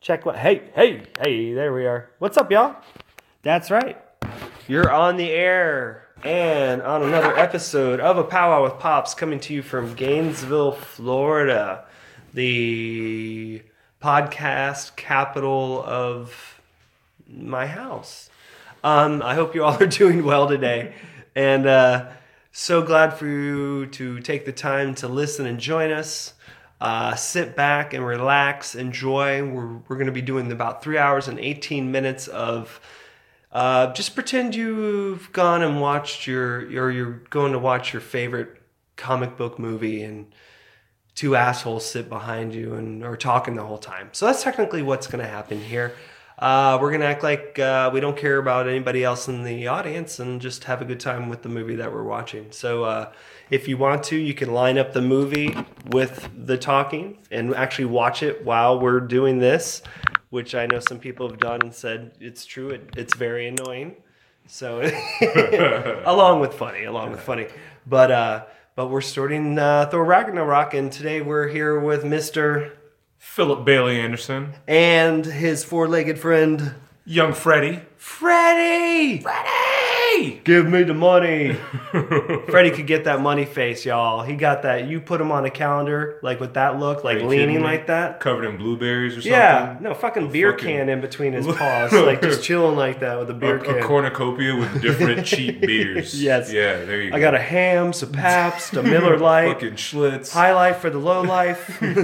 Check what? Hey, hey, hey, there we are. What's up, y'all? That's right. You're on the air and on another episode of A Powwow with Pops coming to you from Gainesville, Florida, the podcast capital of my house. Um, I hope you all are doing well today. And uh, so glad for you to take the time to listen and join us. Uh, sit back and relax, enjoy. We're, we're going to be doing about three hours and 18 minutes of uh, just pretend you've gone and watched your, or you're going to watch your favorite comic book movie and two assholes sit behind you and are talking the whole time. So that's technically what's going to happen here. Uh, we're to act like uh, we don't care about anybody else in the audience and just have a good time with the movie that we're watching. So uh, if you want to, you can line up the movie with the talking and actually watch it while we're doing this, which I know some people have done and said it's true. It, it's very annoying. So along with funny, along with funny, but uh, but we're starting uh, Thor Ragnarok, and today we're here with Mister Phillip Bailey Anderson, and his four-legged friend young Freddie. Freddie. Give me the money. Freddie could get that money face, y'all. He got that. You put him on a calendar, like with that look, like leaning like that. Covered in blueberries or something. Yeah, no fucking beer fucking- can in between his paws, like just chilling like that with a A, beer a can. A cornucopia with different cheap beers. Yes. Yeah, there you go. I got a ham, some Pabst, a Miller Lite, fucking Schlitz. High Life for the low life. Maybe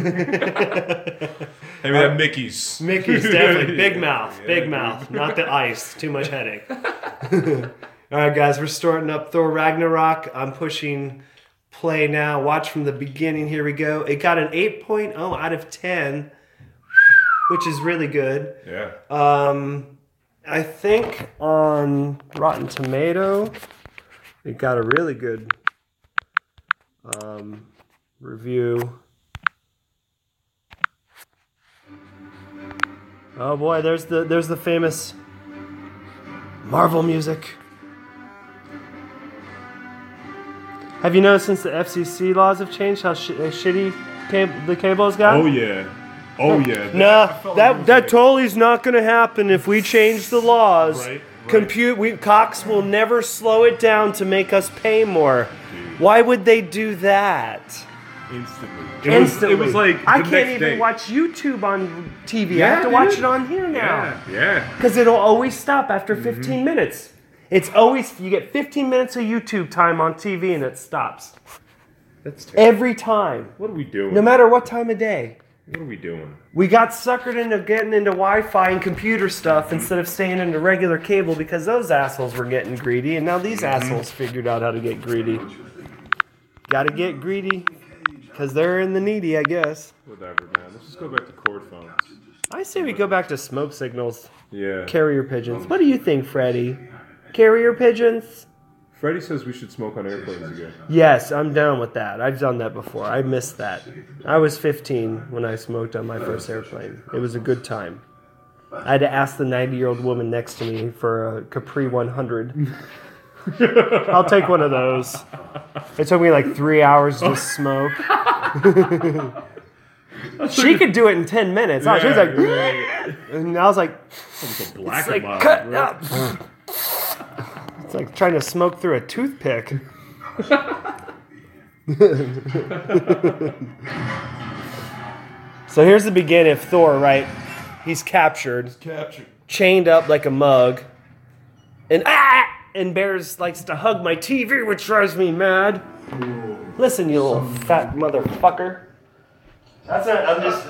that Mickey's. Mickey's definitely big mouth, yeah, big mouth, not the ice. Too much headache. All right, guys, we're starting up Thor Ragnarok. I'm pushing play now. Watch from the beginning. Here we go. It got an 8.0 out of 10, which is really good. Yeah. Um, I think on Rotten Tomato, it got a really good um, review. Oh boy, there's the there's the famous Marvel music. Have you noticed since the FCC laws have changed how sh- uh, shitty cab- the cables got? Oh yeah. Oh yeah. Nah, I felt like that was that totally is not going to happen if we change the laws. Right, right. Compute, we Cox will never slow it down to make us pay more. Why would they do that? instantly. It was, Instantly, it was like I can't even day. watch YouTube on TV. I have to watch it on here now Yeah. Yeah. because it'll always stop after Mm-hmm. 15 minutes. It's always you get 15 minutes of YouTube time on TV and it stops That's terrible. every time, What are we doing? no matter what time of day. what are we doing? We got suckered into getting into Wi-Fi and computer stuff instead of staying into regular cable because those assholes were getting greedy, and now these mm-hmm. assholes figured out how to get greedy. Got to get greedy because they're in the needy, I guess. Whatever, man. Let's just go back to cord phones. I say we go back to smoke signals, Yeah. carrier pigeons. What do you think, Freddie? Carrier pigeons? Freddie says we should smoke on airplanes again. Yes, I'm down with that. I've done that before. I missed that. I was 15 when I smoked on my first airplane. It was a good time. I had to ask the 90 year old woman next to me for a Capri 100. I'll take one of those. It took me like three hours to smoke. she could do it in 10 minutes. Oh, she was like, Yeah, and I was like, It's a black it's like, cut up. It's like trying to smoke through a toothpick. so here's the beginning of Thor, right? He's captured, Captured. chained up like a mug, and ah! And Bears likes to hug my TV, which drives me mad. Listen, you little fat motherfucker. That's not. I'm just.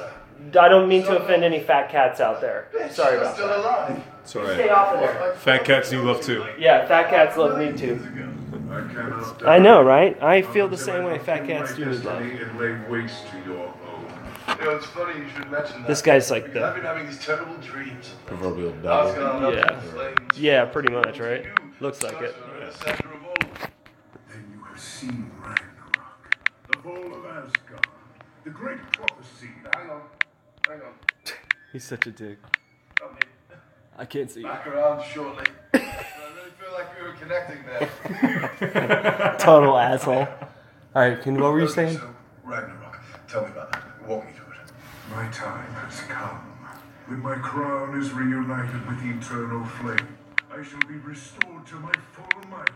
I don't mean to offend any fat cats out there. Sorry about that. alive. It's Stay off of there. Fat cats need love too. Yeah, fat cats love me too. I cannot I know, right? I feel the same way fat cats do me, love. And lay waste your home. You know, it's funny you should mention that. This guy's like Because I've been having these terrible dreams. Proverbial I was devil. Yeah. up in flames. Yeah, pretty much, right? Looks like it. The center of all. Then you have seen Ragnarok, the fall of Asgard, the great prophecy. Hang on, hang on. He's such a dick. I'll be I can't see. back around shortly. I really feel like we were connecting there. Total asshole. All right, can what were you saying? So, Ragnarok, tell me about that. Walk me through it. My time has come. when my crown is reunited with the eternal flame, I shall be restored to my full might.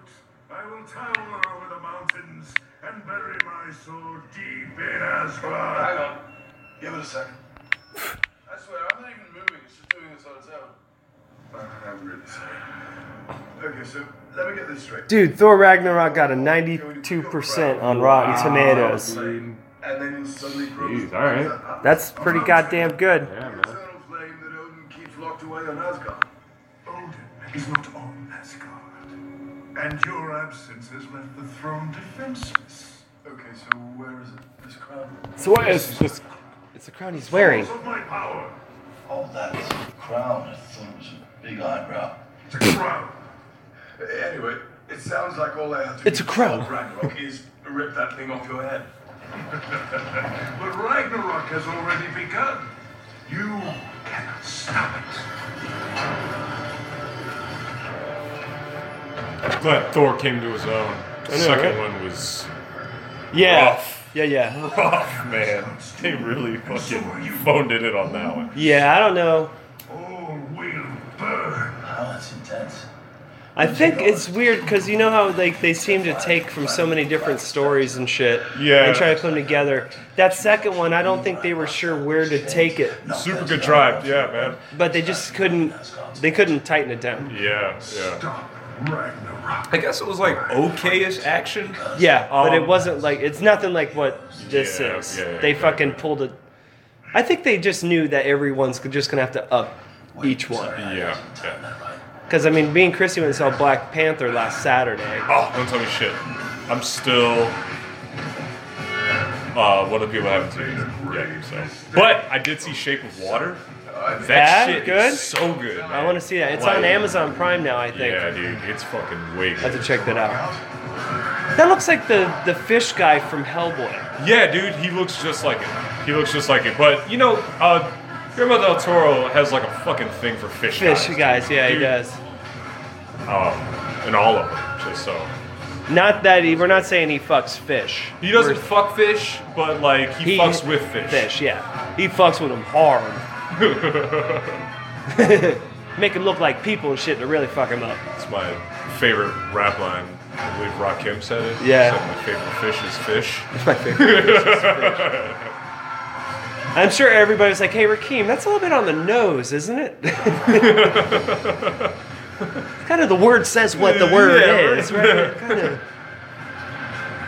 I will tower over the mountains and bury my sword deep in Asgard. Hang on. Give it a second. I swear, I'm not even moving. It's just doing this on its own. I'm really sorry. Okay, so let me get this straight. Dude, Thor Ragnarok got a 92% on Rotten Tomatoes. And then suddenly. Jeez, all right. That's pretty goddamn good. Yeah, man. Eternal that Odin keeps locked away on Asgard. Odin is not on Asgard. And your absence has left the throne defenseless. Okay, so where is it? This crown? So what is this? It's the crown he's wearing. Source of my power. Oh, that's a crown. I thought it was a big eyebrow. It's a crown. Anyway, it sounds like all I have to It's do a crown. Ragnarok is rip that thing off your head. But Ragnarok has already begun. You cannot stop it. Glad Thor came to his own. The second one was Yeah. Rough. Yeah, yeah. rough, man. They really fucking phoned it in on that one. Yeah, I don't know. Oh, All will burn. Wow, that's intense. I think it's weird because you know how like they seem to take from so many different stories and shit, Yeah. and try to put them together. That second one, I don't think they were sure where to take it, Super contrived, yeah, man. but they just couldn't. They couldn't tighten it down. Yeah, yeah. Ragnarok. I guess it was like okayish action. Yeah, but it Um, wasn't like it's nothing like what this Yeah, is. yeah, yeah, they exactly. fucking pulled it. I think they just knew that everyone's just gonna have to up each one. Yeah, yeah. Because I mean, me and Chrissy went and saw Black Panther last Saturday. Oh, don't tell me shit. I'm still uh, one of the people I haven't seen yet. So, but I did see Shape of Water. That shit good? is so good. I want to see that. It's on Amazon Prime now, I think. Yeah, dude, it's fucking way I have to check that out. That looks like the the fish guy from Hellboy. Yeah, dude, he looks just like it. He looks just like it. But you know, uh, Guillermo del Toro has like a fucking thing for fish. Fish guys, guys, yeah, he does. Um, and all of them, just so. Not that he. We're not saying he fucks fish. He doesn't We're- fuck fish, but like he, fucks with fish. Fish, yeah. He fucks with them hard. Make him look like people and shit to really fuck him up. It's my favorite rap line. I believe Rakim said it. Yeah. He said, my favorite fish is fish. It's my favorite. I'm sure everybody's like, "Hey, Rakim, that's a little bit on the nose, isn't it?" kind of the word says what the word Yeah, is, right? Kind of.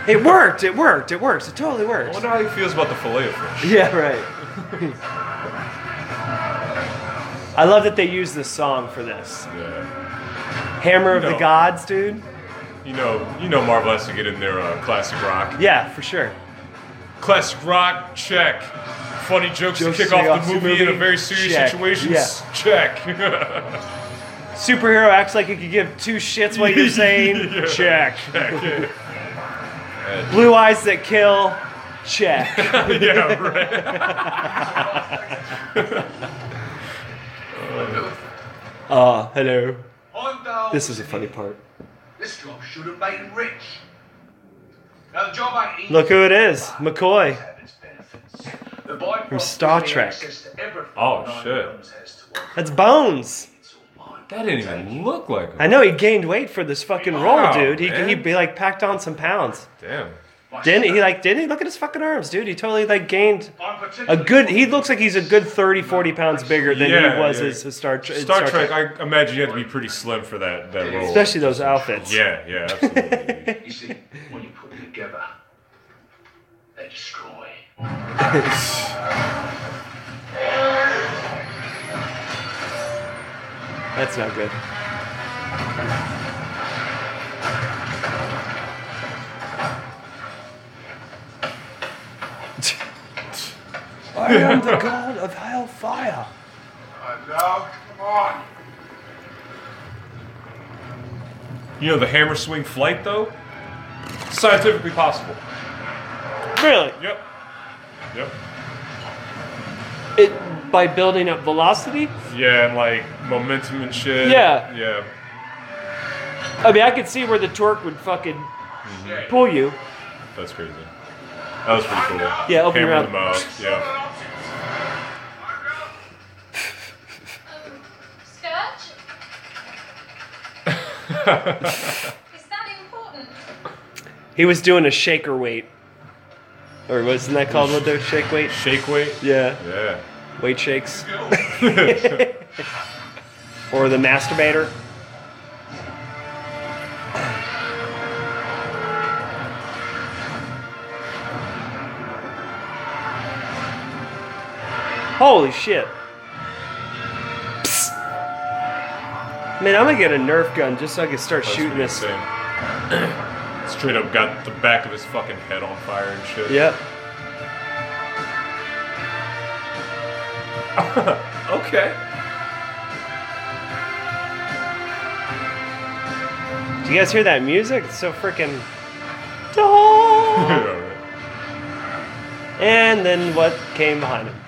It worked. It worked. It works. It totally works. I wonder how he feels about the fillet of fish. Yeah, right. I love that they use this song for this. Yeah. Hammer of the Gods, dude. You know, you know, Marvel has to get in their uh, classic rock. Yeah, for sure. Classic rock, check. Funny jokes Jokes to kick off off the the movie, in a very serious check. situation. Yeah. Check. Superhero acts like he could give two shits what you're saying. Yeah. Check. Check. Blue eyes that kill. Check. yeah, right. Uh, hello. I'm. This is a funny part. This job should have made him rich. Now the job ain't easy. Look who it is. McCoy. have its benefits. The byproduct From Star Trek. access to everything Oh, Nine shit. Realms has to offer. That's Bones. It's all mine. That didn't even look like him. I know he gained weight for this fucking role, Wow, dude. He man. he be like packed on some pounds. Damn. My Didn't he? Like, didn't he? Look at his fucking arms, dude. He totally like gained a good. He looks like he's a good 30, 40 pounds bigger than Yeah, he was yeah. as a Star, Tre- Star, Trek, I imagine you have to be pretty slim for that, that role. especially those outfits. Yeah, yeah, absolutely. You see, when you put them together, they destroy. That's not good. I am the god of hellfire. now, come on. you know the hammer swing flight, though? Scientifically possible. Really? Yep. Yep. It by building up velocity? Yeah, and like momentum and shit. Yeah. Yeah. I mean, I could see where the torque would fucking Mm-hmm. pull you. That's crazy. That was pretty cool. Yeah, open Hammer your mouth. mouth. Yeah. Is that important? He was doing a shaker weight. Or wasn't that called what the shake weight? Shake weight? Yeah. Yeah. Weight shakes. or the masturbator. Holy shit. Psst. Man, I'm gonna get a Nerf gun just so I can start That's shooting this. Straight up got the back of his fucking head on fire and shit. Yep. Okay. Do you guys hear that music? It's so freaking. And then what came behind him?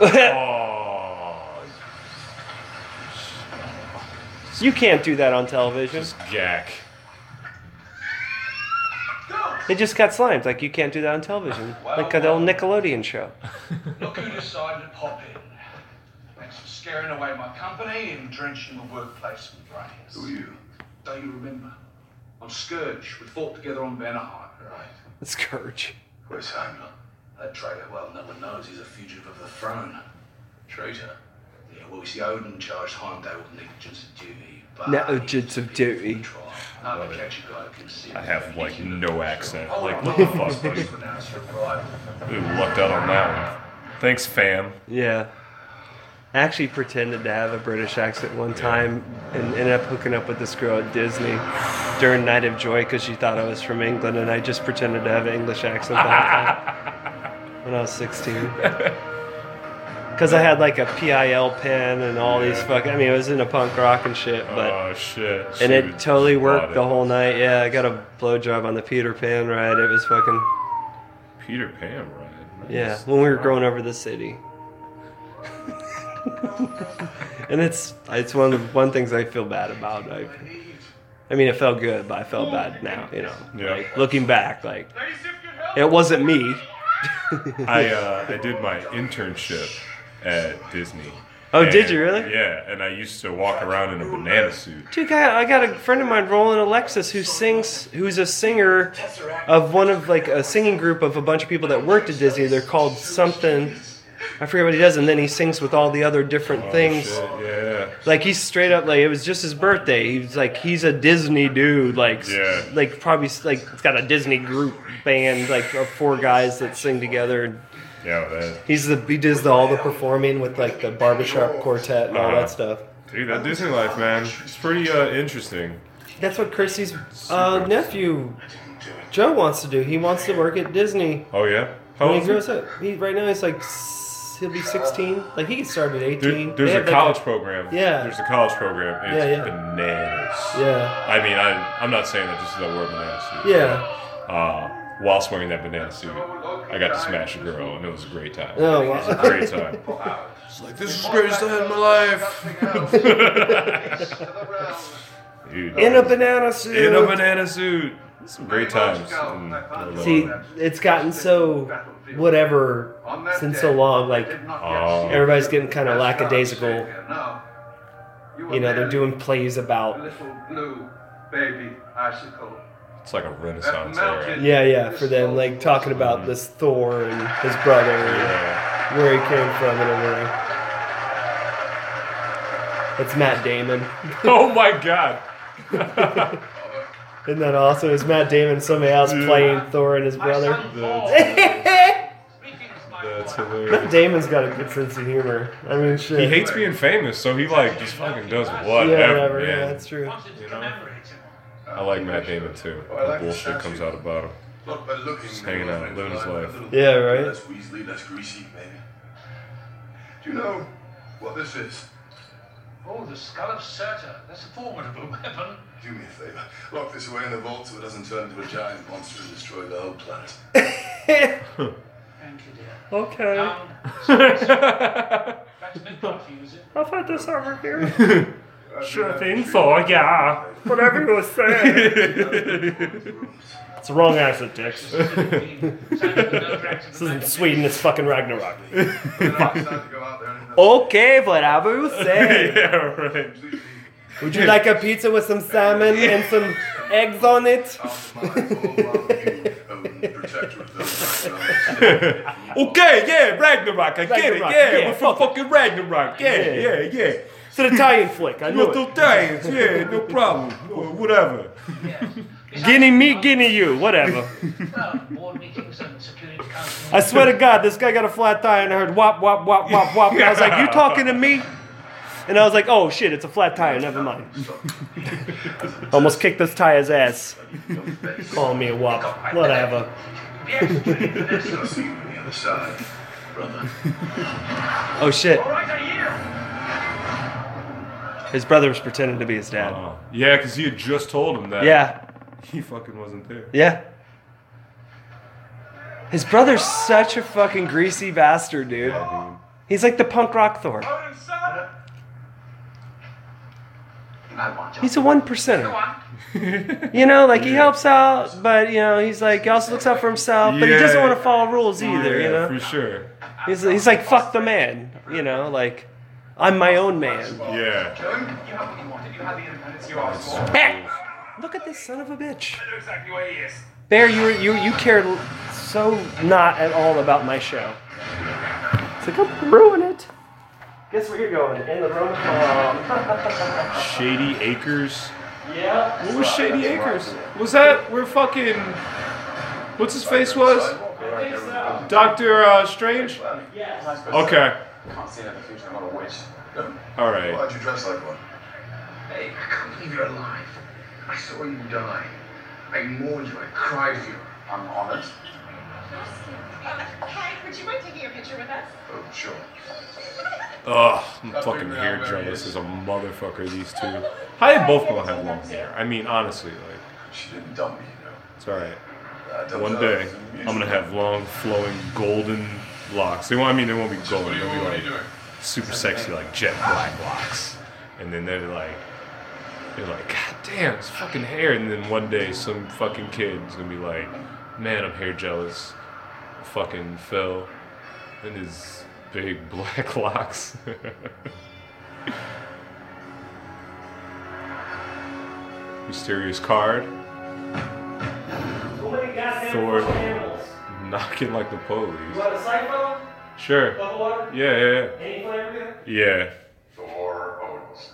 Oh, you can't do that on television. just Jack. They just got slimed. Like you can't do that on television. Like the old Nickelodeon show. Look who decided to pop in. Thanks for scaring away my company and drenching the workplace with rains. Who are you? Don't you remember? I'm Skurge. We fought together on Vanaheim. Right. Skurge. Where's Heimdall? That traitor, well, no one knows he's a fugitive of the throne. Traitor? Yeah, well, we see, Odin charged Heimdall with negligence of duty. But Negligence of duty. Not to catch a guy who can see. I have like no accent. Like no. what the fuck, buddy? Pronounce your rival. Ooh, lucked out on that one. Thanks, fam. Yeah. I actually pretended to have a British accent one time and ended up hooking up with this girl at Disney during Night of Joy because she thought I was from England and I just pretended to have an English accent the whole time when I was 16. Because I had like a PIL pen and all these Yeah. fucking. I mean, it was in a punk rock and shit, but. oh shit. and it totally worked bought the whole night. Yeah, I got a blowjob on the Peter Pan ride. It was fucking. Peter Pan, ride? Nice. Yeah, when we were growing over the city. and it's it's one of the one things I feel bad about. I, I mean, it felt good, but I felt bad now. You know, Yeah. like looking back, like it wasn't me. I uh, I did my internship at Disney. Oh, did you really? Yeah, and I used to walk around in a banana suit. Dude, I I got a friend of mine, Roland Alexis, who sings, who's a singer of one of like a singing group of a bunch of people that worked at Disney. They're called something. I forget what he does, and then he sings with all the other different things. Oh, Shit, yeah. Like he's straight up like it was just his birthday. He's like he's a Disney dude. Like Yeah. like probably like it's got a Disney group band like of four guys that sing together. Yeah, that, he's the he does the, all the performing with like the barbershop quartet and all Uh-huh. that stuff. dude, that Disney life, man, it's pretty uh, interesting. That's what Chrissy's uh, nephew Joe wants to do. He wants to work at Disney Oh yeah. How when he is he? grows up. He right now he's like he'll be 16. Like he can start at 18. There- there's a like, college program. Yeah. There's a college program. And Yeah, it's yeah. bananas. Yeah. I mean, I, I'm not saying that just because I wear a banana suit. Yeah. Uh, whilst wearing that banana suit, I got to smash a girl, and it was a great time. Oh, It was a great time. It's like, this is the greatest time of my life. Dude, In a banana suit. in a banana suit. Some great times. Mm, in See, it's gotten so whatever since so long. Like Oh. everybody's getting kind of lackadaisical. You know, they're doing plays about. Little blue baby icicle. It's like a renaissance era. Yeah, yeah, for them, like talking about mm-hmm. this Thor and his brother and where he came from and everything. It's Matt Damon. Oh my god. Isn't that awesome? It's Matt Damon and somebody else Yeah. playing Thor and his brother. That's Matt hilarious. Damon's got a good sense of humor. I mean, shit. He hates being famous, so he like just fucking does Yeah, whatever, whatever. man. Yeah, that's true. You know? I like Matt Damon too. The bullshit comes out about him. Look, but looking. Just hanging out, living his life. Yeah, right. Less Weasley, less greasy, maybe. Do you know what this is? Oh, the skull of Surtur. That's a formidable weapon. Do me a favor. Lock this away in the vault so it doesn't turn into a giant monster and destroy the whole planet. Thank you, dear. Okay. Um, that's a bit confusing. I'll put this over here. Sure thing, Thor, yeah. Whatever you were saying. it's the wrong accent, Dix. This isn't Sweden, it's fucking Ragnarok. Then I decided to go out there and Okay, whatever you say. yeah, right. Would you like a pizza with some salmon and some eggs on it? Okay, yeah, Ragnarok. I get it. Yeah, yeah, we're from fucking Ragnarok. Yeah, Yeah. yeah, yeah. It's an Italian flick. I know You're it. Italians. Yeah, no problem. Wh- Whatever. Guinea me, guinea you, whatever. Well, board meetings and security council. I swear to God, this guy got a flat tire and I heard wop, wop, wop, wop, wop. And I was like, you talking to me? And I was like, oh shit, it's a flat tire, never mind. Almost kicked this tire's ass. Calling me a wop. Whatever. I'll see His brother was pretending to be his dad. Uh, yeah, because he had just told him that. Yeah, He fucking wasn't there. yeah. His brother's such a fucking greasy bastard, dude. He's like the punk rock Thor. He's a one percenter. You know, like he helps out, but you know, he's like he also looks out for himself, but he doesn't want to follow rules either. yeah, You know, for sure. he's he's like fuck the man. You know, like I'm my own man. Yeah. You have what you wanted. You had the independence you asked for. Hey, look at this son of a bitch. I know exactly where he is. Bear, you you you cared so not at all about my show. It's like I'm ruin it. Guess where you're going? In the room. Shady Acres. yeah. What was Shady Acres? Was that where fucking what's his face was? Doctor uh, Strange. Okay. Can't see that the future. I'm not a witch. All right. Why'd you dress like one? Hey, I can't believe you're alive. I saw you die. I mourned you. I cried for you. I'm honored. Hi, would you mind taking a picture with us? Oh, sure. Ugh, I'm fucking hair jealous as a motherfucker. These two. How they both gonna have long hair? I mean, honestly, like She didn't dump me, you know. it's all right. One day, I'm gonna have long, flowing, golden locks. They won't. I mean, they won't be golden. They'll be like super sexy, like jet black locks. And then they're like, they're like, God damn, it's fucking hair. And then one day, some fucking kid's gonna be like, Man, I'm hair jealous. Fucking Phil and his big black locks. Mysterious card. Thor knocking like the police. want a siphon? Sure. Bubble water? Yeah, yeah, Any flavor? yeah. Yeah. Thor Odinson.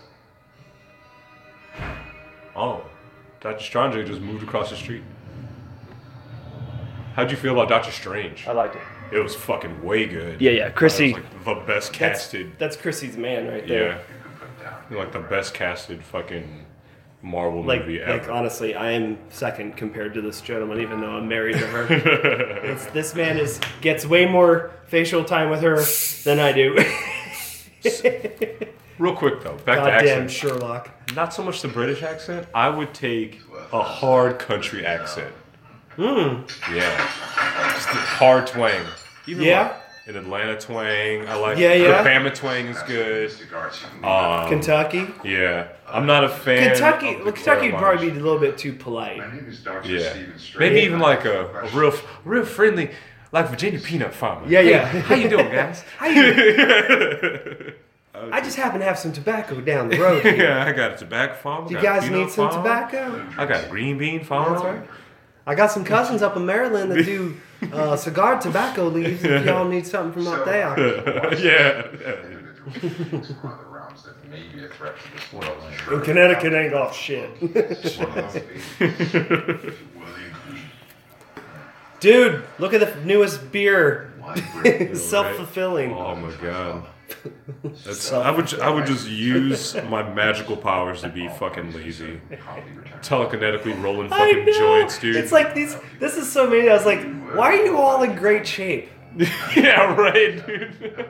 Oh, Doctor Strange just moved across the street. How'd you feel about Doctor Strange? I liked it. It was fucking way good. Yeah, yeah, Chrissy. It was like the best That's, casted. that's Chrissy's man right there. Yeah. Like the best casted fucking Marvel Like, movie like ever. honestly, I am second compared to this gentleman, even though I'm married to her. It's- this man is gets way more facial time with her than I do. Real quick though, back to Goddamn accent. Sherlock. Not so much the British accent. I would take a hard country accent. Hmm. Yeah. Just hard twang. Even Yeah? like an Atlanta twang. I like Yeah, yeah. The Bama twang is good. Cigars you can Um, Kentucky. yeah. I'm not a fan. Kentucky. of the Well, Kentucky would probably be a little bit too polite. My name is Dr. Yeah. Stephen Strange. Maybe even like a, a real, real friendly, like Virginia peanut farmer. Yeah, Hey, yeah. How you doing, guys? How you? I just happen to have some tobacco down the road. Here. yeah, I got a tobacco farm. Do you guys need some farm, tobacco? I got a green bean farm. That's right. I got some cousins up in Maryland that do uh, cigar tobacco leaves. If y'all need something from up there. yeah. Individuals. One of the realms that may be a threat to this world. And Connecticut ain't off shit. Dude, look at the newest beer. Self fulfilling. Oh my god. That's, I would I would just use my magical powers to be fucking lazy. Telekinetically rolling fucking joints, dude. It's like these. This is so many. I was like, why are you all in great shape? yeah, right, dude.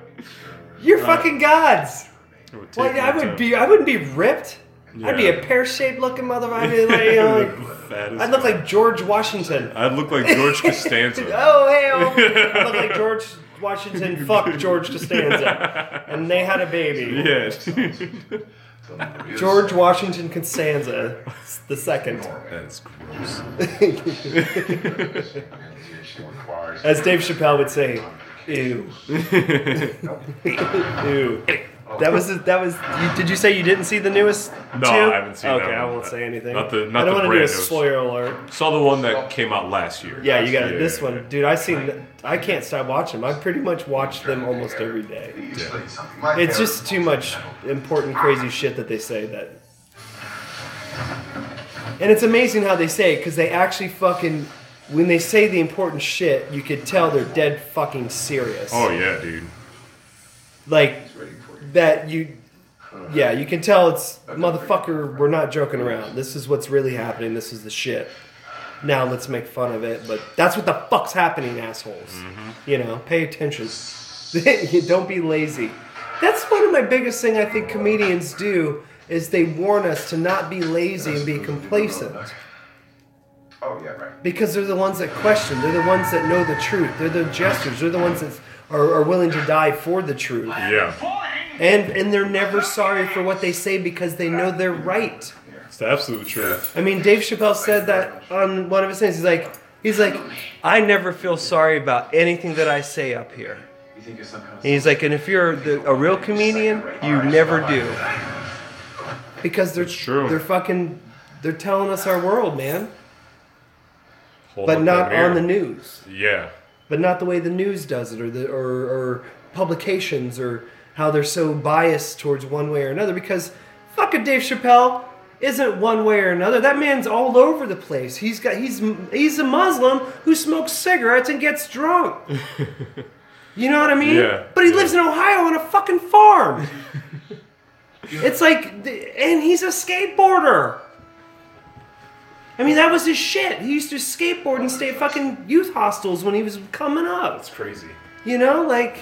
You're uh, fucking gods. Would Well, I would be. I wouldn't be ripped. I'd be a pear-shaped looking mother. I'd be like, you know, like- Fat I'd look like George Washington. I'd look like George Costanza. oh, hey, oh. I look like George Washington. fucked George Costanza, and they had a baby. Yes. George Washington Costanza, the second. That's gross. As Dave Chappelle would say, ew. ew. Oh. That was that was. You, did you say you didn't see the newest? No, two? I haven't seen it. Okay, that I one, won't say anything. not the- not I don't the want to do a brand newest. spoiler alert. Saw the one that came out last year. Yeah, you got Yeah, this yeah, one, dude. I seen. I can't stop watching them. I pretty much watch them almost every day. My It's just too much important, crazy shit that they say that. And it's amazing how they say it because they actually fucking. When they say the important shit, you could tell they're dead fucking serious. Oh yeah, dude. Like that you. Yeah, you can tell it's motherfucker. We're not joking around. This is what's really happening. This is the shit. Now let's make fun of it, but that's what the fuck's happening, assholes. You know, pay attention. Don't be lazy. That's one of my biggest thing I think comedians do is they warn us to not be lazy and be complacent Oh yeah, right. because they're the ones that question. They're the ones that know the truth. They're the jesters. They're the ones that are, are willing to die for the truth. Yeah, And and they're never sorry for what they say because they know they're right. it's the absolute truth. I mean, Dave Chappelle said that on one of his things. He's like, he's like, I never feel sorry about anything that I say up here. And he's like, and if you're the, a real comedian, you never do. Because they're true. they're fucking they're telling us our world, man. Hold But not on the news. Yeah, But not the way the news does it, or the or, or publications, or how they're so biased towards one way or another. Because fucking Dave Chappelle isn't one way or another. That man's all over the place. He's got he's he's a Muslim who smokes cigarettes and gets drunk. You know what I mean? Yeah, But he yeah. lives in Ohio on a fucking farm. it's like, and he's a skateboarder. I mean, that was his shit. He used to skateboard and stay at fucking youth hostels when he was coming up. that's crazy. You know, like,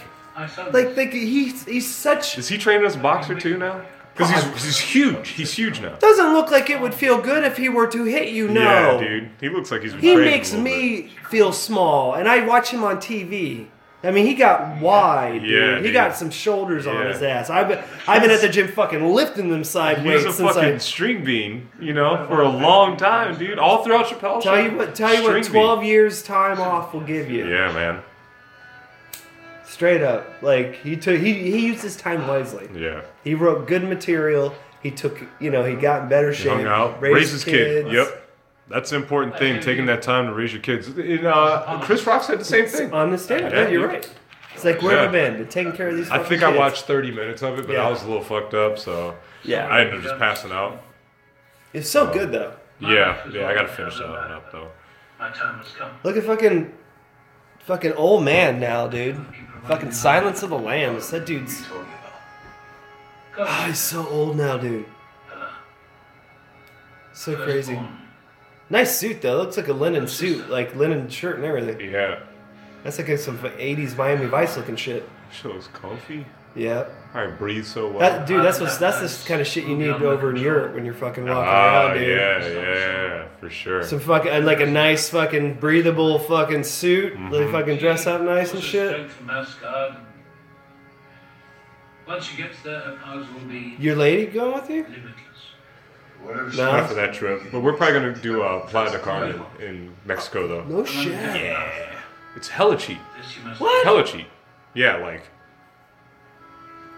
like, like he's he's such. Is he training as a boxer too now? Because he's he's huge. He's huge now. Doesn't look like it would feel good if he were to hit you. No, Yeah, dude. He looks like he's been He makes me feel small, and I watch him on TV. I mean, he got wide, dude. Yeah, he dude. got some shoulders on his ass. I've been, I've been at the gym fucking lifting them bit. sideways He's a since fucking I. string bean, you know, for a long time, dude. All throughout Chappelle. Tell show, you what, tell you what, string bean. twelve years time off will give you. Yeah, man. Straight up, like he took, he he used his time wisely. Yeah. He wrote good material. He took, you know, he got in better shape. hung out, raised raised his kid. kids. Yep. That's the important thing, taking that time to raise your kids. And, uh, Chris Rock said the same thing. On the stand, Yeah, yeah, you're yeah. right. It's like where have I Yeah. been? Been taking care of these. I fucking think I watched 30 minutes of it, but Yeah. I was a little fucked up, so Yeah. I ended up just passing out. It's so good though. Yeah, yeah, I gotta finish that one up though. My time has come. Look at fucking, fucking old man now, dude. Fucking Silence of the Lambs. That dude's. Oh, he's so old now, dude. So crazy. Nice suit though. Looks like a linen suit, like linen shirt and everything. Yeah. That's like some '80s Miami Vice looking shit. Shit looks comfy. Yeah, I breathe so well. that, dude. That's what. That's the kind of shit you need over in Europe when you're fucking walking Ah, around, dude. yeah, yeah, for sure. Some fucking and like a nice fucking breathable fucking suit. Mm-hmm. They fucking dress up nice and Horses shit. straight from Asgard. Once you get there, her powers will be Your lady going with you? limitless. Whatever. No. Not for that trip, but we're probably gonna do uh, Playa del Carmen in Mexico though. No shit. Yeah, it's hella cheap. This you must What? Hella cheap. Yeah, like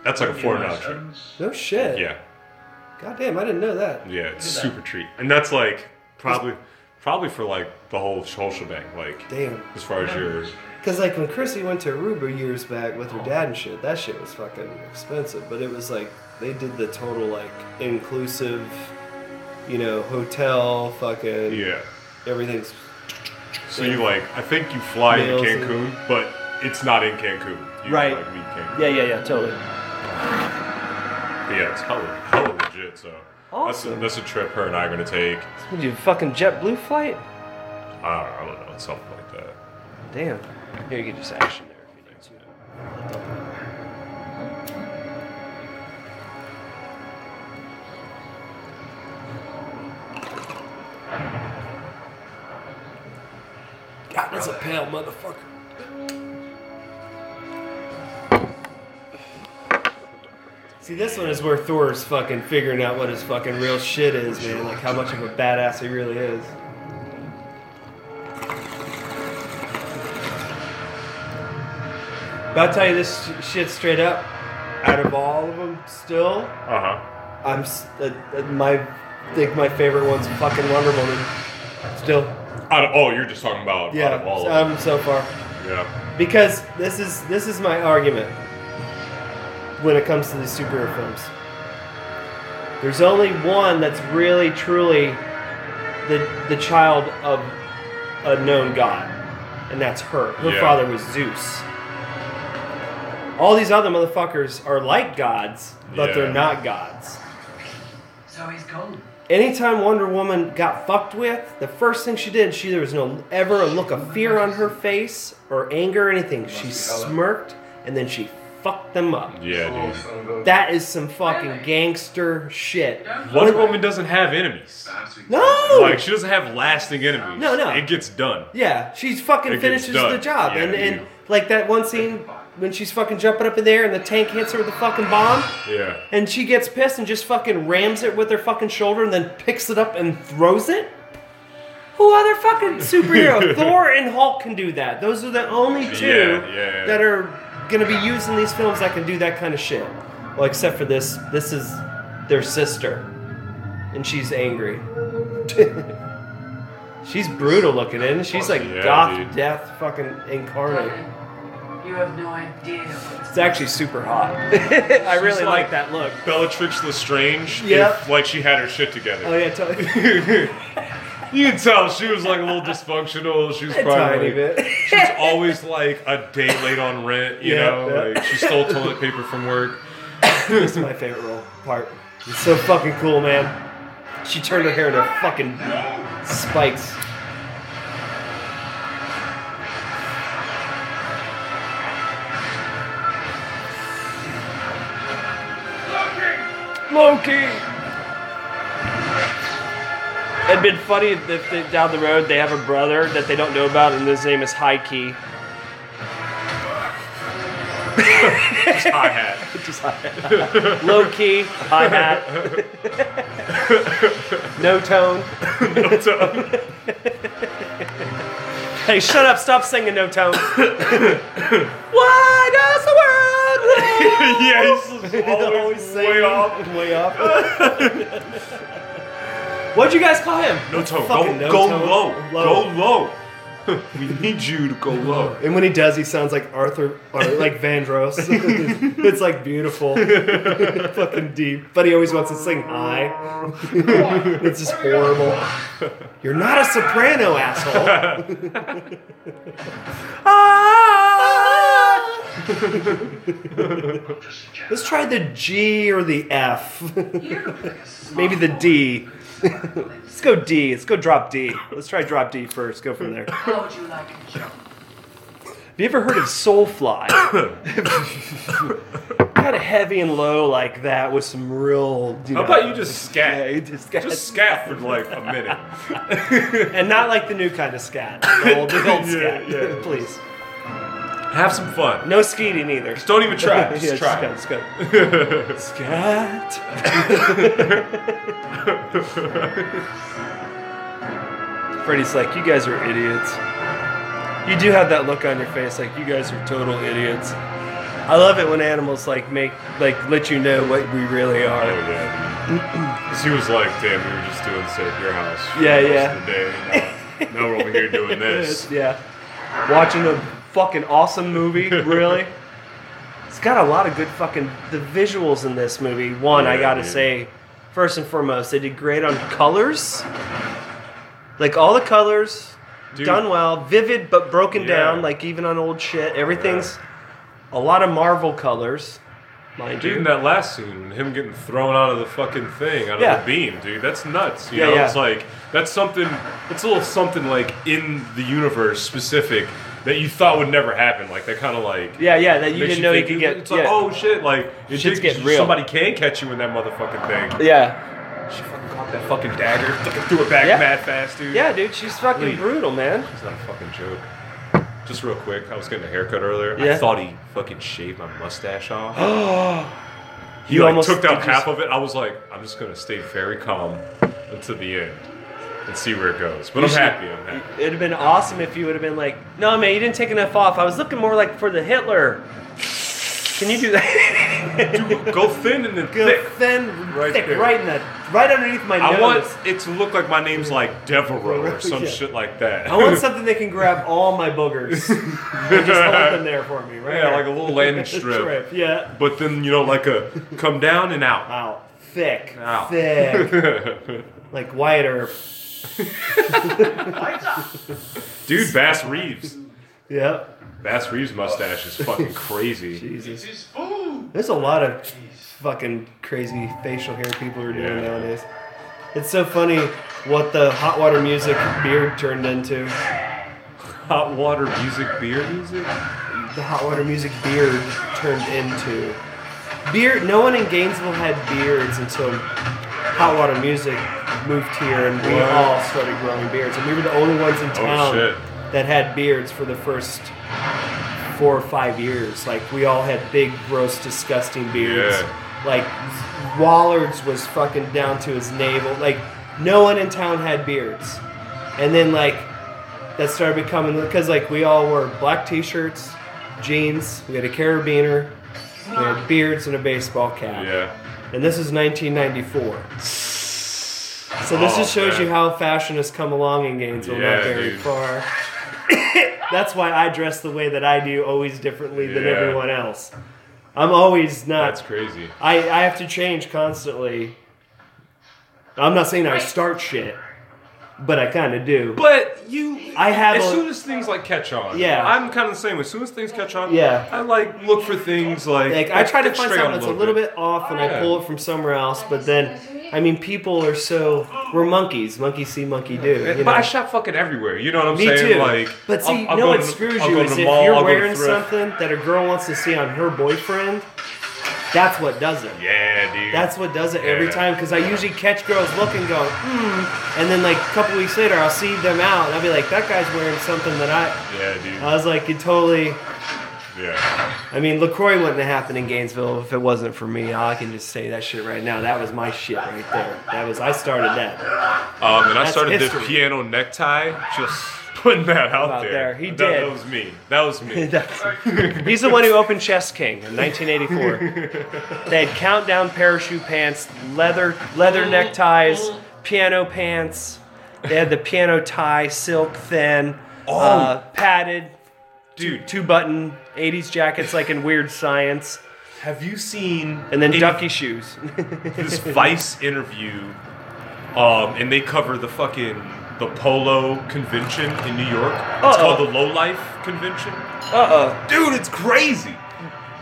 that's like a four my dollar trip. No shit. Yeah, God damn, I didn't know that. yeah, it's super cheap, and that's like probably probably for like the whole whole shebang. Like Damn. as far as your Cause like when Chrissy went to Aruba years back with her dad and shit, that shit was fucking expensive. But it was like they did the total like inclusive, you know, hotel, fucking yeah. everything's. So you like I think you fly into Meals and- Cancun, but it's not in Cancun. You Right. Like meet Cancun. Yeah, yeah, yeah, totally. But yeah, it's hella hella legit. So Awesome. that's a, that's a trip her and I are gonna take. Would you fucking JetBlue flight? I don't, I don't know, it's something like that. Damn. Here, you get just action there if you need to. God, that's a pale motherfucker. See, this one is where Thor's fucking figuring out what his fucking real shit is, man. Like how much of a badass he really is. But I'll tell you this sh- shit straight up. out of all of them, still, Uh huh. I'm s- uh, uh, my I think my favorite one's fucking Wonder Woman. Still, Out of, oh, you're just talking about yeah, out of all of them. um, so far. Yeah. Because this is this is my argument when it comes to these superhero films. There's only one that's really truly the the child of a known god, and that's her. Her Yeah. father was Zeus. All these other motherfuckers are like gods, but Yeah. they're not gods. So he's gone. Anytime Wonder Woman got fucked with, the first thing she did, she there was no ever a look of fear on her face or anger or anything. She smirked and then she fucked them up. Yeah, dude. Oh, that is some fucking gangster shit. Wonder Woman doesn't have enemies. No, Like she doesn't have lasting enemies. No, no. It gets done. yeah, she's fucking It finishes the job, Yeah, and and dude. like that one scene when she's fucking jumping up in there and the tank hits her with the fucking bomb. Yeah. and she gets pissed and just fucking rams it with her fucking shoulder and then picks it up and throws it? Who other fucking superhero? Thor and Hulk can do that. Those are the only two Yeah, yeah. that are gonna be used in these films that can do that kind of shit. Well, except for this. This is their sister, and she's angry. she's brutal looking, and she's like Yeah, goth dude. death fucking incarnate. You have no idea It's actually super hot. I really like, like- that look. Bellatrix Lestrange. Yep. If, like she had her shit together. Oh yeah, totally. You can tell she was like a little dysfunctional. She was A probably tiny like, bit. she was always like a day late on rent. You Yeah, know, yeah. like she stole toilet paper from work. this is my favorite role part. It's so fucking cool, man. She turned her hair into fucking spikes. Loki. Loki. It'd been funny if they, down the road they have a brother that they don't know about, and his name is High Key. Just high hat. Just hi hat. Low key, hi hat. no tone. No tone. hey, shut up! Stop singing no tone. Why does the world yeah, he's always, Always way off. Way off. What'd you guys call him? No tone. Go, Fucking no go tone. low. Low. Go low. we need you to go low. And when he does, he sounds like Arthur, or like Vandross. it's like beautiful, fucking deep. But he always wants to sing high. it's just horrible. You're not a soprano, asshole. Ah! Let's try the G or the F. Maybe the D. Let's go D. Let's go drop D. Let's try drop D first. Go from there. How would you like a jump? Have you ever heard of Soulfly? kind of heavy and low like that with some real. You How know, about you just scat? Yeah, you just, Just scat for like a minute. and not like the new kind of scat. The old, the old Yeah, scat. yeah. Please. Have some fun. No skeeting either. Just don't even try. Just yeah, try. Just go, just go. Scat. Freddy's like, you guys are idiots. You do have that look on your face, like you guys are total idiots. I love it when animals like make like let you know what we really are. Oh yeah. 'Cause he was like, "Damn, we were just doing this at your house." for Yeah, yeah. of the day. Now, now we're over here doing this. yeah. Watching a fucking awesome movie, really. It's got a lot of good fucking the visuals in this movie. One, I gotta dude. say, first and foremost, they did great on colors. Like all the colors, Dude. done well, vivid but broken Yeah. down. Like even on old shit, everything's a lot of Marvel colors, mind Dude, in that last scene, him getting thrown out of the fucking thing, out of the beam, dude, that's nuts. You Yeah, know, yeah. it's like that's something. It's a little something like in the universe specific that you thought would never happen. Like that kind of like. Yeah, yeah, that you didn't know you could get. It's yeah. like, oh shit! Like it Shit's getting real. Somebody can catch you in that motherfucking thing. yeah, She fucking caught that fucking dagger, fucking threw it back Yeah. mad fast, dude. yeah, dude, she's fucking brutal, man. It's not a fucking joke. Just real quick, I was getting a haircut earlier. Yeah. I thought he fucking shaved my mustache off. he You like almost- took down you half of it. I was like, I'm just gonna stay very calm until the end and see where it goes. But You I'm should- happy. I'm happy. It'd have been awesome if you would have been like, no, man, you didn't take enough off. I was looking more like for the Hitler. Can you do that? Do- go thin and then Go thick. thin, Right thick, there. right in the, right underneath my I nose. I want it to look like my name's like Devereaux or some Yeah. shit like that. I want something that can grab all my boogers and just hold them there for me, right? Yeah, there. like a little landing strip. Yeah. But then you know, like a come down and out. Out, Thick. Ow. Thick. like Wyatt Earp. Dude, Bass Reeves. Yep. Bass Reeves mustache is fucking crazy. Jesus. There's a lot of fucking crazy facial hair people are doing Yeah. nowadays. It's so funny what the hot water music beard turned into. Hot water music, beer music. The hot water music beard turned into. Beard. No one in Gainesville had beards until hot water music moved here, and we What? all started growing beards, and we were the only ones in oh, town shit. that had beards for the first four or five years. Like we all had big, gross, disgusting beards. Yeah. Like Wallard's was fucking down to his navel. Like no one in town had beards, and then like that started becoming because like we all wore black t-shirts, jeans. We had a carabiner. We had beards and a baseball cap. Yeah. And this is 1994. So this Oh, just shows man. you how fashion has come along in Gainesville, Yeah, not very dude. far. That's why I dress the way that I do, always differently than Yeah. everyone else. I'm always not. That's crazy. I, I have to change constantly. I'm not saying I start shit, but I kind of do. But you, I have as a- soon as things like catch on. Yeah. I'm kind of the same. As soon as things catch on, Yeah. I like look for things like. Like I try to find something that's a little bit off, and I pull it from somewhere else. But then, I mean, people are so we're monkeys. Monkey see, monkey do. You But know? I shop fucking everywhere. You know what I'm saying? Me saying? too. Like, but see, I'll- I'll what to screws you is if mall, you're I'll wearing something that a girl wants to see on her boyfriend. That's what does it. Yeah, dude. That's what does it every time because I usually catch girls looking, going, hmm, and then like a couple weeks later, I'll see them out, and I'll be like, that guy's wearing something that I. Yeah, dude. I was like, you totally. yeah. I mean, Lacroix wouldn't have happened in Gainesville if it wasn't for me. I can just say that shit right now. That was my shit right there. That was I started that. Um, and I started history. the piano necktie. Just putting that out, Out there. there. He that, did. That was me. That was me. He's the one who opened Chess King in 1984. They had countdown parachute pants, leather leather neckties, piano pants. They had the piano tie, silk thin, uh, padded, Dude, two button 80s jackets like in Weird Science, have you seen and then any- ducky shoes. this Vice interview? Um, and they cover the fucking the Polo convention in New York. It's Uh-oh. called the Low Life Convention. Uh oh. Dude, it's crazy.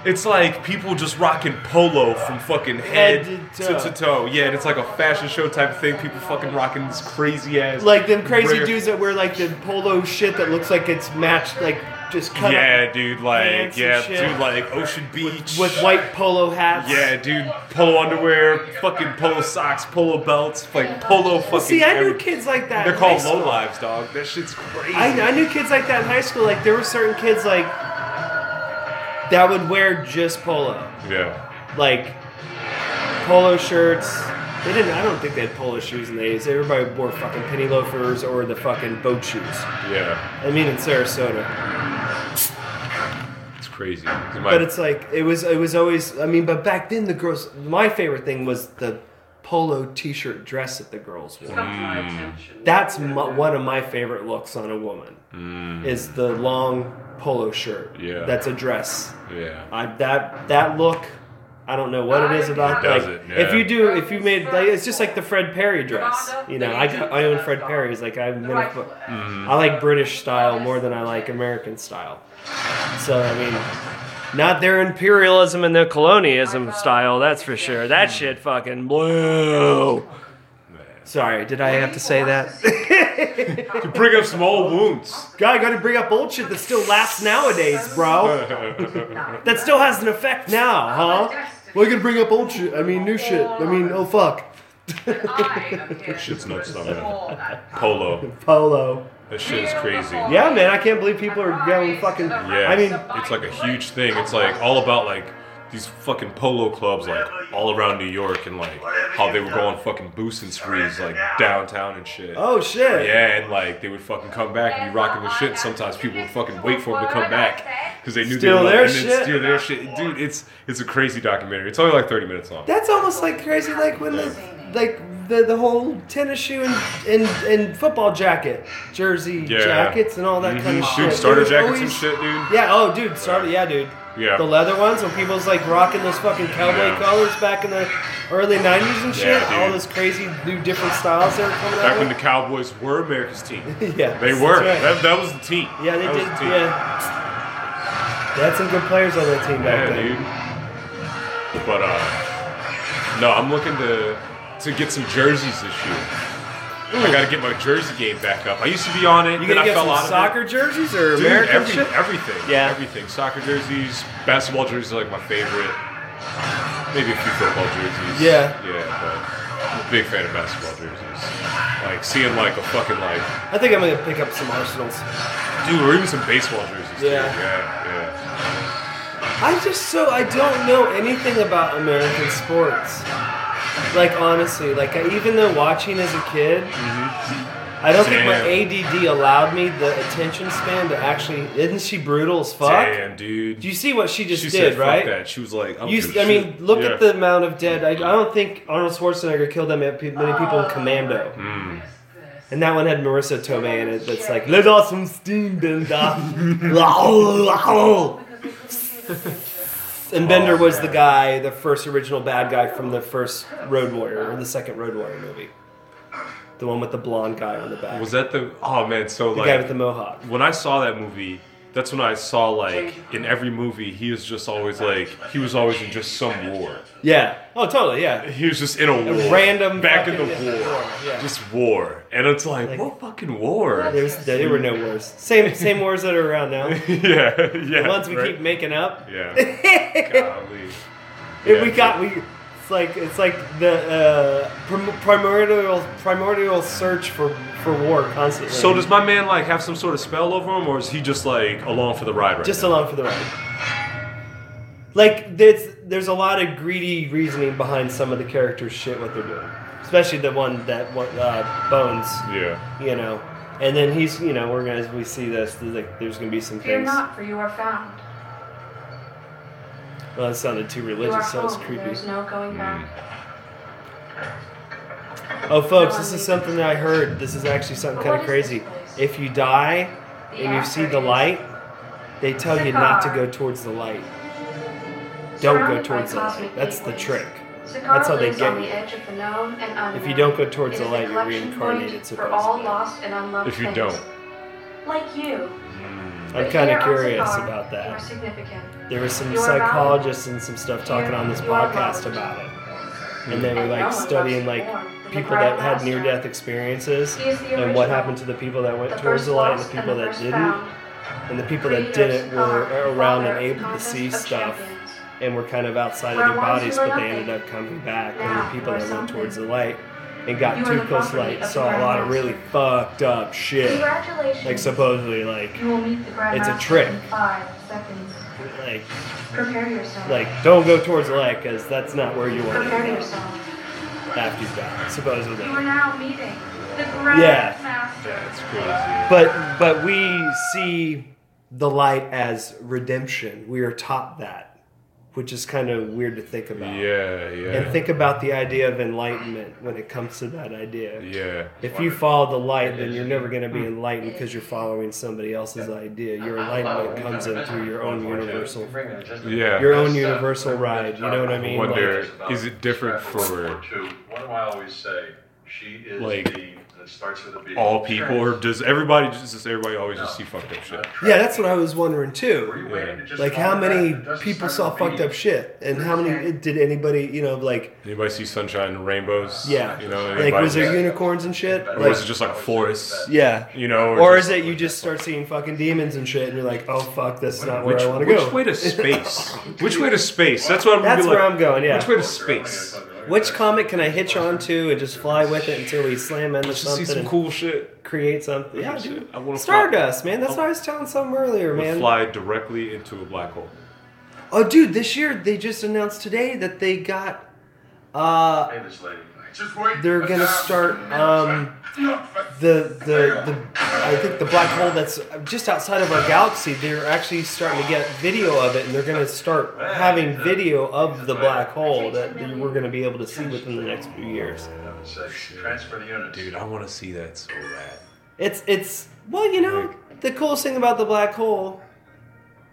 It's like people just rocking polo from fucking head, Head to to, toe. to toe. Yeah, and it's like a fashion show type thing. People fucking rocking this crazy ass. Like them crazy rare- dudes that wear like the polo shit that looks like it's matched, like just cut Yeah, dude. Like, yeah, dude. Like Ocean Beach with white polo hats. Yeah, dude. Polo underwear, fucking polo socks, polo belts, like polo fucking. See, I knew every- kids like that. They're called low lives, dog. That shit's crazy. I, I knew kids like that in high school. Like there were certain kids like that would wear just polo, Yeah. like polo shirts. They didn't. I don't think they had polo shoes in the 80s. Everybody wore fucking penny loafers or the fucking boat shoes. Yeah. I mean, in Sarasota. It's crazy. But it's like it was. It was always. I mean, but back then the girls. My favorite thing was the polo T-shirt dress that the girls wore. That's my, one of my favorite looks on a woman. Mm. Is the long polo shirt. Yeah. That's a dress. yeah. I, that that look. I don't know what it is about. Does like, it, If you do, if you made like, it's just like the Fred Perry dress. You know, I got, I own Fred Perry's. Like I'm gonna. put- Mm-hmm. I like British style more than I like American style. So I mean, not their imperialism and their colonialism style. That's for sure. That shit fucking blew. Sorry, did I have to say that? To bring up some old wounds. God, I got to bring up old shit that still lasts nowadays, bro. that still has an effect now, huh? Well, I gotta bring up old shit. I mean, new shit. I mean, oh fuck. Shit's nuts, man. Polo. Polo. That shit is crazy. Yeah, man, I can't believe people are going fucking. Yeah. I mean, it's like a huge thing. It's like all about like these fucking polo clubs like all around New York and like how they would go on fucking boosting sprees like downtown and shit. oh shit. Yeah, and like they would fucking come back and be rocking the shit. And sometimes people would fucking wait for them to come back, because they knew Steal they were their shit. steal their shit. Dude, it's it's a crazy documentary. It's only like thirty minutes long. That's almost like crazy, like when the like the, the whole tennis shoe and, and and football jacket, jersey Yeah. jackets, and all that mm-hmm. kind of shit. Dude, starter jackets and shit, dude. Yeah. Oh, dude, starter. Yeah, dude. Yeah. The leather ones when people's like rocking those fucking cowboy Yeah. colors back in the early '90s and shit. Yeah, all those crazy new different styles they were coming Back out Back when the. Cowboys were America's team. yeah, They were. right. That, that was the team. yeah, they That did. the. Yeah. They had some good players on that team back Yeah, then. dude. But uh, no, I'm looking to to get some jerseys this year. I got to get my jersey game back up. I used to be on it. You then gonna I get fell some out of it. soccer jerseys or Dude, American every, shit? everything. Yeah. Everything. Soccer jerseys, basketball jerseys are like my favorite. Maybe a few football jerseys. Yeah. Yeah, but I'm a big fan of basketball jerseys. Like seeing like a fucking like I think I'm gonna pick up some Arsenals. dude, or even some baseball jerseys. too. Yeah. Yeah, yeah. I just so I don't know anything about American sports. Like honestly, like I, even though watching as a kid, I don't think my ADD allowed me the attention span to actually. Isn't she brutal as fuck? Damn, dude. Do you see what she just she did, said, right? Fuck that. She was like, I, don't You, give a I mean, look Yeah. at the amount of dead. I, I don't think Arnold Schwarzenegger killed that many people in Commando. Mm. And that one had Marisa Tomei in it. That's like, let off some steam, Bennett. and Bennett was the oh, guy, the first original bad guy from the first Road Warrior or the second Road Warrior movie. The one with the blonde guy on the back. Was that the? Oh man, so like the like guy with the mohawk. when I saw that movie, that's when I saw like in every movie he was just always like he was always in just some war. Yeah. Oh, totally. Yeah. He was just in a war, random back in the fucking- war, yeah, war, yeah. just war, and it's like, Like- what fucking war? There's, there were no wars. Same same wars that are around now. yeah, yeah. The ones we right? keep making up. Yeah. Golly. If Yeah, we got we, it's like it's like the uh, prim- primordial primordial search for for war constantly. So does my man like have some sort of spell over him, or is he just like along for the ride right just now? along for the ride. Like there's there's a lot of greedy reasoning behind some of the characters' shit what they're doing, especially the one that one uh, Bones, Yeah. you know. And then he's you know we're gonna as we see this there's like there's gonna be some things. Fear things. not, for you are found. Well, that sounded too You are religious. That was home, creepy. There's no going back. Oh, folks, this is something that I heard. This is actually something kind of crazy. If you die and you see the light, they tell you not to go towards the light. Don't go towards the light. That's the trick. That's how they lives get you. the edge of the known and unknown. If you don't go towards the light, you're reincarnated, all supposedly. lost and unloved If you don't. Like you. Hmm. I'm kind of curious about that. There was some You are valuable. psychologists and some stuff talking on this podcast about it. And hmm. they were like studying like you more than the people that had near death experiences He is the and what happened to the people that went The towards the light and the people the that didn't. found. And the people that didn't were around and able to see stuff champions. and were kind of outside of their bodies, but they ended up coming back. Now and the people that went towards the light and got You too close to light saw a lot of really fucked up shit. Congratulations. Like supposedly like You will meet the It's a trick. in five seconds. like Prepare yourself. like don't go towards the light because that's not where you want to go. After you die, supposedly. You are now meeting the Grand Yeah. Master. That's crazy. But but we see the light as redemption. We are taught that, which is kind of weird to think about. Yeah, yeah. And think about the idea of enlightenment when it comes to that idea. yeah. If you follow the light, then you're never going to be enlightened because you're following somebody else's idea. Your enlightenment comes in through your own universal, Yeah. your own universal ride. You know what I I mean? wonder, Like, is it different for Two. What do I always say? She is Like, the, that starts with a B. all people, or does everybody just does everybody always just see fucked up shit? yeah, that's what I was wondering Were too. you waiting to just Like, how many back? It doesn't people saw fucked up shit, and how many did anybody, you know, like, Anybody see sunshine and rainbows? yeah, You know, like, was there unicorns and shit? or Like, was it just like forests? yeah. You know, Or just- is it you just start seeing fucking demons and shit, and you're like, oh fuck, that's is not where which, I want to go. which way to space? which way to space? That's what I'm gonna That's where like, I'm going. Yeah. Which way to space? Which comic can I hitch onto and just fly with it until we slam into Just see something some cool shit. create something? Yeah, dude. I wanna Stardust, man. That's I- what I was telling something earlier, We'll man. fly directly into a black hole. Oh, dude, this year they just announced today that they got uh Hey, this lady. Just wait. they're gonna start um, the the the I think the black hole that's just outside of our galaxy. They're actually starting to get video of it, and they're gonna start having video of the black hole that we're gonna be able to see within the next few years. Transfer the units. Dude, I want to see that so bad. It's it's well, you know, the coolest thing about the black hole,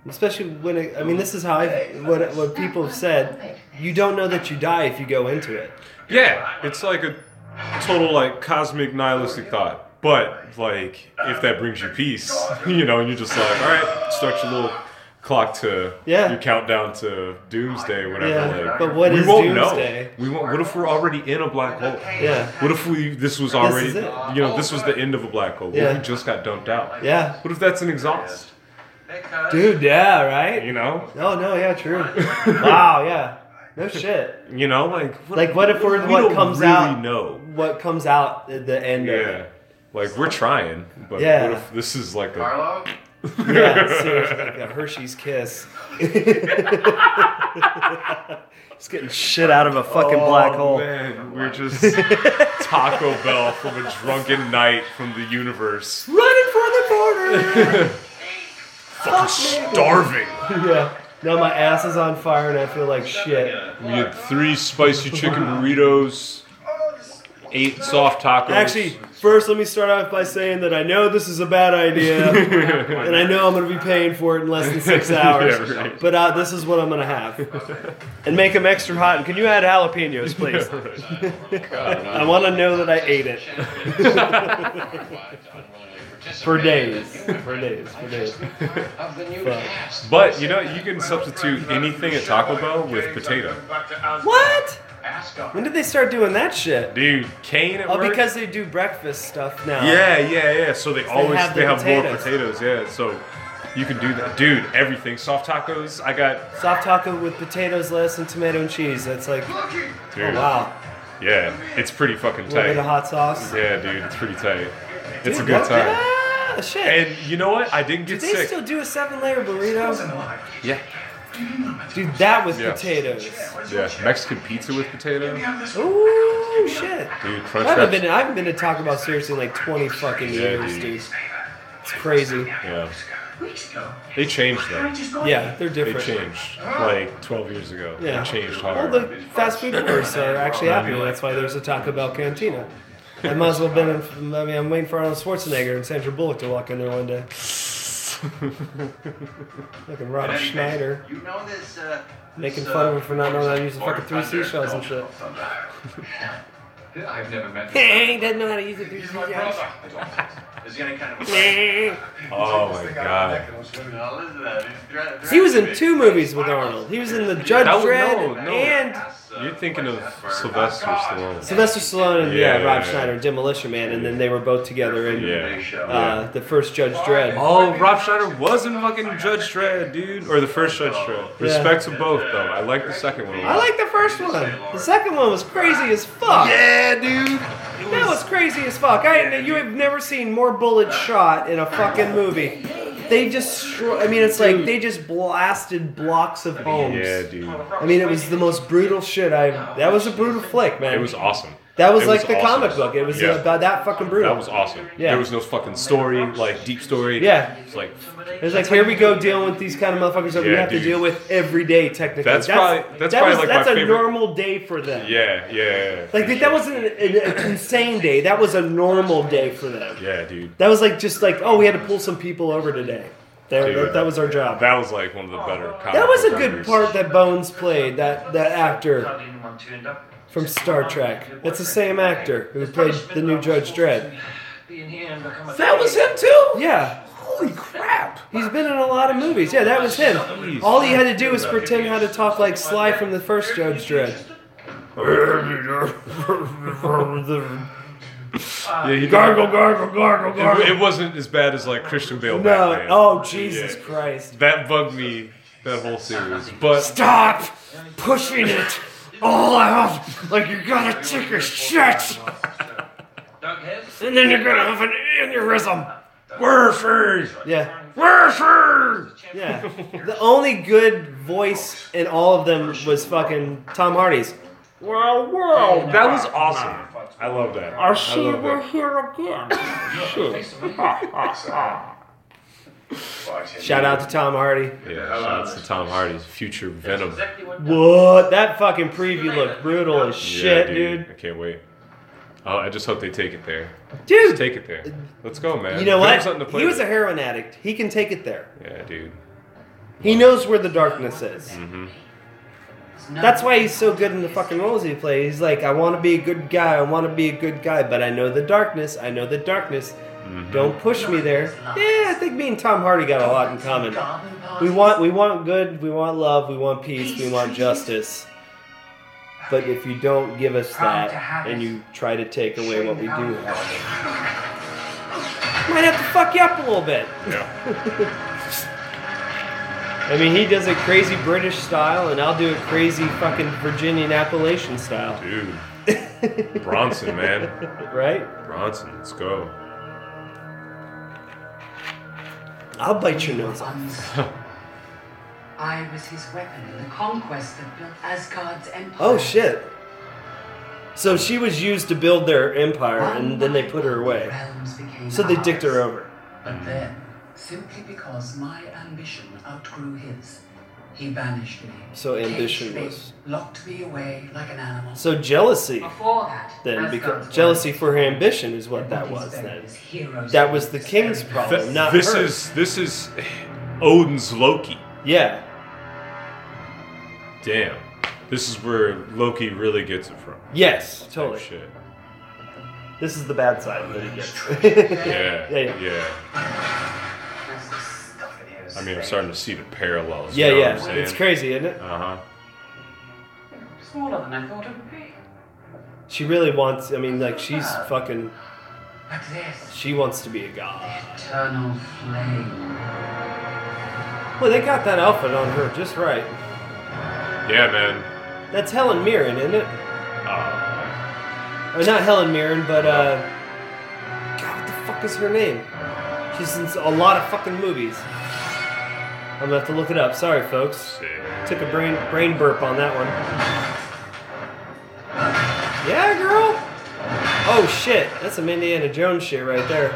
especially when it, I mean, this is how I what what people have said. You don't know that you die if you go into it. Yeah, it's like a total like cosmic nihilistic thought. But like, if that brings you peace, you know, and you're just like, all right, start your little clock to Yeah. your countdown to doomsday, whatever. Yeah, like, but what we is won't doomsday? know. We won't. What if we're already in a black hole? Yeah. What if we this was already is it. you know this was the end of a black hole? What Yeah. if we just got dumped out? Yeah, What if that's an exhaust? dude. Yeah, right. You know, Oh no, yeah, true. wow, yeah. No shit. you know, like Like, what if we're we what don't comes really out? know? What comes out at the end of Yeah, it? like we're trying, but Yeah. what if this is like a Carlo? Yeah, seriously, like a Hershey's kiss. It's getting shit out of a fucking black Oh, hole. Man, we're just Taco Bell from a drunken night from the universe. Running for the border. Fucking starving. yeah. Now my ass is on fire and I feel like shit. We had three spicy chicken burritos, eight soft tacos. Actually, first let me start off by saying that I know this is a bad idea, and I know I'm going to be paying for it in less than six hours. Yeah, right. But uh, this is what I'm going to have, and make them extra hot. And can you add jalapenos, please? I want to know that I ate it for days, for days, for days. Fuck. but you know, you can substitute anything at Taco Bell with potato. What? When did they start doing that shit? Dude, Kane at Oh, work. because they do breakfast stuff now. yeah, yeah, yeah. So they always have they the have, more potatoes. potatoes. Yeah, so you can do that, dude. Everything soft tacos. I got Soft taco with potatoes, lettuce, and tomato and cheese. That's like, dude. oh wow. Yeah, it's pretty fucking A little bit of hot sauce. Yeah, dude, it's pretty tight. It's a good time. Ah, shit. And you know what? I didn't get they sick. They still do a seven layer burrito? Yeah, Dude, that with Yeah. potatoes. yeah. Mexican pizza with potato. Ooh, shit. Dude, I haven't been I haven't been to Taco Bell seriously in like 20 fucking Yeah, years, dude. dude. It's crazy. Yeah. They changed though. Yeah, they're different. They different. changed like 12 years ago. Yeah. They changed hard. the fast food wars are actually happening. That's why there's a Taco Bell cantina. I might as well have been in, I mean, I'm waiting for Arnold Schwarzenegger and Sandra Bullock to walk in there one day. Fucking Rob Schneider. You know this, uh, Making fun of him for not knowing how to use the fucking three seashells and shit. I've never met Hey, doesn't know how to use the three seashells. Is he any kind of a oh my god. Now listen to that. He's dra- He was in two movies with Arnold. He was in the Judge That Dredd no, no. and You're thinking of Sylvester Stallone. Sylvester Stallone and yeah, Yeah. Rob Schneider, Demolition Man, and then they were both together in Yeah. uh, the first Judge Dredd. Oh, Rob Schneider was in fucking Judge Dredd, dude. Or the first Judge Dredd. Respect to both, though. I like the second one. I like the first one. The second one was crazy as fuck. Yeah, dude. That was crazy as fuck. I you have never seen more bullets shot in a fucking movie. They just, stro- I mean, it's like they just blasted blocks of homes. Yeah, dude. I mean, it was the most brutal shit I've. That was a brutal flick, man. It was awesome. That was it like the awesome. comic book. It was Yeah. about that fucking brutal. That was awesome. Yeah. There was no fucking story, like deep story. Yeah. It's like It was like, here we go dealing with these kind of motherfuckers that we have dude. to deal with every day, technically. That's probably- that's that probably was, like my that's a favorite- normal day for them. yeah, yeah. yeah, Like for that wasn't an, an insane day. That was a normal day for them. Yeah, dude. That was like just like, oh, we had to pull some people over today. That, Dude. that, that was our job. That was like one of the better. comic That was a good movies. part that Bones played. That that actor from Star Trek. It's the same actor who played the new Judge Dredd. That was him too. Yeah. Holy crap! He's been in a lot of movies. Yeah, that was him. All he had to do was pretend how to talk like Sly from the first Judge Dredd. Yeah, he Gargle, gargle, gargle, It, gargle. it wasn't as bad as like Christian Bale. No. Batman. Oh, Jesus Yeah. Christ. That bugged me. That whole series, but Stop pushing it all out like you're gonna take a shit. And then you're gonna have an aneurysm. Werfer. Yeah. Werfer. Yeah. The only good voice in all of them was fucking Tom Hardy's. Well, well, That was awesome. I love that. I see love we're here again. Fighting Shout out to Tom Hardy. Yeah, shout out to Tom Hardy's future Venom. What? That fucking preview looked brutal as shit, yeah, dude. I can't wait. Oh, I just hope they take it there. Dude, Just take it there. Let's go, man. you know Give them what? something to play He was a with. heroin addict. He can take it there. Yeah, dude. He knows where the darkness is. Mm-hmm. That's why he's so good in the fucking roles he plays. He's like, I want to be a good guy. I want to be a good guy, but I know the darkness. I know the darkness. Mm-hmm. Don't push me there. Yeah, I think me and Tom Hardy got a lot in common. We want, we want good. We want love. We want peace. We want justice. But if you don't give us that, and you try to take away what we do have, might have to fuck you up a little bit. Yeah. I mean, he does it crazy British style, and I'll do it crazy fucking Virginian Appalachian style. Dude. Bronson, man. Right? Bronson, let's go. I'll bite your nose off. I was his weapon in the conquest that built Asgard's empire. Oh shit. So she was used to build their empire, and then they put her away. So they dicked her over. But then, simply because my ambition outgrew his, he banished me. So ambition me, was- locked me away like an animal. So jealousy, Before that, then, Asgard's because jealousy for her ambition is what that was. Then that was the king's problem, Th- not this her. is this is Odin's Loki. Yeah, Damn. This is where Loki really gets it from. yes, Type totally. Shit. This is the bad side that he gets. Yeah. Yeah, yeah. That's the stuff in here is I mean, I'm starting to see the parallels. yeah, you know yeah. What I'm? It's crazy, isn't it? Uh huh. Smaller than I thought it would be. She really wants. I mean, like she's fucking. But this, She wants to be a god. eternal flame. Well, they got that outfit on her just right. Yeah, man. That's Helen Mirren, isn't it? Uh, Or not Helen Mirren, but uh, God, what the fuck is her name? She's in a lot of fucking movies. I'm gonna have to look it up. Sorry, folks. sick. Took a brain brain burp on that one. Yeah, girl. Oh shit, that's some Indiana Jones shit right there.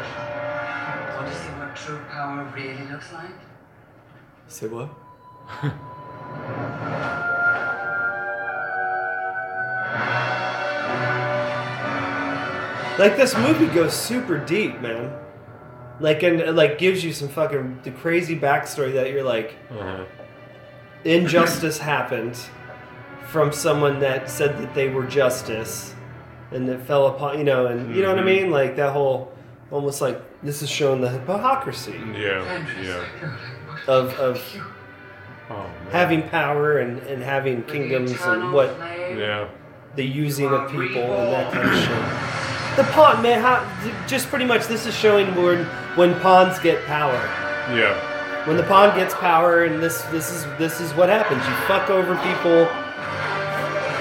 Want to see what true power really looks like? Say what? like this movie goes super deep, man. Like and like gives you some fucking the crazy backstory that you're like Uh-huh. injustice happened from someone that said that they were justice and that fell upon you know and you know what I Mhm. mean like that whole almost like this is showing the hypocrisy Yeah. Yeah. of of Oh, man. having power and, and having kingdoms and what Yeah. the using of people and that kind of shit. The pawn man, how, just pretty much this is showing when when pawns get power. Yeah. When the pawn gets power, and this this is this is what happens. You fuck over people,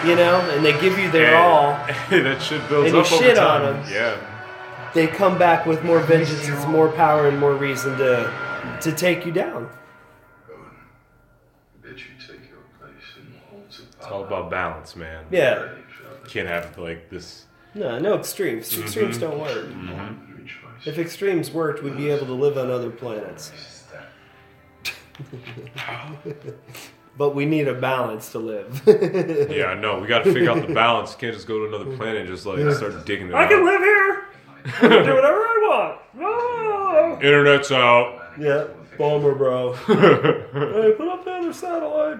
you know, and they give you their all. that shit builds And you over shit on them. Yeah. They come back with more vengeance, more power, and more reason to to take you down. Bid you take your place in the halls of It's all about balance, man. Yeah. You can't have like this. No, no extremes. Extremes mm-hmm. don't work. Mm-hmm. If extremes worked, we'd be able to live on other planets. but we need a balance to live. Yeah, I know. We got to figure out the balance. You can't just go to another planet and just like start digging it I out. can live here. I can do whatever I want. Oh. Internet's out. Yeah, bomber, bro. hey, put up the other satellite.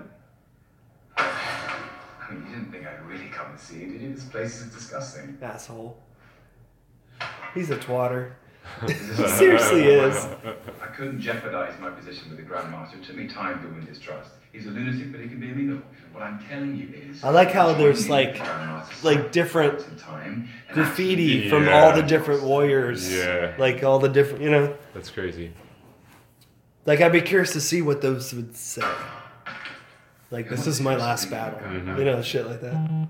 I mean, you didn't think I'd really come and see you, did you? This place is disgusting. Asshole. He's a twatter. He seriously is. I couldn't jeopardize my position with the Grandmaster. It took me time to win his trust. He's a lunatic, but he can be amenable. What I'm telling you is... I like how there's like the like different time, and graffiti from Yeah. all the different warriors. Yeah. Like all the different, you know. That's crazy. Like I'd be curious to see what those would say. Like this is my last battle. You know, shit like that.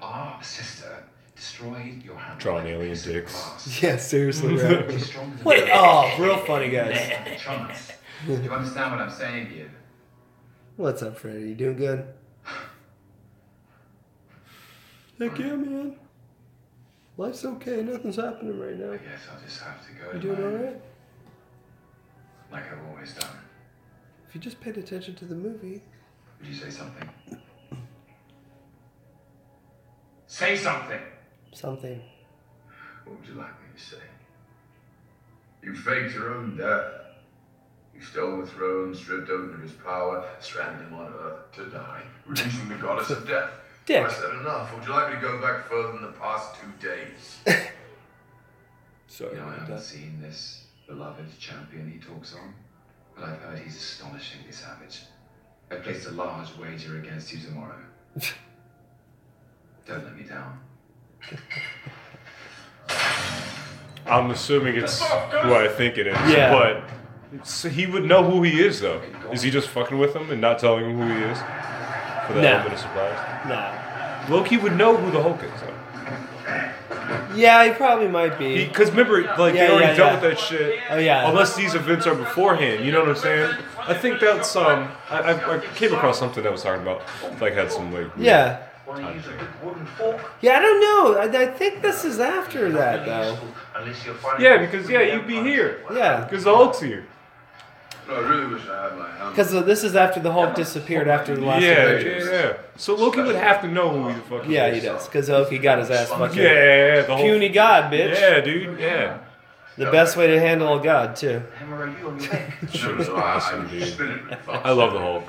Our sister destroyed your hand. Drawing alien dicks. Yeah, seriously, She's right? stronger than What? Oh, real funny guys. Do you understand what I'm saying here? What's up, Freddy? You doing good? Heck yeah, man. Life's okay. Nothing's happening right now. I guess I'll just have to go. You doing my- all right? Like I've always done. If you just paid attention to the movie. Would you say something? Say something. Something. What would you like me to say? You faked your own death. You stole the throne, stripped Odin of his power, stranded him on Earth to die, releasing the goddess of death. Dick. I said enough. Would you like me to go back further than the past two days? Sorry You know, I haven't that. seen this beloved champion he talks on, but I've heard he's astonishingly savage. I placed a large wager against you tomorrow. Don't let me down. I'm assuming it's who I think it is. Yeah. But so he would know who he is, though. Is he just fucking with him and not telling him who he is? For that Nah. element of surprise? Nah. Loki would know who the Hulk is, though. Yeah, he probably might be. Because remember, like, Yeah, they already yeah, dealt yeah. with that shit. Oh, yeah. Unless these events are beforehand, you know what I'm saying? I think that's, um, I, I, I came across something that was talking about, like, had some, like, Yeah. Want to use a big wooden fork? Yeah, I don't know. I, I think this is after that, though. Unless you're finding Yeah, because, yeah, you'd be here. Yeah. Because the Hulk's here. No, I really wish I had my hand. Because uh, this is after the Hulk disappeared after the last Yeah, Avengers. yeah, yeah. So Loki would have to know who he the fuck Yeah, is. he does. Because Loki got his ass fucking Yeah, yeah, yeah, the whole puny god, bitch. Yeah, dude. Yeah. The best way to handle a god, too. hammer you on your neck. No, no, awesome, dude. I love the Hulk.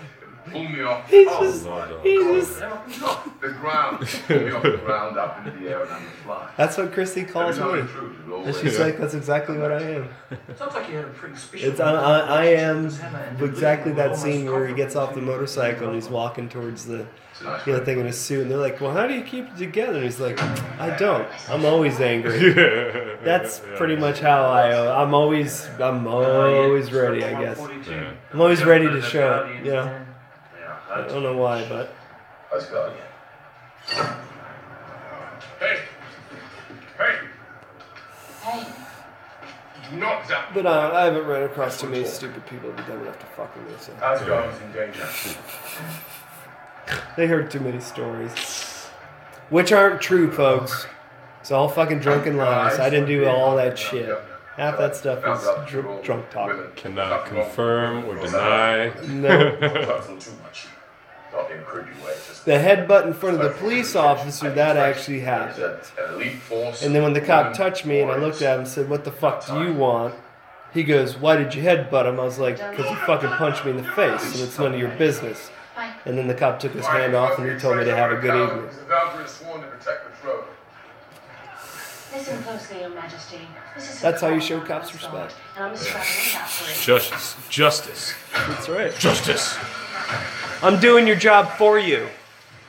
Pull me off. He's oh, just, love the he's just. the ground. Pull me off the ground up into the air and I'm a fly. That's what Christy calls Every me. time I intrude, it And always- she's like, that's exactly what I am. Sounds like you had a pretty special. It's I, I, I am exactly that scene where he gets off the motorcycle and he's walking towards the It's nice you know, thing in a suit, and they're like, "Well, how do you keep it together?" And he's like, "I don't. I'm always angry." That's pretty much how I. Uh, I'm always. I'm always ready. I guess. I'm always ready to show it. You know. Yeah, I don't know why, but Let's go. Hey! Hey! Hey, Not that. but uh, I haven't run across too many stupid people that be dumb enough to fuck with me. So Asgard's in danger. they heard too many stories, which aren't true, folks. It's all fucking drunken lies. I didn't do all that shit. Half that stuff is dr- drunk talk. Cannot confirm or deny. No. The headbutt in front of the police officer, that actually happened. an uh, elite force. And then when the cop touched me and I looked at him and said, What the fuck do you want? He goes, Why did you headbutt him? I was like, Because you fucking punched me in the face and it's none of your business. And then the cop took his hand off and he told me to have a good evening. The Valkyrie is sworn to protect the throne. Listen closely, Your Majesty. This is That's how you show cops respect. Scotland, And I'm a strapping up for it. Justice. Justice. That's right. Justice. I'm doing your job for you.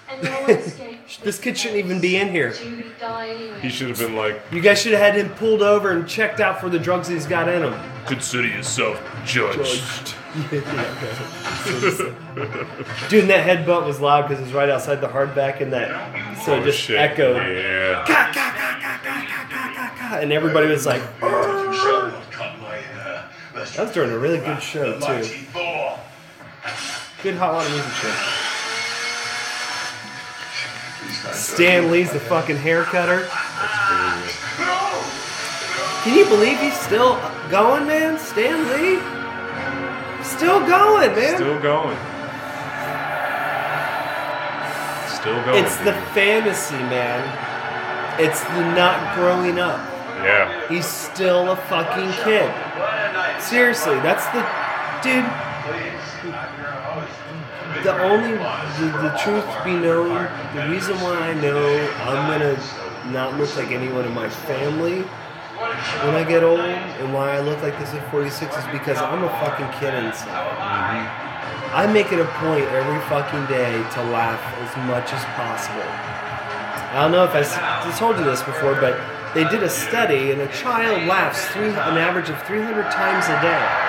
And no one escaped This kid shouldn't even be in here. You'd die anyway. He should have been like, You guys should have had him pulled over and checked out for the drugs he's got in him. consider yourself judged. Dude, and that headbutt was loud because it was right outside the hardback and that. So it Oh, just shit. echoed. Yeah. And everybody was like, You shall not cut my hair. lest That was during a really good show, too. Good hot water music show. Stan Lee's the fucking hair cutter. Can you believe he's still going, man? Stan Lee? Still going, man. Still going. Still going. It's the fantasy, man. It's the not growing up. yeah. He's still a fucking kid. Seriously, that's the dude. The only the, the truth be known, the reason why I know I'm gonna not look like anyone in my family when I get old, and why I look like this at 46 is because I'm a fucking kid inside. Mm-hmm. I make it a point every fucking day to laugh as much as possible. I don't know if i told you this before, but they did a study, and a child laughs three, an average of 300 times a day.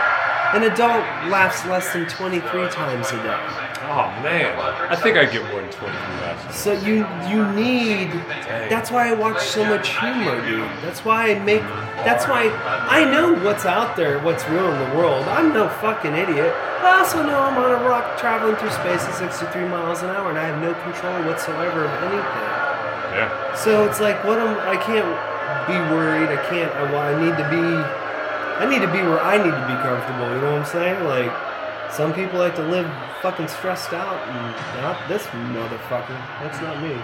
An adult laughs less than 23 times a day. Oh man. I think I get more than 23 laughs. So you you need. That's why I watch so much humor, dude. That's why I make. That's why I know what's out there, what's real in the world. I'm no fucking idiot. I also know I'm on a rock traveling through space at 63 miles an hour, and I have no control whatsoever of anything. Yeah. So it's like, what am I can't be worried. I can't. I, I need to be. I need to be where I need to be comfortable. You know what I'm saying? Like, some people like to live fucking stressed out, and not this motherfucker. That's not me.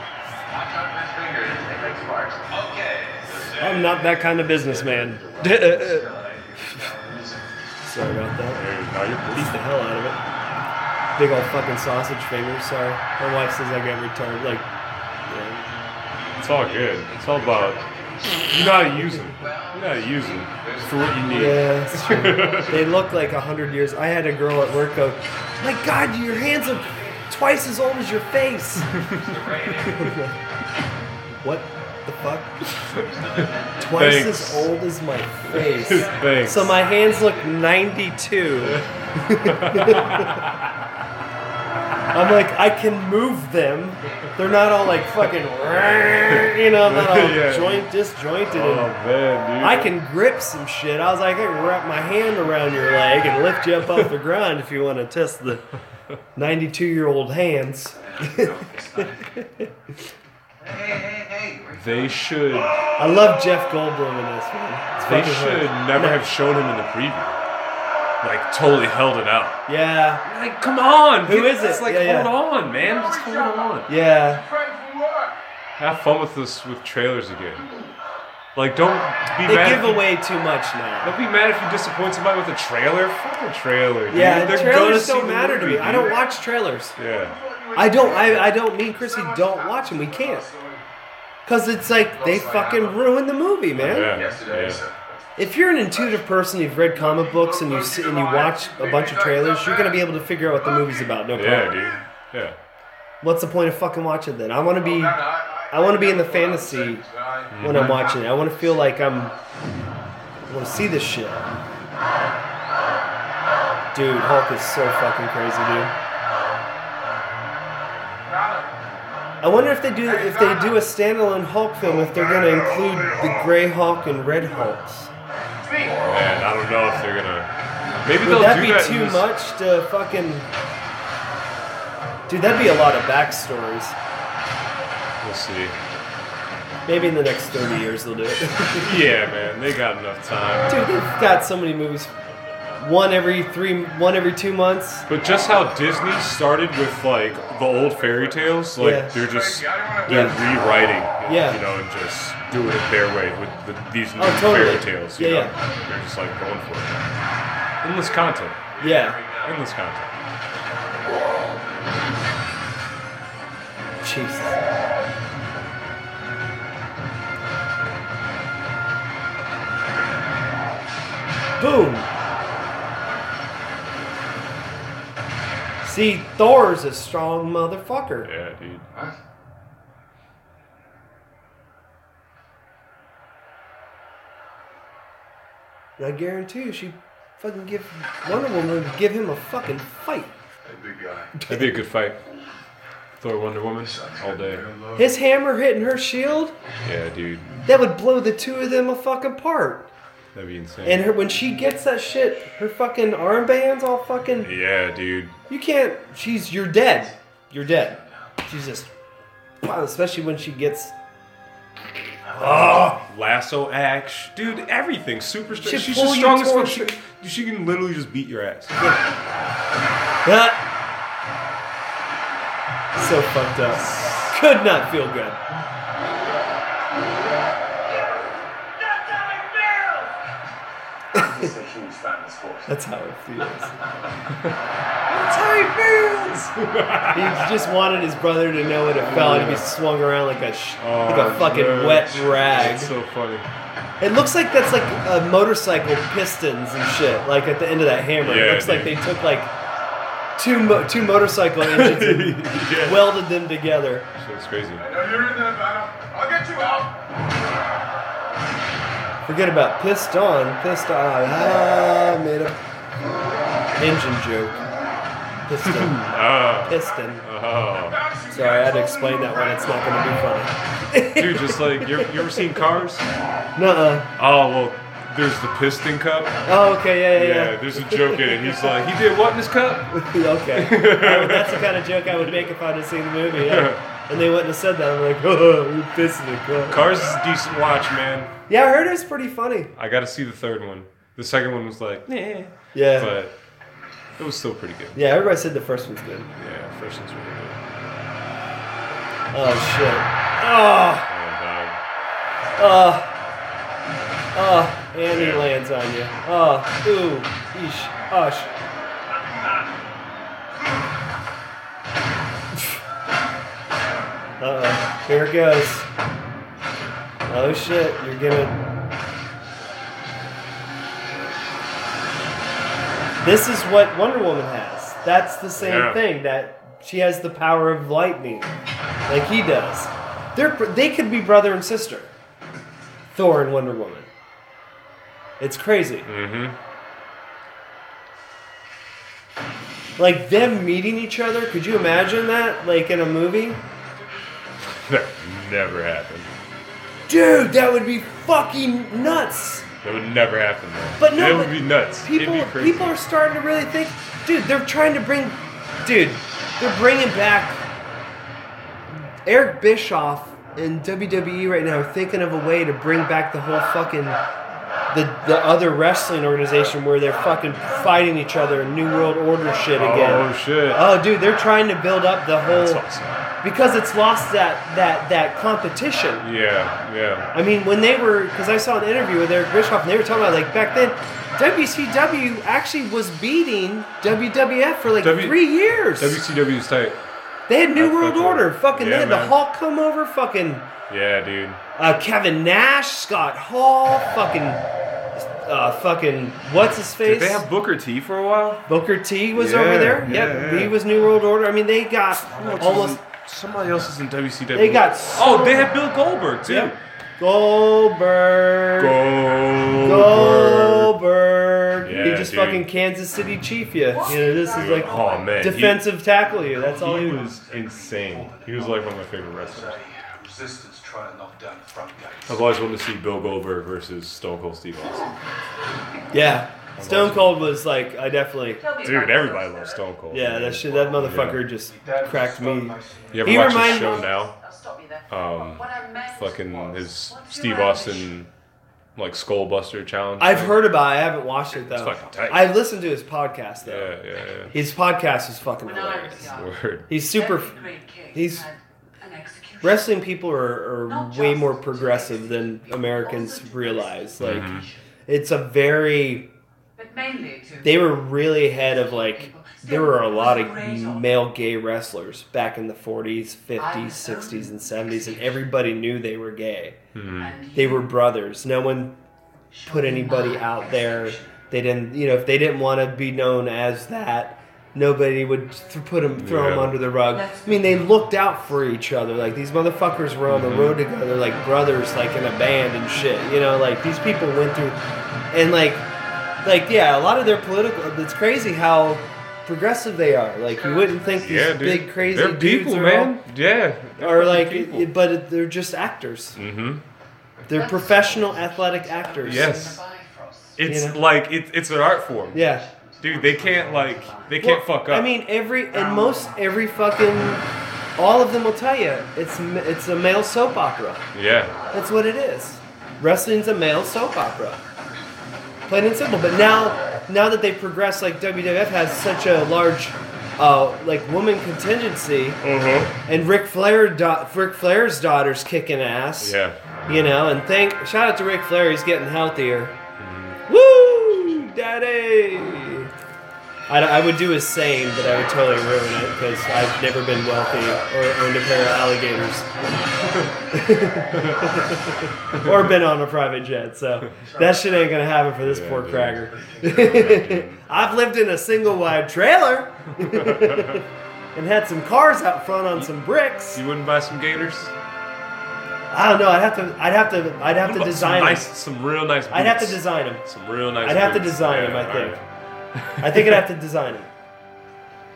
I'm not that kind of businessman. Sorry about that. Beat the hell out of it. Big old fucking sausage fingers. Sorry. My wife says I get retarded. Like, yeah. It's all good. It's all about you to use them. You to use them for what you need. Yeah, it's true. they look like a hundred years. I had a girl at work go, "My God, your hands are twice as old as your face." what the fuck? Twice Thanks. as old as my face. Thanks. So my hands look ninety-two. I'm like, I can move them. They're not all like fucking, you know, not all Yeah. joint disjointed. Oh and- man, dude. I can grip some shit. I was like, I can wrap my hand around your leg and lift you up off the ground if you want to test the 92 year old hands. They should. I love Jeff Goldblum in this one. It's They should hard. never No. have shown him in the preview. Like totally held it out. Yeah. Like, come on. Who is get- it? It's like, Yeah, hold yeah. on, man. Just hold on. Yeah. Have fun with this with trailers again. Like, don't be They mad. give if you- away too much now. Don't be mad if you disappoint somebody with a trailer. Fuck a trailer. Dude. Yeah, They're gonna trailers see don't the matter to movie, me. I don't watch trailers. Yeah. I don't. I, I don't. Me and Chrissy don't watch them. We can't. Cause it's like they fucking ruin the movie, man. Yeah. yeah. If you're an intuitive person, you've read comic books, and you see, and you watch a bunch of trailers, you're gonna be able to figure out what the movie's about. No Yeah, problem. dude. Yeah. What's the point of fucking watching then? I want to be, I want to be in the fantasy when I'm mhm. watching it. I want to feel like I'm, I want to see this shit. Dude, Hulk is so fucking crazy, dude. I wonder if they do if they do a standalone Hulk film if they're gonna include the Gray Hulk and Red Hulks. I don't know if they're gonna. Maybe Would they'll that do be that. in too this- much to fucking? Dude, that'd be a lot of backstories. We'll see. Maybe in the next thirty years they'll do it. Yeah, man, they got enough time. Dude, they've got so many movies. One every three, one every two months. But just how Disney started with like the old fairy tales, like Yeah. they're just they're Yeah. rewriting, Yeah. you know, and just doing it their way with the, these oh, new Oh, totally. fairy tales. You Yeah, know? yeah. They're just like going for it. Endless content. Yeah. Endless content. Jesus. Boom. See, Thor's a strong motherfucker. Yeah, dude. I guarantee you, she fucking give Wonder Woman would give him a fucking fight. That'd be, guy. That'd be a good fight. Thor, Wonder Woman, all day. His hammer hitting her shield, Yeah, dude. that would blow the two of them a fucking apart. That'd be insane. And her when she gets that shit, her fucking armbands all fucking. yeah, dude. You can't. She's. You're dead. You're dead. She's just. Wow. Especially when she gets. Oh, lasso axe, dude. Everything super strong. She's pull just you strong as fuck. towards She, she can literally just beat your ass. Ah. So fucked up. Could not feel good. That's how it feels. That's how he feels. he just wanted his brother to know what it felt like to be swung around like a sh- oh, like a Oh, fucking man. wet rag. That's so funny. It looks like that's like a motorcycle pistons and shit. Like at the end of that hammer, Yeah, it looks like they took like two mo- two motorcycle engines and Yeah. welded them together. Shit's crazy. Now you're in there, battle. I'll get you out. Forget about pissed on, pissed on. Ah, made a engine joke. Piston, Ah. piston. Oh. Sorry, I had to explain that one. It's not going to be funny. Dude, just like you ever, seen Cars? Nuh-uh. Oh well, there's the piston cup. Oh, okay, yeah, yeah, Yeah, yeah. there's a joke in it. He's like, he did what in his cup? okay. I that's the kind of joke I would make if I'd have seen the movie. Yeah. And they wouldn't have said that. I'm like, oh, we're pissing the car. Cars is a decent watch, man. Yeah, I heard it's pretty funny. I got to see the third one. The second one was like, eh. Yeah. But it was still pretty good. Yeah, everybody said the first one's good. Yeah, first one's really good. Oh shit. Oh, Oh, dog. oh, oh, and he lands on you. Oh, ooh, eesh, hush. Uh oh, here it goes. Oh shit, you're gonna. This is what Wonder Woman has. That's the same Yeah. thing. That she has the power of lightning, like he does. They're they could be brother and sister. Thor and Wonder Woman. It's crazy. Mm-hmm. Like them meeting each other. Could you imagine that? Like in a movie? That never happened. Dude, that would be fucking nuts. That would never happen, though. But no, it would be nuts. People, be people are starting to really think, dude. They're trying to bring, dude. They're bringing back Eric Bischoff in WWE right now. Are thinking of a way to bring back the whole fucking the the other wrestling organization where they're fucking fighting each other in New World Order shit oh, again. Oh shit. Oh, dude, they're trying to build up the whole That's awesome. Because it's lost that that that competition. Yeah, yeah. I mean, when they were, because I saw an interview with Eric Bischoff, and they were talking about like back then, WCW actually was beating WWF for like W- three years. WCW's tight. they had New I World fucking- Order. Fucking, Yeah, they had the man. Hulk come over. Fucking Yeah, dude. uh, Kevin Nash, Scott Hall. Fucking, uh, fucking what's his face? Did they have Booker T for a while? Booker T was Yeah, over there. yeah, yep, yeah. he was New World Order. I mean, they got almost. Somebody else is in WCW. They got Oh, they had Bill Goldberg too. Yep. Goldberg. Goldberg. Goldberg. he just dude. fucking Kansas City chief you. You know, this is like Oh man, he- defensive tackle you. That's all He, he, was insane. He was like one of my favorite wrestlers. Resistance trying to knock down the front gates. I've always wanted to see Bill Goldberg versus Stone Cold Steve Austin. Yeah. Stone Cold was like, I definitely. Dude, everybody loves Stone Cold. Yeah, that shit. That motherfucker just cracked me. You ever He watch his show now? I'll stop you there. Um, What I meant fucking his Steve Austin, like Skull Buster challenge. I've thing. heard about. it. I haven't watched it though. It's fucking tight. I've listened to his podcast though. Yeah, yeah, yeah. His podcast is fucking When I was hilarious. Word. He's super. great He's had an execution. wrestling people are, are way more progressive than Americans realize. Like, Mm-hmm. it's a very. But mainly to They were really ahead of like. There were a lot of male gay wrestlers back in the 40s, 50s, 60s, and 70s, and everybody knew they were gay. Mm-hmm. They were brothers. No one put anybody out there. They didn't, you know, if they didn't want to be known as that, nobody would th- put them, throw them Yeah. under the rug. I mean, they looked out for each other. Like these motherfuckers were on the road together, like brothers, like in a band and shit. You know, like these people went through, and like, like yeah, a lot of their political. It's crazy how progressive they are. Like you wouldn't think these Yeah, big crazy They're people, man. Yeah. all, are like, it- but it, they're just actors. Mm-hmm. They're professional athletic actors. Yes. It's You know? like it's it's an art form. Yeah. Dude, they can't like they can't Well, fuck up. I mean, every and most every fucking all of them will tell you it's it's a male soap opera. yeah. That's what it is. Wrestling's a male soap opera. Plain and simple. But now, now that they've progressed, like WWF has such a large, uh, like woman contingency, Mm-hmm. and Ric Flair, da- Ric Flair's daughter's kicking ass. Yeah. You know, and thank shout out to Ric Flair, he's getting healthier. Mm-hmm. Woo, daddy! I, I would do his same, but I would totally ruin it because I've never been wealthy or owned a pair of alligators or been on a private jet. So that shit ain't gonna happen for this poor cracker. I've lived in a single wide trailer and had some cars out front on some bricks. You wouldn't buy some gators? I don't know. I'd have to. I'd have to. I'd have to Some design them. nice, some real nice. Boots. I'd have to design them. some real nice. I'd have to boots. design them. I think. alright. I think I'd have to design them.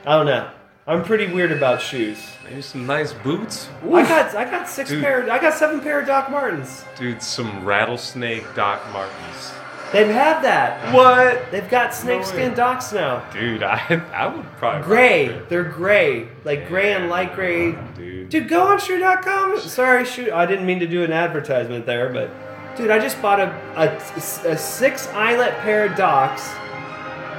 I don't know. I'm pretty weird about shoes. Maybe some nice boots. I got. I got six Dude. pair. I got seven pair of Doc Martens. Dude, some rattlesnake Doc Martens. They've had that. What? They've got snakeskin docks now. Dude, I I would probably Gray. They're gray. Like gray and light gray. dude. Dude, go on shoe.com. Sorry, shoe. I didn't mean to do an advertisement there, but dude, I just bought a, a, a six eyelet pair of docks.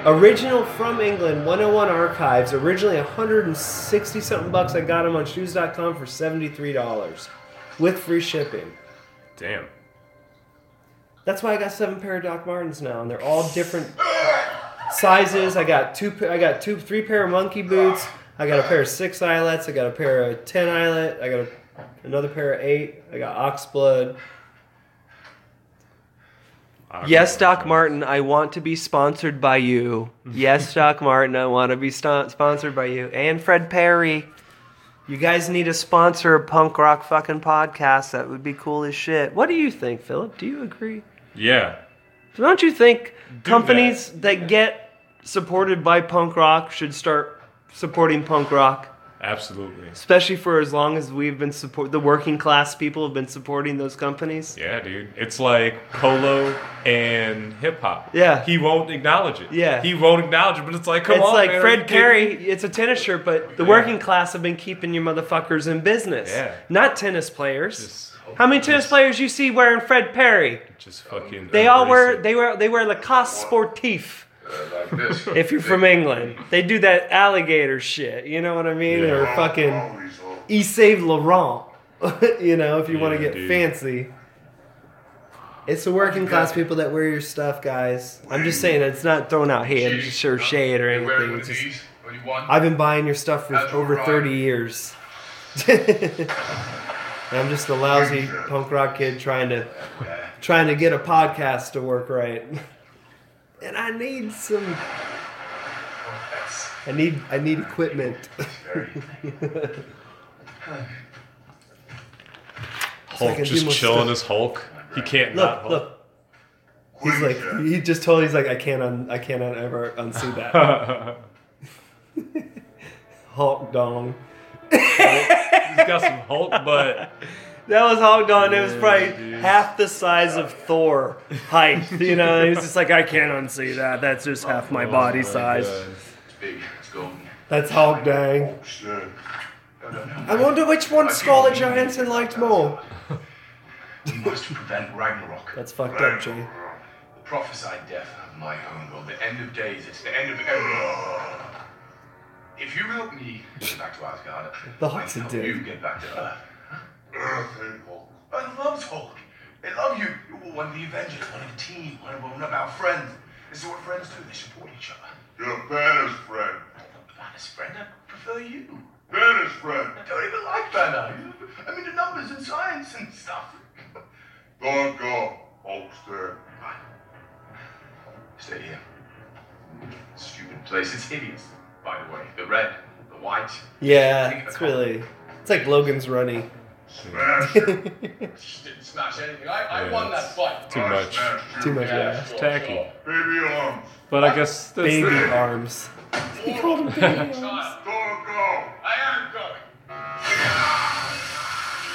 Original from England, 101 archives. Originally 160 something bucks. I got them on shoes.com for $73 with free shipping. Damn. That's why I got seven pair of Doc Martens now, and they're all different sizes. I got two. I got two, three pair of monkey boots. I got a pair of six eyelets. I got a pair of ten eyelet. I got a, another pair of eight. I got oxblood. Yes, Doc Martin, I want to be sponsored by you. Yes, Doc Martin, I want to be sto- sponsored by you. And Fred Perry. You guys need to sponsor a punk rock fucking podcast. That would be cool as shit. What do you think, Philip? Do you agree? Yeah. Don't you think companies that. get supported by punk rock should start supporting punk rock? Absolutely. Especially for as long as we've been support the working class people have been supporting those companies. Yeah, dude. It's like polo and hip hop. Yeah. He won't acknowledge it. Yeah. He won't acknowledge it, but it's like, come it's on. like man, Fred Perry. It's a tennis shirt, but the Yeah. working class have been keeping you motherfuckers in business. Yeah. Not tennis players. Just- How many tennis players you see wearing Fred Perry? Just fucking. They all wear it. they wear they wear Lacoste Sportif. Like this. If you're from England, they do that alligator shit. You know what I mean? Yeah. Or fucking Always all Yves Saint Laurent. you know, if you want to get dude. fancy. It's the working class people that wear your stuff, guys. I'm just saying it's not throwing out hate, just sure shade or anything. It's just, these? Only one? I've been buying your stuff for over 30 years. I'm just a lousy punk rock kid trying to trying to get a podcast to work right. And I need some I need I need equipment. Hulk just chilling as Hulk. He can't not Look, Hulk. look. He's like he just told he's like I can't un, I can't un, ever unsee that. Hulk dong. He's got some Hulk butt. That was Hulk dong. It was probably dude. half the size of Thor height. You know, he's just like I can't unsee that. That's just half my Oh body my size. Big. That's Hulk dang. I wonder which one Scarlett Johansson liked more. We must prevent Ragnarok. That's fucked up, Jay. The prophesied death of my own world. The end of days. It's the end of everything. If you help me get back to Asgard, The I Hulk's a help you get back to Earth. Earth and Hulk. I love Hulk. They love you. You're one of the Avengers, one of the team, one of, one of our friends. This is what friends do. They support each other. You're Banner's friend. Banner's friend, I prefer you. Banner's friend. I don't even like Banner. I mean the numbers and science and stuff. Don't go. Hulk's there. Right. Stay here. Stupid place. It's hideous, by the way. The red, the white. Yeah, it's really it's like Logan's running. Smash him. Just didn't smash anything. I, I Yeah, won that fight. Too I much. Too much Yeah, ass. sure, tacky. sure. Baby arms. But I guess that's Baby the, arms. He called him baby arms. Child, Don't go. I am going.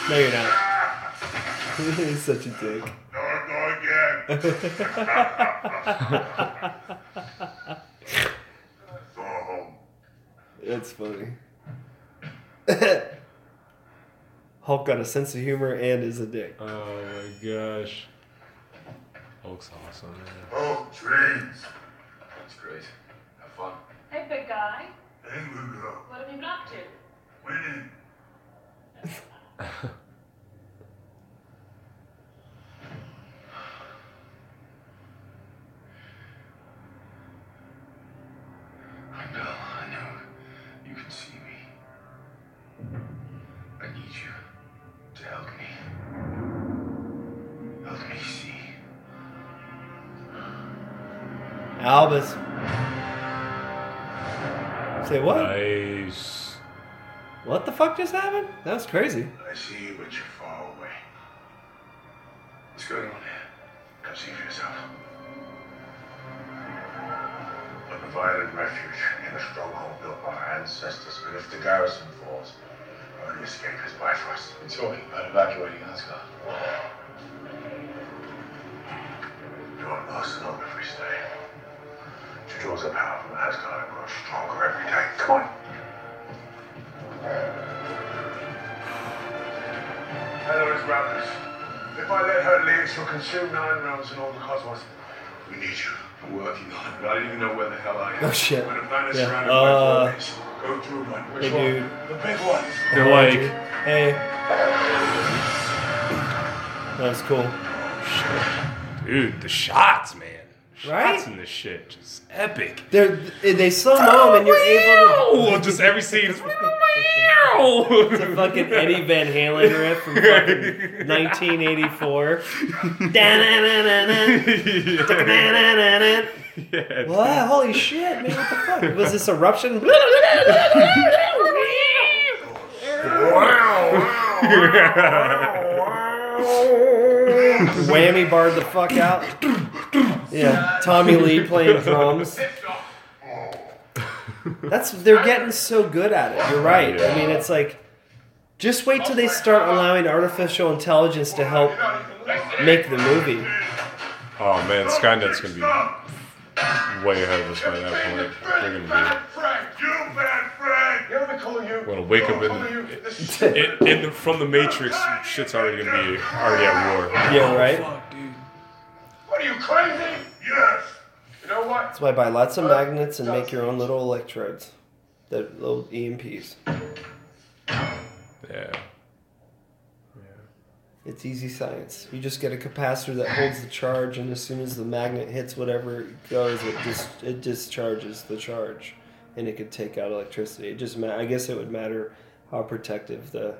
No, you're not. He's such a dick. Don't go again. Go. That's funny. Hulk got a sense of humor and is a dick. Oh my gosh. Hulk's awesome, man. Oh, trains. That's great. Have fun. Hey, big guy. Hey, little girl. What have you been up to? Winning. Albus. Say what? Nice. What the fuck just happened? That was crazy. I see you, but you're far away. What's going on here? Come see for yourself. A provided refuge in a stronghold built by our ancestors. But if the garrison falls, only escape is by for us. We're talking about evacuating Asgard. To not lasting long if we stay. She draws her power from Asgard and grows stronger every day. Come on. Hello, it's Ravnus. If I let her leave, she'll consume nine realms in all the cosmos. We need you. I'm working on it, I don't even know where the hell I am. Oh, shit. When a planet Yeah. surrounded Uh, by planets, go through one. Which hey, one? dude. The big one. They're like, Hey. That was cool. dude, the shots, man. Right? Shots in this shit, just epic. They're, they slow mo and you're able Oh, to. just every scene is. It's a fucking Eddie Van Halen riff from fucking 1984. Da-na-na-na-na. yeah, What? Holy shit, man! What the fuck? Was this eruption? Wow. Whammy barred the fuck out. Yeah, Tommy Lee playing drums. That's they're getting so good at it. You're right. I mean, it's like just wait till they start allowing artificial intelligence to help make the movie. Oh man, Skynet's gonna be way ahead of us by that point. They're gonna Frank, you bad Frank. You know what I call you? be want to wake up in, in, in the, from the Matrix. Shit's already gonna be already at war. Yeah, right. What are you crazy? Yes. You know what? That's why I buy lots of uh, magnets and make your own little electrodes, the little EMPs. Yeah. Yeah. It's easy science. You just get a capacitor that holds the charge, and as soon as the magnet hits whatever it goes, it just it discharges the charge, and it could take out electricity. It just ma- I guess it would matter how protective the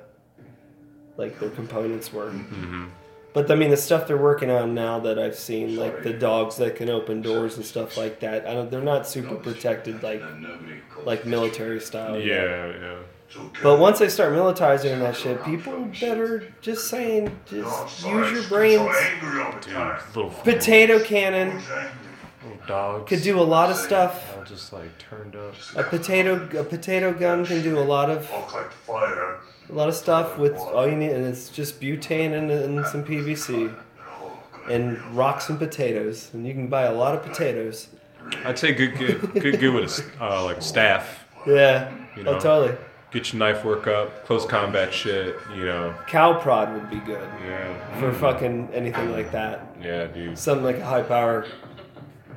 like their components were. Mm-hmm. But I mean, the stuff they're working on now that I've seen, like the dogs that can open doors and stuff like that, I don't, they're not super protected like like military style. yet. Yeah, yeah. But once they start militarizing that shit, people better just saying, just use your brains. Dude, Potato cannon little dogs could do a lot of stuff. all just like turned up. A potato a potato gun can do a lot of Walk like fire. A lot of stuff with all you need, and it's just butane and, and some PVC and rocks and potatoes, and you can buy a lot of potatoes. I'd say good, good, good, good with a uh, like staff. Yeah, You oh totally. Get your knife work up, close combat shit. You know. Cow prod would be good Yeah. for fucking anything like that. Yeah, dude. Something like a high power,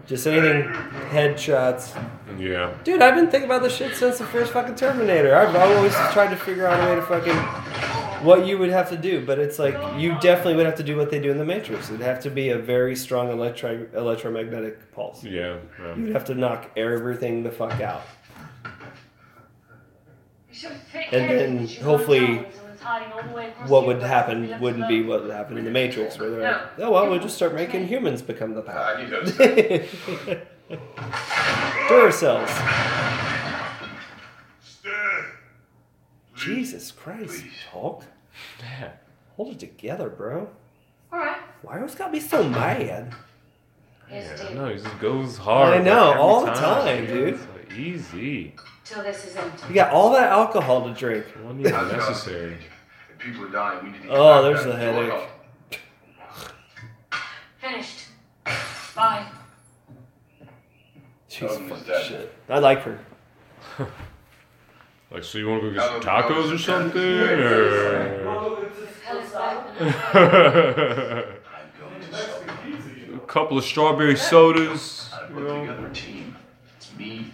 just anything headshots. Yeah. Dude, I've been thinking about this shit since the first fucking Terminator. I've always tried to figure out a way to fucking what you would have to do, but it's like you definitely would have to do what they do in the Matrix. It'd have to be a very strong electro electromagnetic pulse. Yeah. yeah. You'd have to knock everything the fuck out. And then hopefully what would happen wouldn't be what would happen in the Matrix, where they're like, oh well, we'll just start making humans become the power. I need those. Duracells. Stay. Jesus Christ, Hulk. Yeah. Hold it together, bro. Alright. Why always gotta be so mad? Here's the Yeah, deal. no, he just goes hard. I know, like, every all the time, dude. It's like, easy. Till this is empty. You got all that alcohol to drink. It wasn't even necessary. If people are dying, we need to Oh, there's the headache. door. Finished. Bye. She's Tony fucking shit. I like her. Like, so you want to go get some tacos or something? yeah. Or Hell is back. a I'm going to stop you. couple of strawberry sodas. You know, together a team. It's me.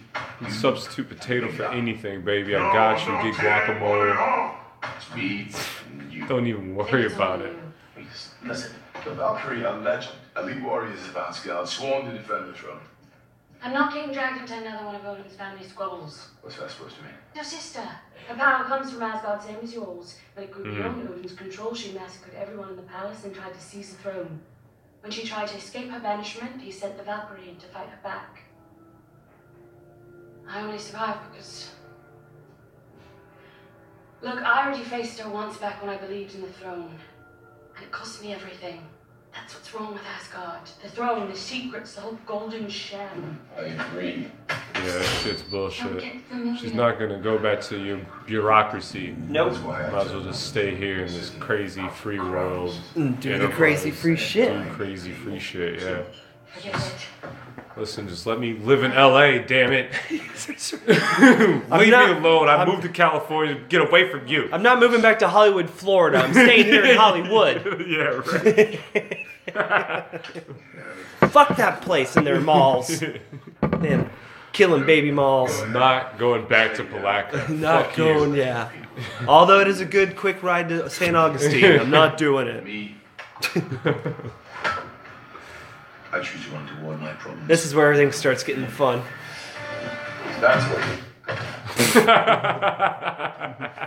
substitute potato for anything, baby. I got you. Get guacamole. It's me. And you. Don't even worry about it. Listen, the Valkyrie are legend. Elite warriors of Asgard, sworn to defend the throne. I'm not getting dragged into another one of Odin's family squabbles. What's that supposed to mean? Your sister. Her power comes from Asgard, same as yours. When it grew Mm. beyond Odin's control, she massacred everyone in the palace and tried to seize the throne. When she tried to escape her banishment, he sent the Valkyrie in to fight her back. I only survived because. Look, I already faced her once back when I believed in the throne. And it cost me everything. That's what's wrong with Asgard. The throne, the secrets, the whole golden sham. I agree. Yeah, that shit's bullshit. She's not gonna go back to your bureaucracy. Nope. I Might as well just stay here in this crazy free world. Mm, Do the enterprise crazy free shit. Do crazy free shit, yeah. Forget it. Listen, just let me live in LA, damn it. I'm Leave not- me alone. I I'm- moved to California to get away from you. I'm not moving back to Hollywood, Florida. I'm staying here in Hollywood. yeah, right. Fuck that place and their malls. Damn, killing baby malls. not going back to Palatka. Not Fuck going, you. yeah. Although it is a good quick ride to St. Augustine, I'm not doing it. Me. I choose you toward my problems. This is where everything starts getting fun. That's what.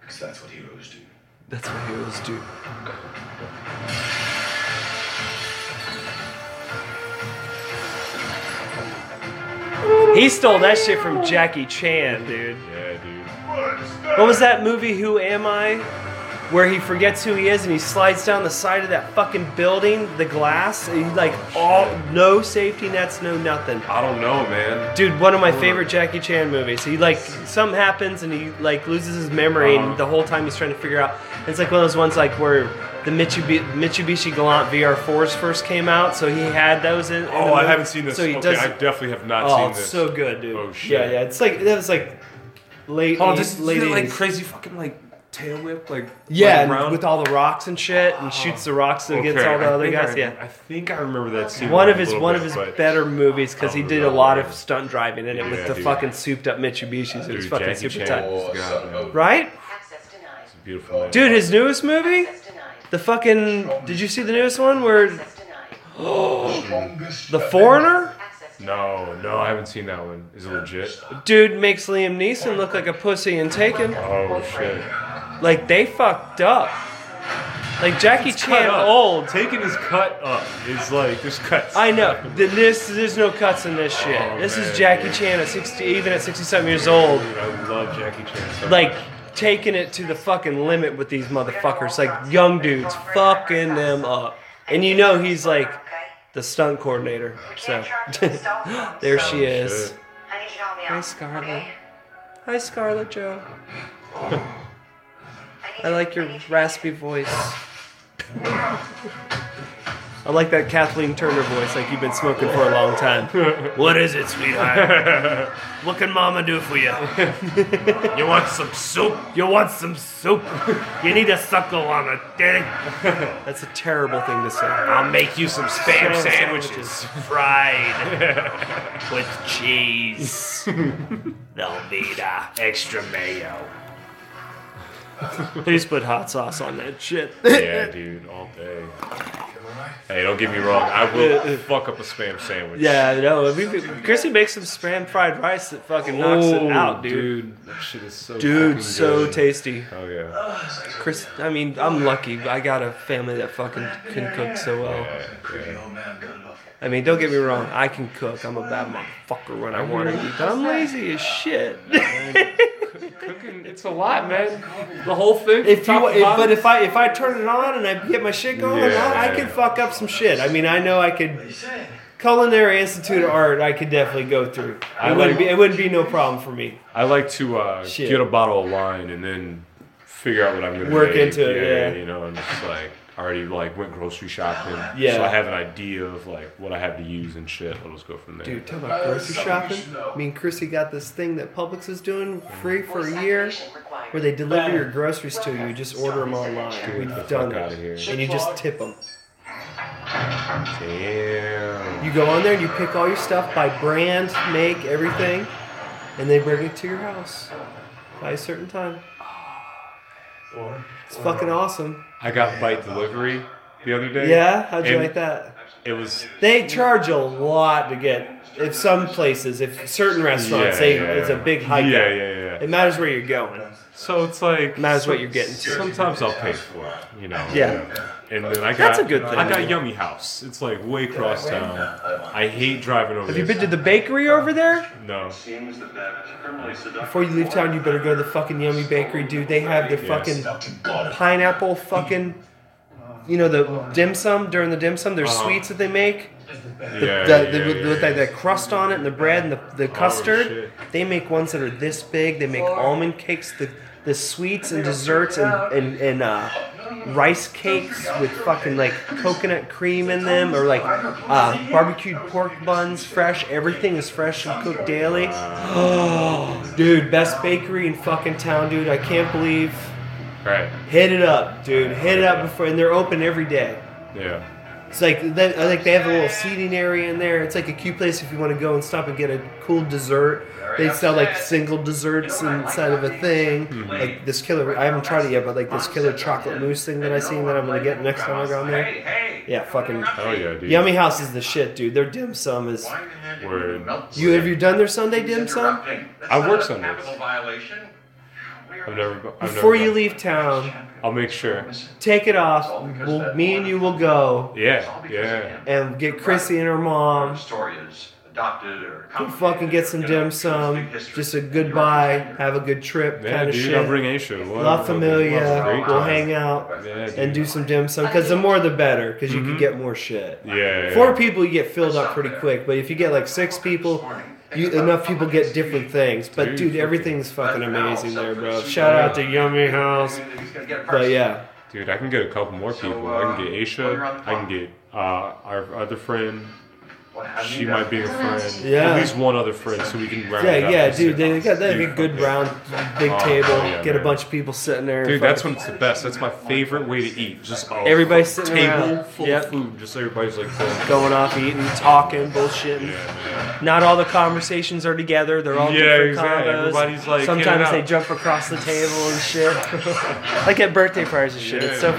Because that's what heroes do. That's what heroes do. He stole that shit from Jackie Chan, dude. Yeah, dude. What was that movie, Who Am I? Where he forgets who he is and he slides down the side of that fucking building, the glass. And he like all no safety nets, no nothing. I don't know, man. Dude, one of my favorite Jackie Chan movies. He like something happens and he like loses his memory Uh-huh. and the whole time he's trying to figure out. It's like one of those ones like where the Mitsubishi, Mitsubishi Galant VR4s first came out, so he had those in. in Oh, I haven't seen this. So he okay, does. I definitely have not oh, seen this. so good, dude. Oh shit. Yeah, yeah. It's like that was like late. Oh, this late is like crazy fucking like tail whip, like Yeah, running and around. with all the rocks and shit, and oh. shoots the rocks against Okay, all the I other guys. I, yeah, I think I remember that scene. one of his one bit, of his better movies because he Oh, did a lot of stunt driving in it with Yeah, the dude. fucking souped up Mitsubishis. It was Dude, fucking Jackie super tight, is right? It's a beautiful man. Dude, his newest movie, the fucking. Did you see the newest one where oh, the foreigner No, no, I haven't seen that one. Is it legit? dude makes Liam Neeson look like a pussy and Taken? Oh shit. Like they fucked up. Like Jackie Cut Chan old. Taking his cut up is like there's cuts. I know. Th- This there's no cuts in this shit. Oh, this is Jackie dude. Chan at sixty, even at sixty-seven years old, Dude, I love Jackie Chan. So like much. taking it to the fucking limit with these motherfuckers. Like young dudes, fucking them up. And you know he's like the stunt coordinator. So there she is. Shit. I need you to help me out. Hi Scarlett. Hi Scarlett Joe. I, need I you- like your need you to- raspy voice. I like that Kathleen Turner voice, like you've been smoking for a long time. what is it, sweetheart? what can Mama do for you? you want some soup? You want some soup? You need a suckle on a dick. That's a terrible thing to say. I'll make you some spam Spam sandwiches, fried with cheese, Velveeta, extra mayo. Please put hot sauce on that shit. Yeah, dude, all day. Hey, don't get me wrong. I will fuck up a spam sandwich. Yeah, no. We, Chrissy makes some spam fried rice that fucking knocks it Oh, out, dude. Dude, that shit is so Dude, fucking so good. tasty. Oh yeah. Chris, I mean, I'm lucky. I got a family that fucking can cook so well. Yeah, yeah. Man, got it off. I mean, don't get me wrong. I can cook. I'm a bad motherfucker when I want to eat, but I'm lazy as shit. Cooking, it's a lot, man. The whole thing. If you, if, but if I if I turn it on and I get my shit going, Yeah. I, I can fuck up some shit. I mean, I know I could. Culinary Institute of Art, I could definitely go through. I It wouldn't like- be it wouldn't be no problem for me. I like to uh, get a bottle of wine and then figure out what I'm gonna Work make. into it, yeah. You know, and just like I already like went grocery shopping. Yeah. So I have an idea of like what I have to use and shit. I'll just go from there. Dude, talk about grocery shopping. Me and Chrissy got this thing that Publix is doing free for a year, where they deliver your groceries to you. You just order them online. Get We've the done it, here. and you just tip them. Damn. You go on there and you pick all your stuff by brand, make, everything, and they bring it to your house by a certain time. It's fucking awesome. I got bite delivery the other day. Yeah, how'd you like that? It was They charge a lot to get. If some places, if certain restaurants, Yeah, they yeah, it's a big hike. Yeah, yeah, yeah. It matters where you're going. So it's like Matters what you're getting to. Sometimes I'll pay for it, you know. Yeah. And then I got That's a good thing. I got Yummy House. It's like way across town. I hate driving over there. Have you been to the bakery over there? No. Seems that that criminally seductive. Before you leave town, you better go to the fucking Yummy Bakery, dude. They have the Yes. fucking pineapple fucking, you know, the dim sum during the dim sum. There's Uh-huh. sweets that they make. Yeah, The, yeah, the, yeah, the, yeah, with yeah. that, that crust on it and the bread and the, the custard. shit. They make ones that are this big. They make almond cakes, the the sweets and desserts and and, and uh, rice cakes with fucking like coconut cream in them, or like uh, barbecued pork buns, fresh. Everything is fresh and cooked daily. Oh, dude, best bakery in fucking town, dude. I can't believe. Right. Hit it up, dude. Hit it up before, and they're open every day. Yeah. It's like then I think they have a little seating area in there. It's like a cute place if you want to go and stop and get a cool dessert. They sell like single desserts inside of a thing. Like this killer, I haven't tried it yet, but like this killer chocolate mousse thing that I seen that I'm gonna get next time I go in there. Yeah, fucking. Hell yeah, dude. Yummy House is the shit, dude. Their dim sum is. Word. You have you done their Sunday dim sum? I work Sundays. I've never. I've Before never you gone. leave town, I'll make sure. take it off. We'll, me and you will go Yeah. Yeah. and get Chrissy and her mom. story is adopted or Go fucking get some dim sum. Just a goodbye. Have a good trip Yeah, kind of dude. shit. I'll bring Aisha. We'll La Familia. we'll have a great We'll time. hang out Yeah, and do some dim sum because the more the better because you can mm-hmm. get more shit. Yeah. yeah. Four people you get filled up pretty quick, but if you get like six people, you, enough people get different things. But Dude, dude, everything's fucking amazing there, bro. Shout out to Yummy House. But yeah, Dude, I can get a couple more people. I can get Aisha. I can get uh, our other friend. She might be a friend. Yeah. At least one other friend, so we can round yeah, it up yeah, and dude. sit They down. got they Dude, got a good round, big Oh, table. yeah, Get a bunch of people sitting there. Dude, fucking- that's when it's the best. That's my favorite way to eat. Just a Everybody sitting table around. full Yep. of food. Just everybody's like going. going off, eating, talking, bullshitting. Yeah. Not all the conversations are together. They're all Yeah, different exactly. combos. Everybody's, like, in sometimes they out. jump across the table and shit. like at birthday parties and shit. It's so.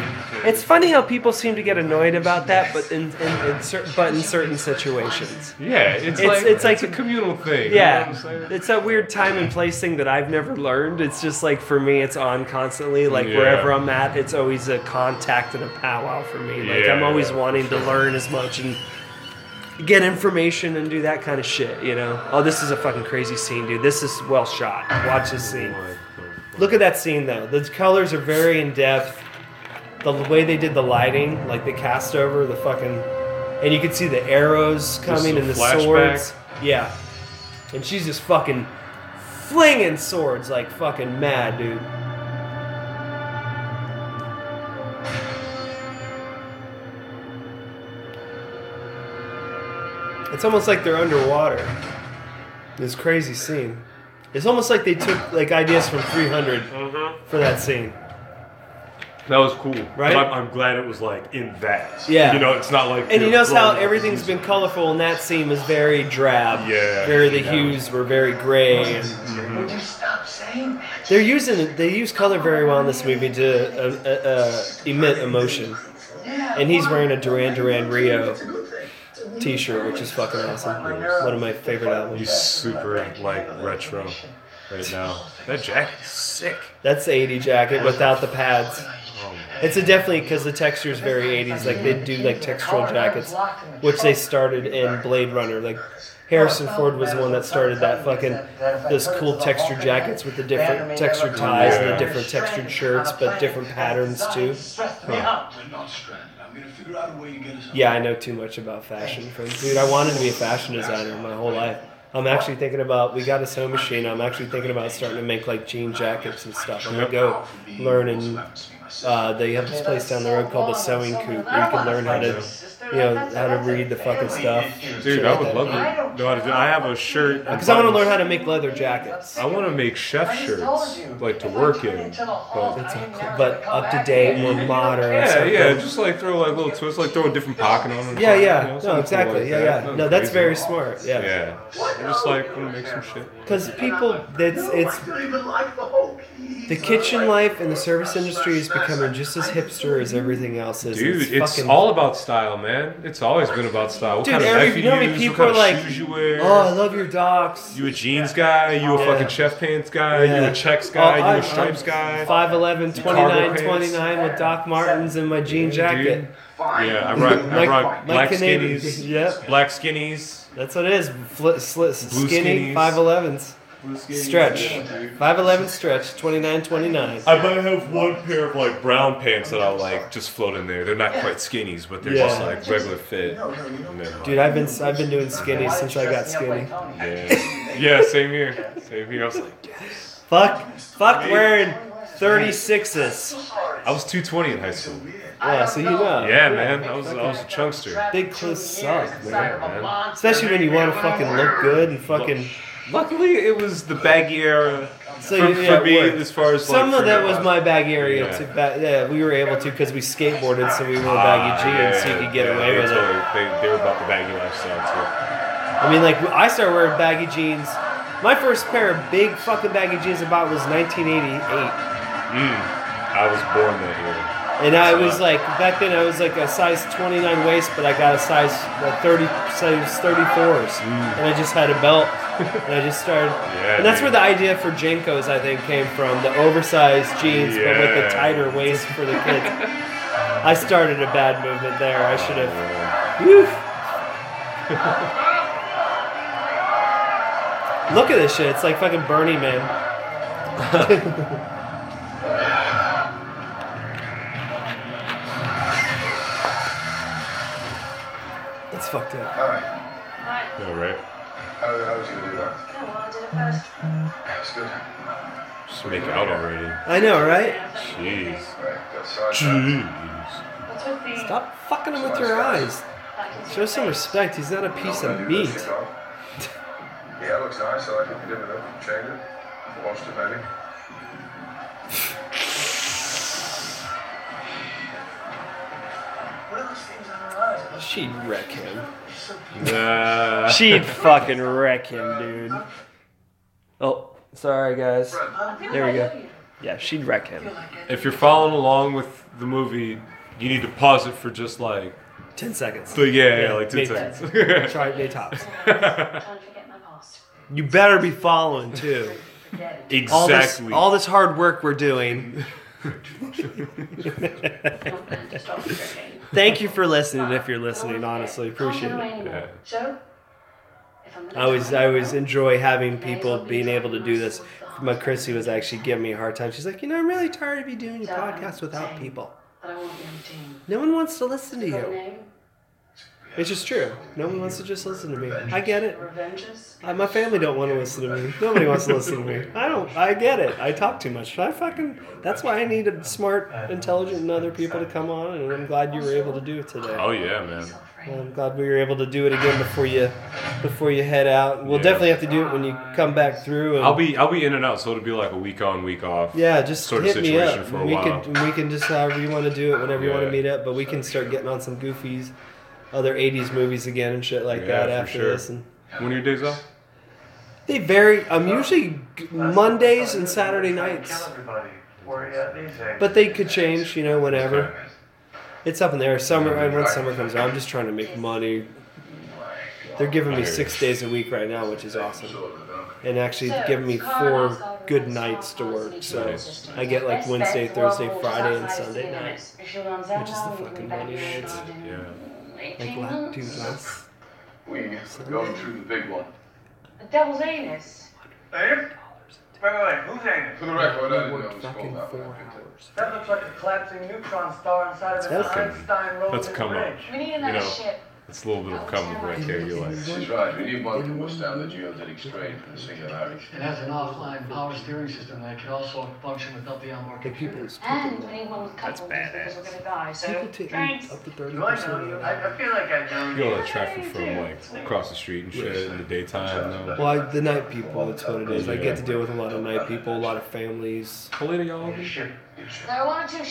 It's funny how people seem to get annoyed about that, but in, in, in certain but in certain situations. Yeah, it's, It's- like it's like- a communal thing. Yeah, You know what I'm saying? it's that weird time and place thing that I've never learned. It's just like for me, it's on constantly. Like Yeah. wherever I'm at, it's always a contact and a powwow for me. Like Yeah, I'm always yeah, wanting to learn as much and get information and do that kind of shit. You know? Oh, this is a fucking crazy scene, dude. This is well shot. Watch this scene. Oh Look at that scene though. The colors are very in depth. The way they did the lighting, like they cast over the fucking, and you can see the arrows coming the and the flashback. swords. Yeah, and she's just fucking flinging swords like fucking mad, dude. It's almost like they're underwater. This crazy scene. It's almost like they took like ideas from 300 mm-hmm. for that scene. That was cool. Right? I'm, I'm glad it was like in that. Yeah. You know, it's not like. And you you're notice how everything's been colorful, and that scene was very drab. Yeah. Very the hues were very gray, and Would you stop saying that? they're using they use color very well in this movie to uh, uh, uh, emit emotion. And he's wearing a Duran Duran Rio T-shirt, which is fucking awesome. One of my favorite albums. He's super like retro right now. That jacket's sick. That's the 80 jacket without the pads. It's a definitely because the texture is very 80s. Like they do like textural jackets, which they started in Blade Runner. Like Harrison Ford was the one that started that fucking those cool textured jackets with the different textured ties and the different textured shirts, but different patterns too. We're not stranded. I'm gonna figure out a way to get us. Yeah, I know too much about fashion, friends. Dude, I wanted to be a fashion designer my whole life. I'm actually thinking about. We got a sewing machine. I'm actually thinking about starting to make like jean jackets and stuff. I'm gonna go learn and. Uh, they have this place down the road called the Sewing Coop where you can learn how to, you know, how to read the fucking stuff. Dude, I would love to know how to do. I have a shirt. Because I want to learn how to make leather jackets. I want to make chef shirts, like to work in. But It's a, but up to date, more modern. yeah, something. yeah, just like throw like little twists, like throw a different pocket on it. Yeah, you yeah. know, No, exactly. like Yeah, that. yeah. Nothing No, that's crazy. very smart. Yeah. Yeah, I just like want to make some shit. Because people, it's it's don't even like the kitchen life and the service industry is becoming just as hipster as everything else is. Dude, it's, fucking- all about style, man. It's always been about style. What Dude, kind of every- knife you know how many use, people what kind of like, shoes you wear. Oh, I love your docs. You a jeans guy? You a Yeah. fucking chef pants guy? You Yeah. a checks oh, guy? Oh, you a stripes guy? 5'11", 29, 29 with Doc Martens and my jean jacket. Dude. Yeah, I rock, I rock my black Canadian- skinnies. Yep. Black skinnies. That's what it is. Fl- slit, Blue skinny skinnies. 5'11s. Blue skinnies. Stretch. 5'11 stretch, 29, 29. I might have one pair of like brown pants that I'll like just float in there. They're not quite skinnies, but they're just like regular fit. And then, Dude, I've been I've been doing skinny since I got skinny. yeah, yeah, same here. Same here. I was like, Fuck, fuck wearing 36s. I was 220 in high school. Oh, yeah, so you know. Yeah, man. I was I was a chunkster. Big clothes suck, man. Especially when you want to fucking look good and fucking. Luckily, it was the baggy era So for, yeah, for me worked. as far as Some like, of that was my baggy area Yeah. too. Ba- yeah, we were able to because we skateboarded, so we wore Ah, baggy jeans, yeah, so you could get away with it. They, they were about the baggy lifestyle too. I mean, like I started wearing baggy jeans. My first pair of big fucking baggy jeans I bought was 1988, too. Mm. I was born that year. And I was like back then I was like a size 29 waist, but I got a size uh, 30 size 34s, and I just had a belt, and I just started. Yeah, and that's dude. where the idea for JNCOs I think came from, the oversized jeans, but with the Yeah. tighter waist for the kids. I started a bad movement there. I should have. Whew. Look at this shit. It's like fucking Burning Man. It's fucked up. All right. Right. Yeah. How, how was you gonna do that? Oh, well, I did it first. That was good. Just make out already. I know, right? Jeez. Right, got sidetracked. Jeez. What's with the... Stop fucking him with your eyes. back into Show your some face? respect. He's not a piece Not of do this meat. shit, dog. Yeah, it looks nice. So I like it. You did it up, chained it, washed it maybe. She'd wreck him. so? Nah. She'd fucking wreck him, dude. Oh, sorry, guys. There we go. Yeah, she'd wreck him. If you're following along with the movie, you need to pause it for just like, Ten seconds. the, yeah, yeah, like 10 made- seconds. Try it, tops. Trying to forget my past. You better be following too. Forget it. All this, exactly. all this hard work we're doing. Don't plan to stop drinking. Thank you for listening. If you're listening, honestly, appreciate it. anymore. Yeah. So, I'm gonna I always, I always enjoy having people being able to do this. My Chrissy was actually giving me a hard time. She's like, you know, I'm really tired of you doing your podcast without people. But I won't be on the team. No one wants to listen to you. Name? It's just true. No one wants to just listen to me. I get it. Revenges? Uh, my family don't want to listen to me. Nobody wants to listen to me. I don't. I get it. I talk too much. I fucking. That's why I needed smart, intelligent, and other people to come on, and I'm glad you were able to do it today. oh, yeah, man. I'm glad we were able to do it again before you, before you head out. We'll Yeah. definitely have to do it when you come back through. And, I'll be I'll be in and out, so it'll be like a week on, week off. Yeah, just sort of hit me up. situation for a we while. can we can just however you want to do it, whenever you want to meet up. But we can start getting on some goofies, other '80s movies again and shit like Yeah, that after sure. this. And When are your days off? they vary. I'm usually g- Mondays and Saturday nights, everybody. Where you at these days? but they could change. You know, whenever. It's up in there. Summer, and when summer comes around, I'm just trying to make money. They're giving me six days a week right now, which is awesome, and actually giving me four good nights to work. So I get like Wednesday, Thursday, Friday, and Sunday night, which is the fucking money nights. Yeah. Like la- two months. We going through the big one. The devil's anus. Dave? Wait, wait, wait. Who's anus? For the record, I didn't know Worked it was fucking called that. four one. hours. That looks like a collapsing neutron star inside of an That's okay. Einstein Rosen That's come up. bridge. We need another You know. ship. It's a little bit of comedy right here, you like. She's right. we need Anyone can withstand the geodetic strain from a singularity. It has an offline power steering system that can also function without the on computers. And anyone with That's couples badass. are going to die. So, People up to thirty You percent. I, I feel like I've known you. You know that traffic from like across the street and shit in the daytime. No. Well, I, the night people. That's what it is. I get to deal with a lot of night people, a lot of families. Kalita, y'all. Sure.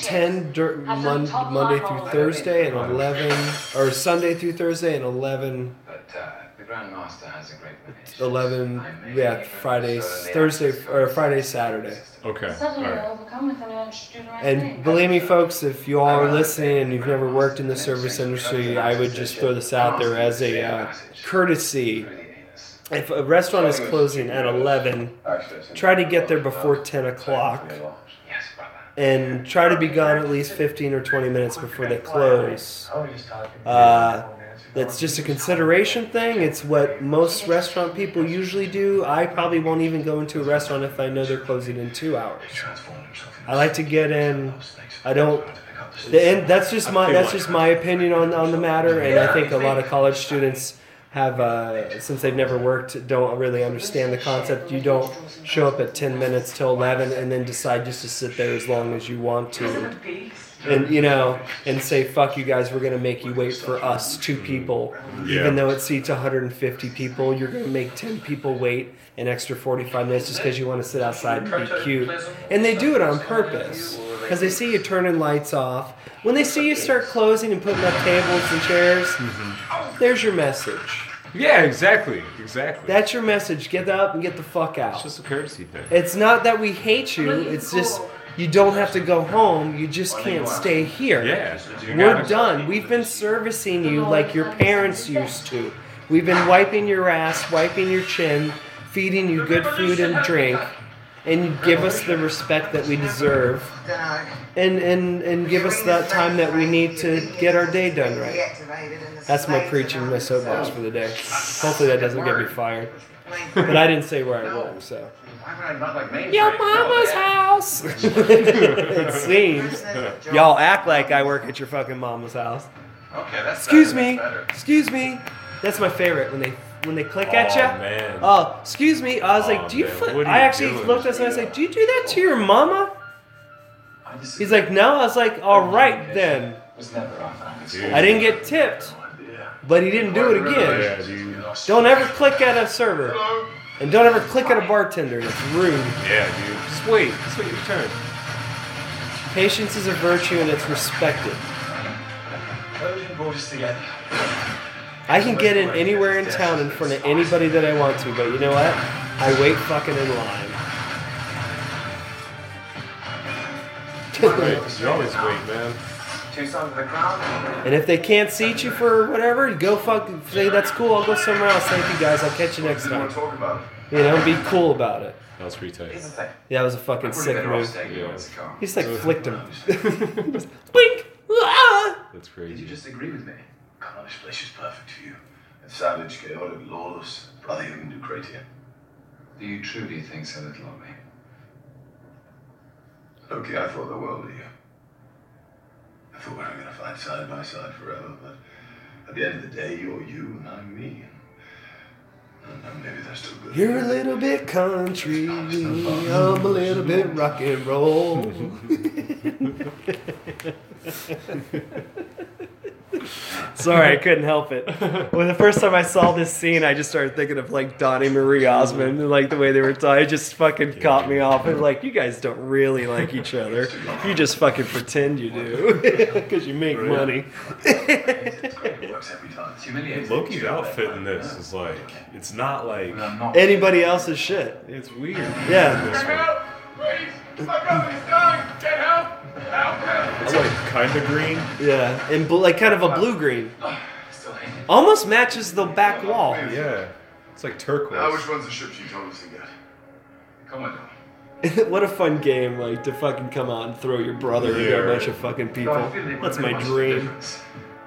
10 dur- mon- Monday through Thursday and 11, or Sunday through Thursday and 11. But uh, the Grandmaster has a great 11, yeah, Friday, Thursday, or Friday, Saturday. Okay. Suddenly overcome with an urge to do And believe me, folks, if you all are listening and you've never worked in the service industry, I would just throw this out there as a uh, courtesy. if a restaurant is closing at 11, try to get there before 10 o'clock and try to be gone at least 15 or 20 minutes before they close. I was just talking. Uh, That's just a consideration thing. It's what most restaurant people usually do. I probably won't even go into a restaurant if I know they're closing in two hours. I like to get in. I don't. The end, that's just my that's just my opinion on, on the matter, and I think a lot of college students have uh, since they've never worked don't really understand the concept. You don't show up at ten minutes till eleven and then decide just to sit there as long as you want to, and you know, and say fuck you guys, we're gonna make you wait for us two people, Yeah. even though it seats 150 people. You're gonna make 10 people wait an extra 45 minutes just because you want to sit outside and be cute, and they do it on purpose because they see you turning lights off. When they see you start closing and putting up tables and chairs, there's your message. Yeah, exactly, exactly. That's your message. Get up and get the fuck out. It's just a courtesy thing. It's not that we hate you. It's just you don't have to go home. You just can't stay here. Yeah, We're done. We've been servicing you like your parents used to. We've been wiping your ass, wiping your chin, feeding you good food and drink, and give us the respect that we deserve. And, and, and give us that time that we need to get our day done right. That's my preaching, my soapbox for the day. Hopefully that doesn't get me fired. But I didn't say where I work, so. Why would I not like Main Your mama's house. it seems. Y'all act like I work at your fucking mama's house. Okay, that's Excuse me. Excuse me. That's my favorite when they when they click at Oh, you. man. Oh, excuse me. I was Oh, like, do you? Fl-? what are I actually doing? looked at him and I was like, do you do that to oh. your mama? Just- He's like, no. I was like, all right then. was never off. Dude. I didn't get tipped, but he didn't do it again. Yeah, dude. Don't ever click at a server, and don't ever click at a bartender. That's rude. Yeah, dude. Just wait. Just wait your turn. Patience is a virtue and it's respected. Odin brought us together. I can get in anywhere in town in front of anybody that I want to, but you know what? I wait fucking in line. Wait, you always wait, man. Two sides of the crown. and if they can't seat you for whatever, go fuck. Say that's cool. I'll go somewhere else. Thank you guys. I'll catch you next Didn't want time. talk about it. You know, be cool about it. That was pretty tight. Here's the thing. Yeah, that was a fucking sick move. Yeah. in this car. He's like flicked him. Blink. Ah! That's crazy. Did you just agree with me? Come on, this place is perfect for you. It's savage, chaotic, lawless. Brother, you can do great here. Do you truly think so little of me? Okay, I thought the world of you. I thought we were going to fight side by side forever, but at the end of the day, you're you and I'm me. And, and maybe that's too good. You're a little bit country. I'm a little bit rock and roll. Sorry, I couldn't help it. When the first time I saw this scene, I just started thinking of like Donny Marie Osmond and like the way they were talking. It just fucking caught me off. And like, you guys don't really like each other. You just fucking pretend you do because you make money. It works every time. It's humiliating. Loki's outfit in this is like, it's not like, But I'm not. Anybody else's shit. it's weird. Yeah. This Please! My brother's dying! Get help! Help! Help! It's like kind of green. Yeah. And bl- like kind of a blue green. Still hate it. Almost matches the back wall. Yeah. It's like Now, turquoise. which one's the ship she told us to get? come Commodore. what a fun game, like to fucking come out and throw your brother into a bunch of fucking people. I feel it That's my make dream.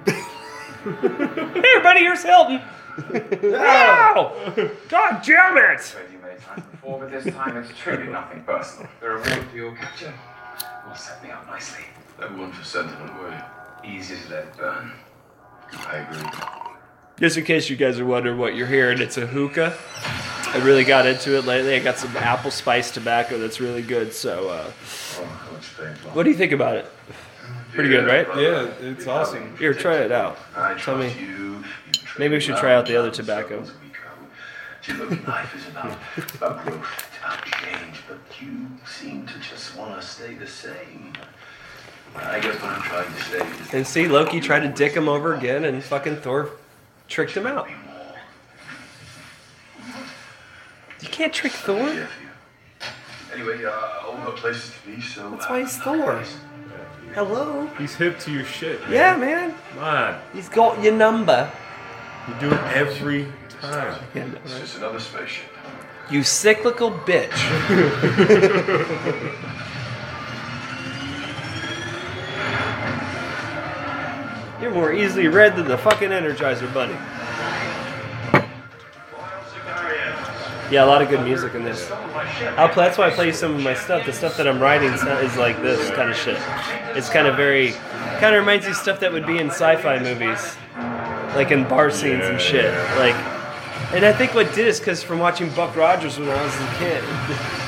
Hey, everybody, here's Hilton. Ow! God damn it! Afraid times before, but this time it's truly nothing personal. The reward for your capture will set me up nicely. That one for sentiment, were you? Easier to let burn. I agree. Just in case you guys are wondering what you're hearing, it's a hookah. I really got into it lately. I got some apple spice tobacco that's really good. So, uh, Oh, how much pain. what do you think about it? Pretty good, right? Yeah, it's awesome. Here, try it out. Tell me. trust you. You betray Maybe we should try out the other John tobacco. Struggles we look, life is about, about growth, it's about change, but you seem to just want to stay the same. I guess what I'm trying to say is And see, Loki tried to dick him over again, and fucking Thor tricked him out. You can't trick Thor. Yeah, for you. Anyway, uh, all got places to be, so. That's uh, why he's Thor. Hello. He's hip to your shit. Man. Yeah, man. Come on. He's got your number. You do it every time. It's just another spaceship. You cyclical bitch. You're more easily read than the fucking Energizer Bunny. Yeah, a lot of good music in this. I'll play, that's why I play some of my stuff. The stuff that I'm writing is like this kind of shit. It's kind of very, kind of reminds you of stuff that would be in sci-fi movies. like in bar scenes and shit. Like, and I think what did is because from watching Buck Rogers when I was a kid,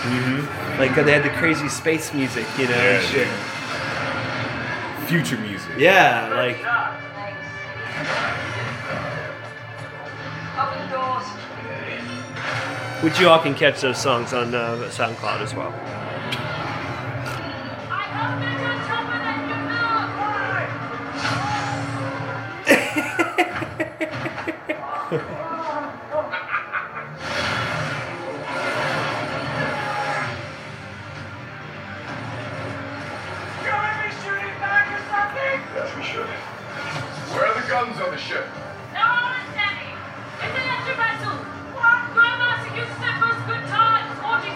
Mm-hmm. like they had the crazy space music, you know, and shit. Future music. Yeah, like Open the doors. which you all can catch those songs on uh, SoundCloud as well.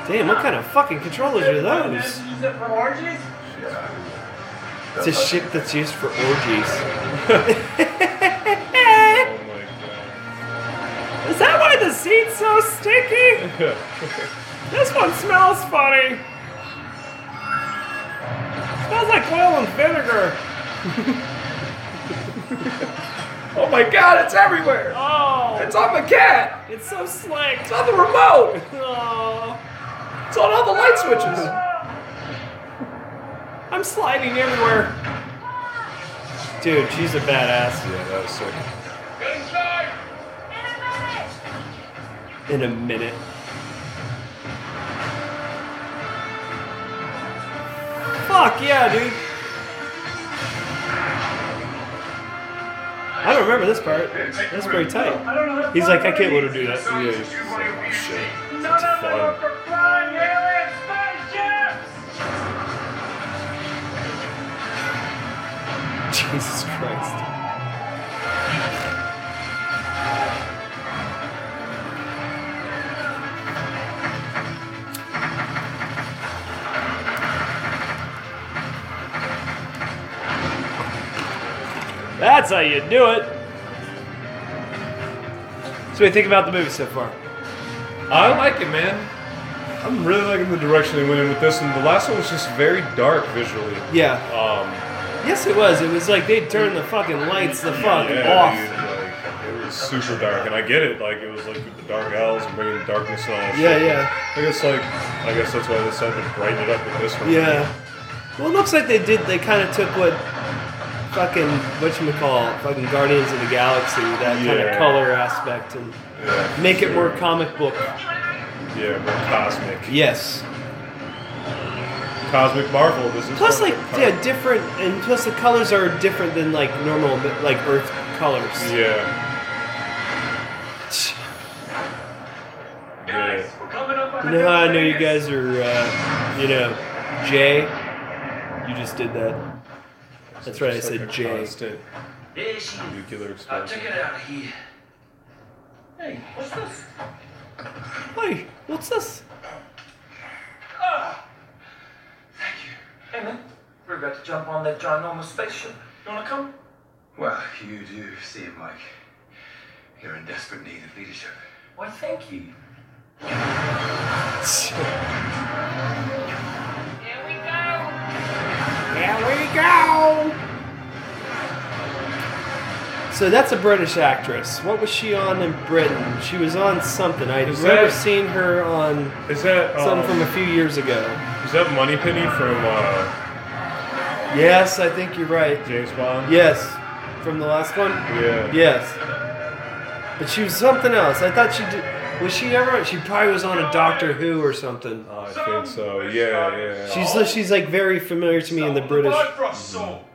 Damn, what kind of fucking controllers are those? Use it for orgies? Yeah. It's a ship that's used for orgies. Is that why the seat's so sticky? this one smells funny. smells like oil and vinegar. Oh my god, it's everywhere! Oh, It's on the cat! it's so slick. It's on the remote! Oh, It's on all the light switches! I'm sliding everywhere. Dude, she's a badass. Yeah, that was sick. In a minute. Fuck yeah, dude. I don't remember this part. That's pretty tight. He's like, I can't let her do that. Yeah, he's just like. None of them are fun. for flying alien spaceships! Jesus Christ. That's how you do it. So, what do you think about the movie so far? I like it, man. I'm really liking the direction they went in with this, and the last one was just very dark visually. Yeah. Um, Yes, it was. It was like they turned the fucking lights the fuck yeah, off. dude, like, it was super dark, and I get it. Like it was like the dark elves and bringing the darkness and all that Yeah, shit. yeah. I guess like I guess that's why they decided to brighten it up with this one. Yeah. Well, it looks like they did. They kind of took what fucking what you call fucking Guardians of the Galaxy, that kind of color aspect, and Yeah, make it more comic book. Yeah, more cosmic. Yes. Cosmic Marvel. This is Plus, one like, of the yeah, different, and plus the colors are different than like normal, like Earth colors. Yeah. Yeah. We're coming up on You know how I know you guys are, uh, you know, Jay? You just did that. That's right, I It's like said a Jay. constant Yeah, she nuclear Now explosion. take it out of here. Hey, what's this? Hey, what's this? Ah! Thank you. Hey, man. We're about to jump on that ginormous spaceship. You wanna come? Well, you do seem like you're in desperate need of leadership. Why, thank you. Here we go. So that's a British actress. What was she on in Britain? She was on something. I Is remember that- seeing her on Is that something um, from a few years ago. Is that Money Moneypenny from uh, Yes, I think you're right. James Bond? Yes, from the last one. Yeah. Yes, but she was something else. I thought she did. Was she ever? She probably was on a Doctor Who or something. Oh, I think so. Yeah, yeah. She's she's like very familiar to me in the British. Bifrost mm-hmm. soul.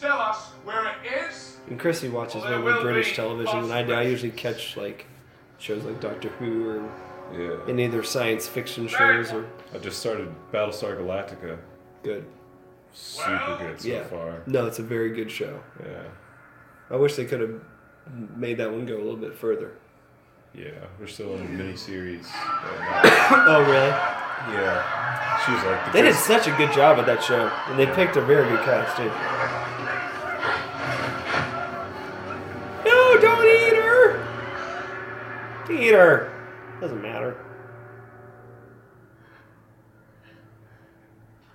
Tell us where it is. And Chrissy watches mainly British television, and I, I usually catch like shows like Doctor Who or Yeah. any of their science fiction shows or I just started Battlestar Galactica. good. Super good so yeah. far. No, it's a very good show. Yeah. I wish they could have made that one go a little bit further. Yeah. We're still in a mini series. oh really? Yeah. She was like the They did such a good job at that show, and they picked a very good cast too. No, don't eat her. Eat her. Doesn't matter.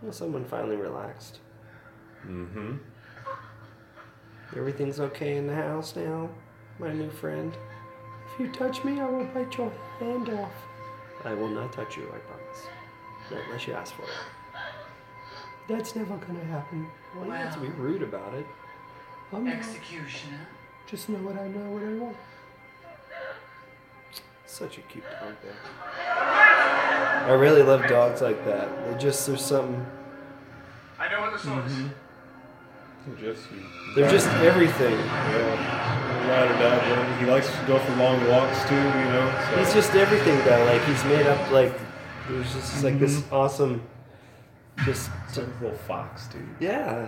Well, someone finally relaxed. Mm-hmm. Everything's okay in the house now. my new friend. If you touch me, I will bite your hand off. I will not touch you, I promise. Not unless you ask for it. That's never gonna happen. Well, you have to be rude about it. I'm not. Executioner. Just know what I know, what I want. Such a cute dog, there. I really love dogs like that. They just, there's something. I know what the song is. Mm-hmm. Just, They're just everything. Yeah. Ride or die, man. He likes to go for long walks too, you know. So. He's just everything though. Like he's made up like there's just like this Mm-hmm. awesome, just It's like a little fox, dude. yeah.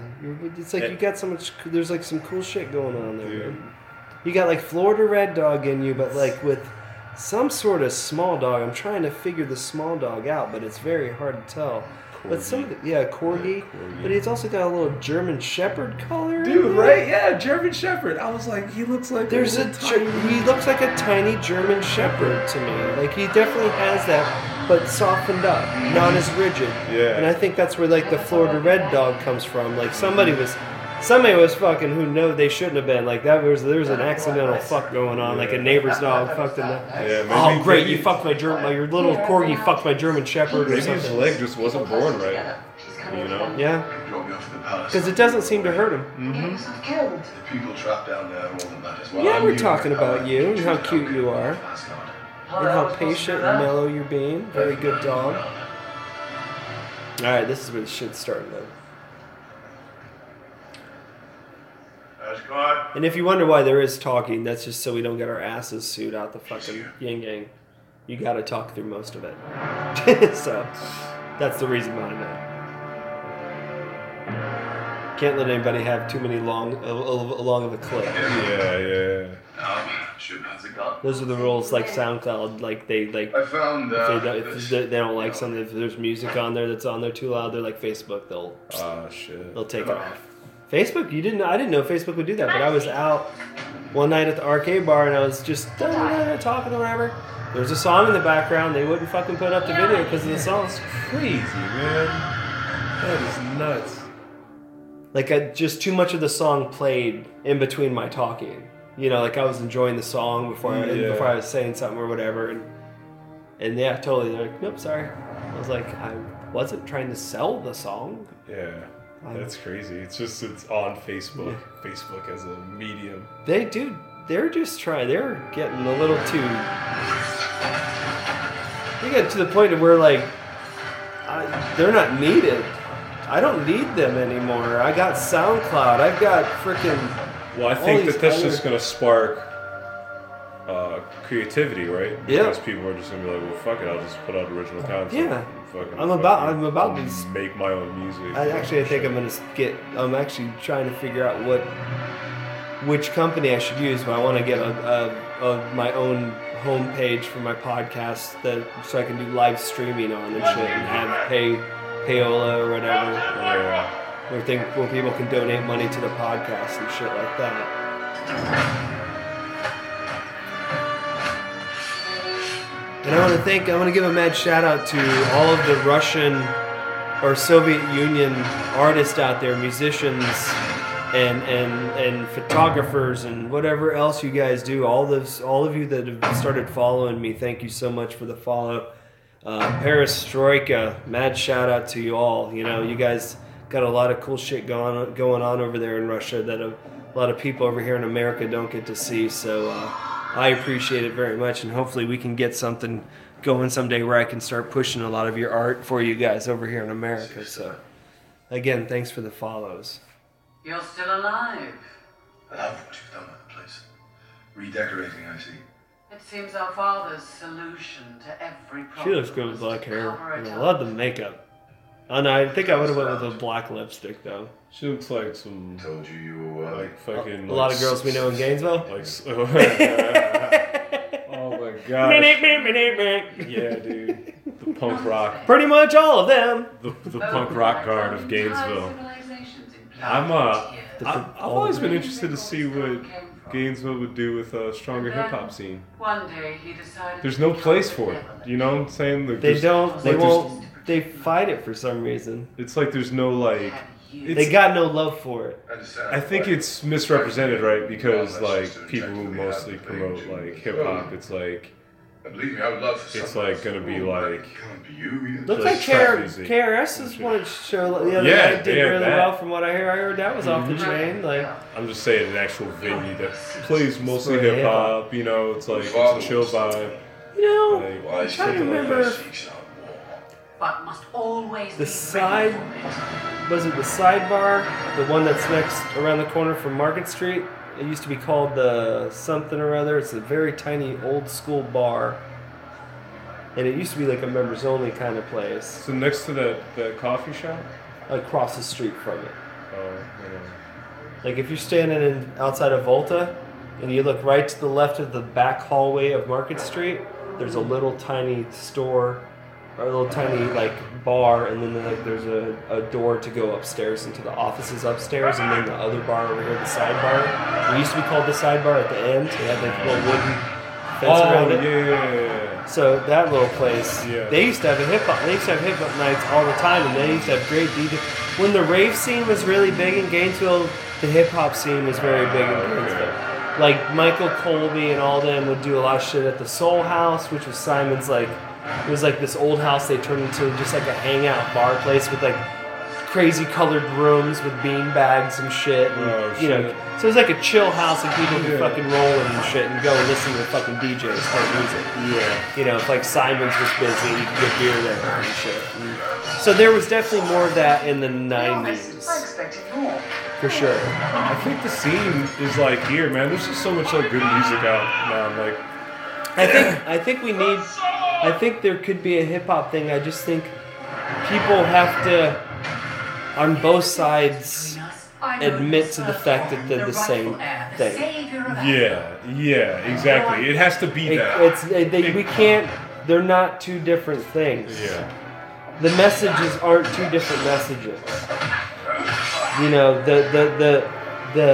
It's like Yeah. you got so much. There's like some cool shit going on there. man. You got like Florida Red Dog in you, but like with some sort of small dog. I'm trying to figure the small dog out, but it's very hard to tell. But some of the, yeah, corgi, but he's also got a little German Shepherd color. Dude, right? Yeah, German Shepherd. I was like, he looks like There's a he looks like a tiny German Shepherd to me. Like he definitely has that, but softened up, not as rigid. Yeah. And I think that's where like the Florida Red Dog comes from. Like somebody was, somebody was fucking who know they shouldn't have been. Like that was there was an accidental fuck going on. Like a neighbor's dog fucked in the. Yeah, oh great, you fucked my German, my your little corgi fucked my German Shepherd or Maybe his leg just wasn't born right. You know? Yeah. Brought me off to the palace. Because it doesn't seem to hurt him. Mm-hmm. People trapped down there all that matters. Well, Yeah, we're talking about you and how cute you are. And how patient and mellow you're being. Very good dog. Alright, this is where the shit's starting though. Asgard, And if you wonder why there is talking, that's just so we don't get our asses sued out the fucking yin yang. You gotta talk through most of it. so, that's the reason behind that. Can't let anybody have too many long, a, a, a long of a clip. Yeah, yeah. Um, shoot, how's it gone? Those are the rules, like SoundCloud. Like they like. I found, if, uh, they, don't- if this- they they don't like something, if there's music on there that's on there too loud, they're like Facebook. They'll. Ah, shit. They'll take it off. Facebook, you didn't. I didn't know Facebook would do that, but I was out one night at the arcade bar and I was just talking or whatever. There was a song in the background. They wouldn't fucking put up the video because of the song. Crazy, man. That is nuts. Like I, just too much of the song played in between my talking. You know, like I was enjoying the song before I, Yeah. before I was saying something or whatever, and and yeah, totally. They're like, nope, sorry. I was like, I wasn't trying to sell the song. Yeah. That's crazy. It's just it's on Facebook. Facebook as a medium. They do. They're just trying. They're getting a little too. They get to the point of where like, I, they're not needed. I don't need them anymore. I got SoundCloud. I've got freaking. Well, I think that that's other- just gonna spark uh, creativity, right? Yeah. Because people are just gonna be like, well, fuck it, I'll just put out original content. Yeah. Fucking- I'm about- fucking- I'm about to make my own music. I actually, I think I'm gonna get. I'm actually trying to figure out what, which company I should use. But I want to get a, a, a my own homepage for my podcast that so I can do live streaming on and shit and have pay payola or whatever. Yeah. Where think where people can donate money to the podcast and shit like that. And I want to thank, I want to give a mad shout out to all of the Russian or Soviet Union artists out there, musicians and and and photographers and whatever else you guys do. All those, all of you that have started following me, thank you so much for the follow. Uh, Perestroika, mad shout out to you all. You know, you guys got a lot of cool shit going going on over there in Russia that a, a lot of people over here in America don't get to see. So uh, I appreciate it very much, and hopefully we can get something going someday where I can start pushing a lot of your art for you guys over here in America. So again, thanks for the follows. You're still alive. I love what you've done with the place. Redecorating, I see. It seems our father's solution to every problem. She looks good with black hair. cover I love the makeup. Oh no, I think I would have went with a black lipstick though. She looks like some. Told you you were worthy. Like fucking. A lot like of girls we know in Gainesville. Like. oh my god. Yeah, dude. The punk rock. Pretty much all of them. The, the punk rock guard of Gainesville. I'm uh, I, I've always been interested to see what Gainesville would do with a stronger hip hop scene. One day he decided. There's no place for it. You know what I'm saying? Like, They don't. They like, won't. They fight it for some reason. It's like there's no like you. They got no love for it. I think it's misrepresented, right? Because like people who mostly promote like hip hop, it's like Believe me, I would love for it's like gonna be like Looks like like trap KR, music. KRS is one show the other Yeah, night did really that. well from what I hear. I heard that was off the Mhm. chain. Like I'm just saying an actual venue that plays mostly hip hop. You know, it's like it's a chill vibe. you know, Like, I'm trying to remember if But must always the side was it the sidebar, the one that's next around the corner from Market Street. It used to be called the something or other. It's a very tiny old school bar, and it used to be like a members only kind of place. So next to the, that coffee shop. across the street from it. Oh, yeah. Like if you're standing in, outside of Volta and you look right to the left of the back hallway of Market Street, there's a little tiny store or a little tiny like bar and then like there's a, a door to go upstairs into the offices upstairs and then the other bar over here, the sidebar. It used to be called the sidebar at the end. It had like a little wooden fence Oh, around it. yeah, yeah, yeah, yeah. So that little place, Yeah. they used to have a hip hop. They used to have hip hop nights all the time, and they used to have great DJ. When the rave scene was really big in Gainesville, the hip hop scene was very big in Gainesville. Like Michael Colby and all them would do a lot of shit at the Soul House, which was Simon's like. It was like this old house they turned into just like a hangout bar place with like crazy colored rooms with bean bags and shit. And, Oh, you know, so it was like a chill house and people could Yeah. fucking roll in and shit and go and listen to the fucking DJs play music. Yeah. You know, if like Simon's was busy, you could get beer there and shit. And so there was definitely more of that in the 90s. I expected more. For sure. I think the scene is like here, man. There's just so much like good music out now. Like I think I think we need I think there could be a hip hop thing. I just think people have to on both sides admit to the fact that they're the same thing. yeah, yeah, exactly. It has to be It- that. it's they, they, we can't they're not two different things. Yeah. The messages aren't two different messages. You know, the the the the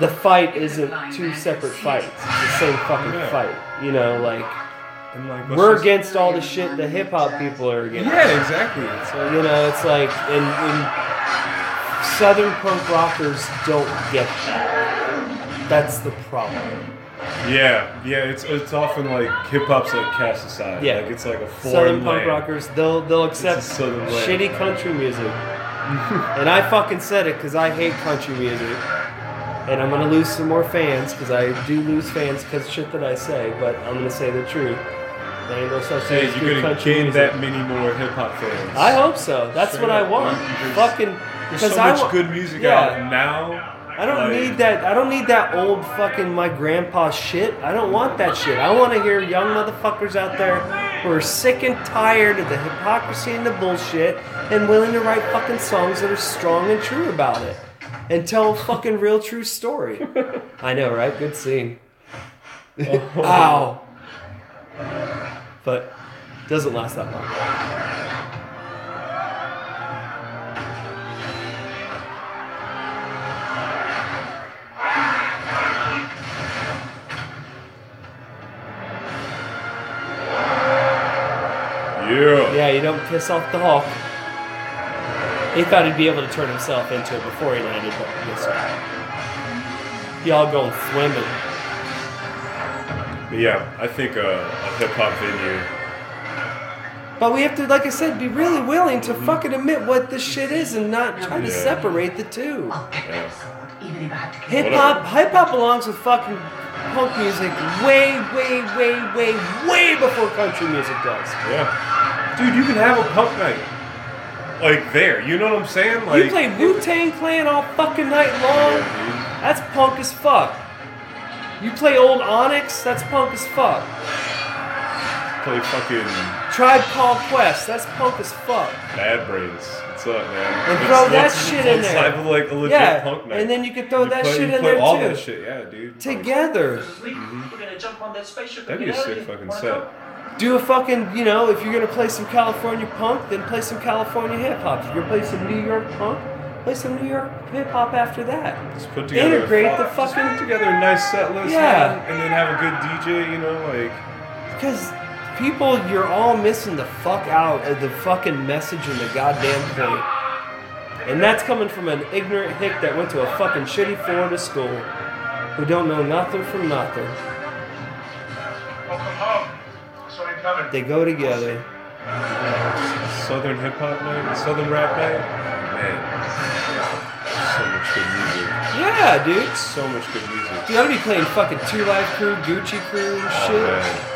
the fight isn't two separate fights. It's the same fucking Yeah. fight. You know, like And like we're against all the shit the hip hop people are against. Yeah, exactly. Like You know, it's like and, and Southern punk rockers don't get that. That's the problem. Yeah, yeah. It's it's often like hip hop's like cast aside. Yeah. like it's like a foreign Southern punk rockers, they'll they'll accept southern land. shitty country music. and I fucking said it because I hate country music. And I'm gonna lose some more fans because I do lose fans because shit that I say. But I'm gonna say the truth. There ain't no such thing Hey, you're gonna gain music. that many more hip hop fans. I hope so. That's Straight what I want. because Fucking There's because so I much wa- good music Yeah. out now. I don't like- need that. I don't need that old fucking my grandpa shit. I don't want that shit. I want to hear young motherfuckers out there who are sick and tired of the hypocrisy and the bullshit and willing to write fucking songs that are strong and true about it and tell a fucking real true story. I know, right? Good scene. Oh. Ow. But doesn't last that long. Yeah. Yeah, you don't piss off the Hulk. He thought he'd be able to turn himself into it before he landed, but yes, sir. Y'all going swimming. But yeah, I think uh, a, a hip hop venue. But we have to, like I said, be really willing to mm-hmm. fucking admit what this shit is and not try to Yeah. separate the two. Yeah. Even if I had to Hip hop, hip hop belongs with fucking punk music way, way, way, way, way before country music does. Yeah. Dude, you can have a punk night. Like there, you know what I'm saying? Like you play Wu Tang Clan all fucking night long. That's punk as fuck. You play old Onyx. That's punk as fuck. play fucking Tribe Called Quest. That's punk as fuck. Bad Brains. What's up, man? And It's- throw that shit in there. type of like a legit yeah, punk night. and then you could throw You that play- shit you in play there all too. that shit, yeah, dude. Together. Mm-hmm. We're gonna jump on that spaceship That'd be a get out of sick fucking set. Do a fucking, you know, if you're gonna play some California punk, then play some California hip hop. If you're gonna play some New York punk, play some New York hip hop after that. Just put together Integrate the just fucking put together a nice set list, Yeah. man, and then have a good DJ. You know, like Because people, you're all missing the fuck out of the fucking message and the goddamn point. And that's coming from an ignorant hick that went to a fucking shitty Florida school who don't know nothing from nothing. Welcome home. Saw coming. They go together. Southern hip hop night, Southern rap night. Man, so much good music. Yeah, dude. So much good music. You gotta be playing fucking Two Live Crew, Gucci Crew, Oh, shit. man.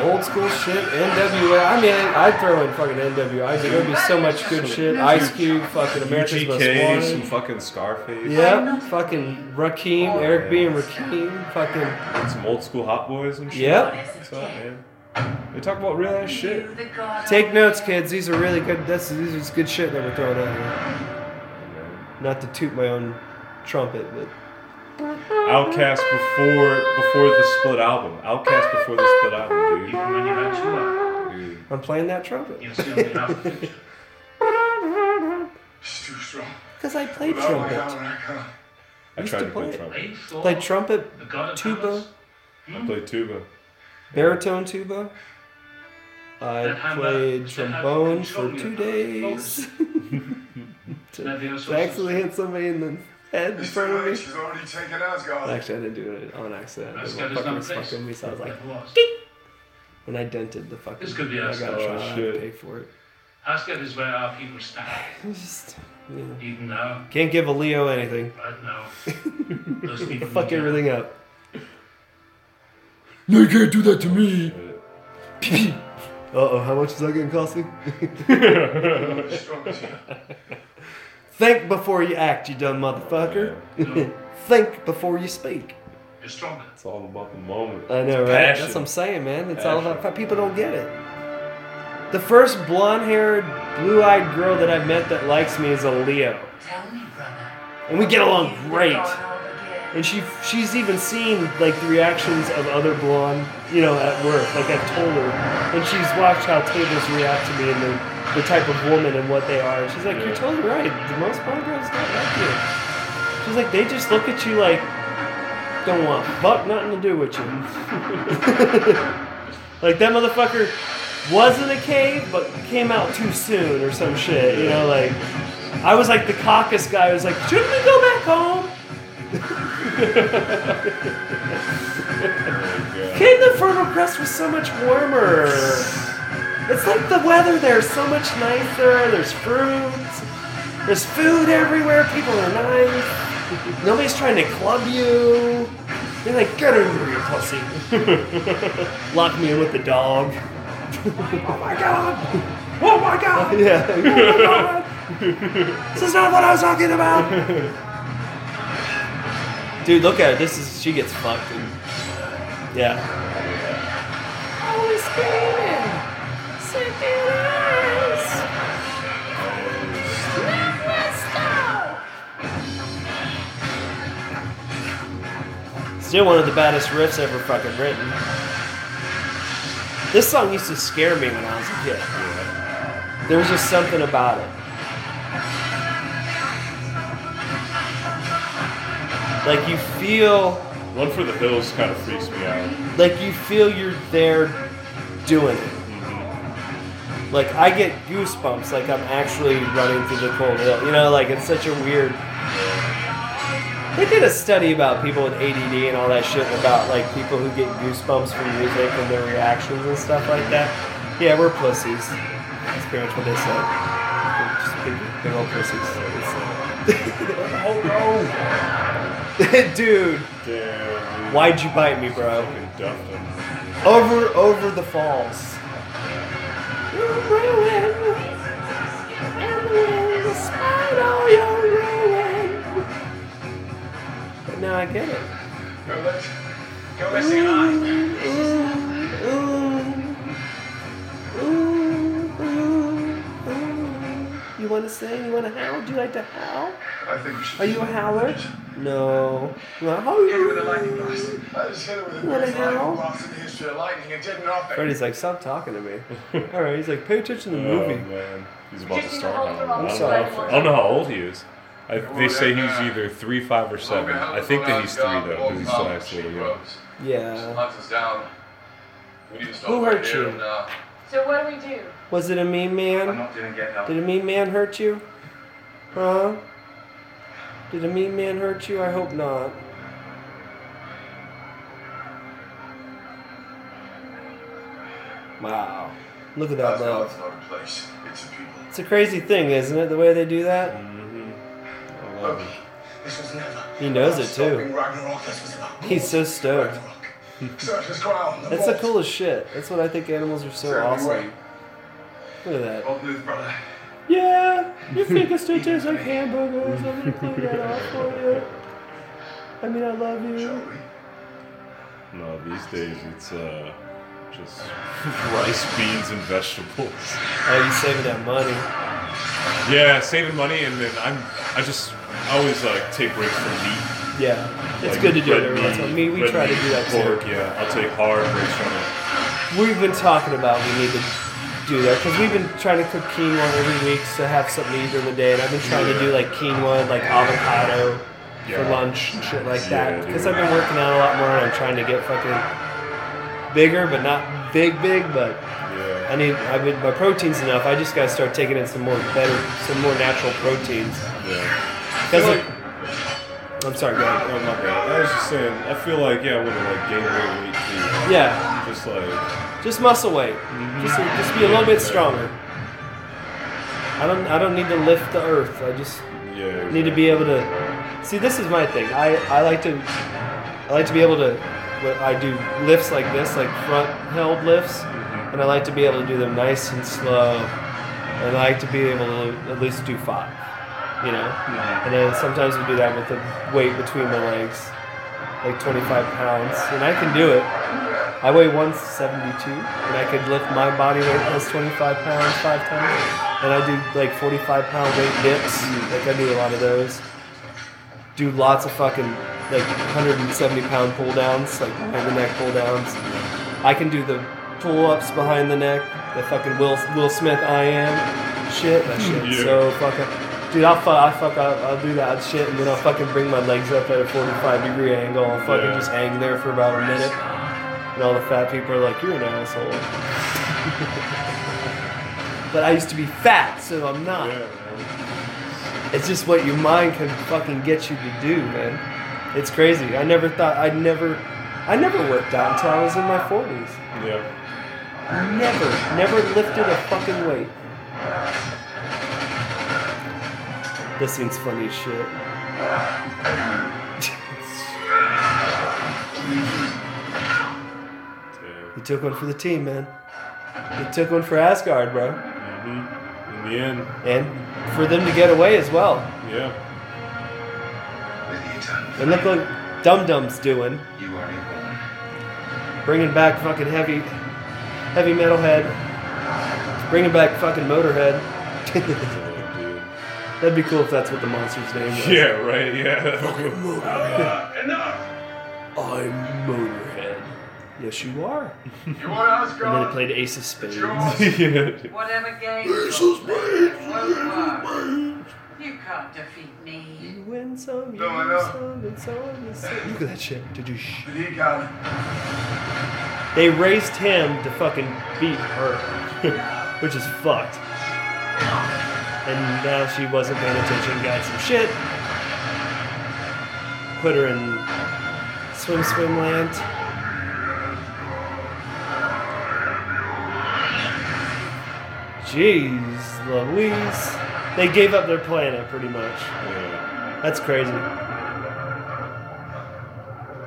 Old school shit, NWA. I mean, I'd throw in fucking NWA. There'd be so much good shit. Ice Cube, fucking America's Most UGK, some fucking Scarface. Yeah, fucking Rakim, oh, Eric B. and Rakim, fucking. And some old school hot boys and shit. Yep. What's up, man? They talk about real ass shit. Take notes, kids. These are really good. That's these is good shit that we're throwing out here. Not to toot my own trumpet, but OutKast before before the split album. OutKast before the split album, dude. Even when you had two up, Dude. I'm playing that trumpet you still didn't have a future. It's too strong. because I played Without trumpet. hammer, I can't. I tried to to play play trumpet. Eight, Played trumpet, the god of tuba, powers. Hmm? I played tuba. Baritone tuba. I played trombone for two days. Maybe to also- actually hit somebody in the head in front of me. She's already taken Asgard. Actually, I didn't do it on accident. The Asgard is motherfucker not a was place. fucking me, so I was like, It was. and I dented the fucking. This could be I got Asgard. a Oh. I had shit. to pay for it. Asgard is where our people stand. It's just, you know, Even now, can't give a Leo anything. right now, those people Fuck need everything up. No, you can't do that to me. Uh oh, how much is that gonna cost me? Strong as you. Think before you act, you dumb motherfucker. Think before you speak. You're stronger. It's all about the moment. I know, It's right? passion. That's what I'm saying, man. It's all about people don't get it. The first blonde-haired, blue-eyed girl that I've met that likes me is a Leo, Tell me, brother. and we get along You've great. Gone all again. And she she's even seen like the reactions of other blonde, you know, at work. Like I've told her, and she's watched how tables react to me and the, the type of woman and what they are. And she's like, "You're totally right. The most blonde girls don't like you." She's like, "They just look at you like don't want fuck nothing to do with you." like that motherfucker was in a cave but came out too soon or some shit. You know, like I was like the caucus guy. who was like, "Shouldn't we go back home?" Oh Cape the Fertile Crest was so much warmer. It's like the weather there's so much nicer. There's fruits. There's food everywhere. People are nice. Nobody's trying to club you. They're like, get in here, you pussy. Lock me in with the dog. oh my god. Oh my god. Yeah. Oh my god. this is not what I was talking about. Dude, look at her. This is she gets fucked. Dude. Yeah. Always screaming. Still one of the baddest riffs ever fucking written. This song used to scare me when I was a kid. There was just something about it. Like you feel One for the Hills kind of freaks me out. like you feel you're there doing it. Mm-hmm. Like I get goosebumps, like I'm actually running through the cold hill. You know, like it's such a weird. They did a study about people with ADD and all that shit about like people who get goosebumps from music and their reactions and stuff like that. Yeah, we're pussies. That's pretty much what they said. Just big, big old pussies. Uh, oh no, dude! Damn. Why'd you bite me, bro? Fucking duffed him. Over, over the falls. But now I get it. Go let's go let's on. You want to sing? You want to howl? Do you like to howl? I think we should. Are you a howler? No. You want to Hit it with a lightning blast. I just hit it with the What greatest the hell? lightning blast in the history of lightning and did nothing. Freddy's like, stop talking to me. All right, he's like, pay attention to the movie. Oh movie. man, he's about to start now. for I all don't, know time. how, I don't know how old he is. I, they say he's either three, five, or seven. I think that he's three though, because he still acts a young. Yeah. Hunt us down. We need to stop Who hurt you? and, uh, So what do we do? Was it a mean I'm man? not gonna get help. Did a mean man hurt you? Huh? Did a mean man hurt you? I hope not. Wow. Look at that Asgard's love. not a place, it's a people. It's a crazy thing, isn't it? The way they do that? Mm-hmm. Oh, Loki, this was never. He knows it too. Ragnarok, this was about He's so stoked. Ground. That's the coolest shit. That's what I think animals are so awesome. Look at that. Old news, brother. Yeah, you think it still tastes like hamburgers. I'm gonna clean that off for you. I mean, I love you. No, these days it's uh, just rice, beans, and vegetables. Oh, you saving that money? Yeah, saving money, and then I'm I just I always like take breaks from meat. Yeah, it's Like good to do it red every once in a while. Me, we red try to do that pork, too. Yeah, I'll take hard breaks from it. We've been talking about we need to do that because we've been trying to cook quinoa every week to have something to eat during the day, and I've been trying to do like quinoa, like avocado for lunch and shit like Yeah, that. Because. I've been working out a lot more, and I'm trying to get fucking bigger, but not big, big. But Yeah. I need, I've been my protein's enough. I just gotta start taking in some more better, some more natural proteins. Yeah. Because Like- I'm sorry, go ahead. Oh my bad. I was just saying. I feel like yeah, I would have like gained weight, weight too. Yeah. Just like Just muscle weight. Just just be a little bit stronger. I don't I don't need to lift the earth. I just yeah. need to be able to see this is my thing. I, I like to I like to be able to I do lifts like this, like front held lifts, mm-hmm. and I like to be able to do them nice and slow. And I like to be able to at least do five. You know? And then sometimes we do that with the weight between my legs. Like 25 pounds. And I can do it. I weigh 172 and I could lift my body weight plus 25 pounds five times. And I do like 45 pound weight dips. Like I do a lot of those. Do lots of fucking like 170 pound pull downs, like behind the neck pull downs. I can do the pull ups behind the neck, the fucking Will Will Smith I am shit. That shit's Yeah. so fucking. Dude, I'll fuck, I fuck, I'll, I'll do that shit, and then I'll fucking bring my legs up at a 45 degree angle and fucking Yeah. just hang there for about a minute. And all the fat people are like, "You're an asshole." but I used to be fat, so I'm not. It's just what your mind can fucking get you to do, man. It's crazy. I never thought I'd never, I never worked out until I was in my 40s. Yeah. Never, never lifted a fucking weight. This thing's funny as shit. He took one for the team, man. He took one for Asgard, bro. Mm-hmm. In the end. And for them to get away as well. Yeah. And look like Dum Dum's doing. You are reborn. Bringing back fucking heavy, heavy metalhead. Bringing back fucking Motorhead. That'd be cool if that's what the monster's name was. Yeah, right, yeah. Fucking Motorhead. enough! I'm Motorhead. Yes, you are. You want to ask And then he played Ace of Spades. Whatever game you're playing won't work. You can't defeat me. You win some, you No, I lose know. some, and so on and so Look at that shit. Did you sh- But he can. They raised him to fucking beat her, which is fucked. And now she wasn't paying attention, got some shit. Put her in swim swim land. Jeez Louise. They gave up their planet uh, pretty much. That's crazy.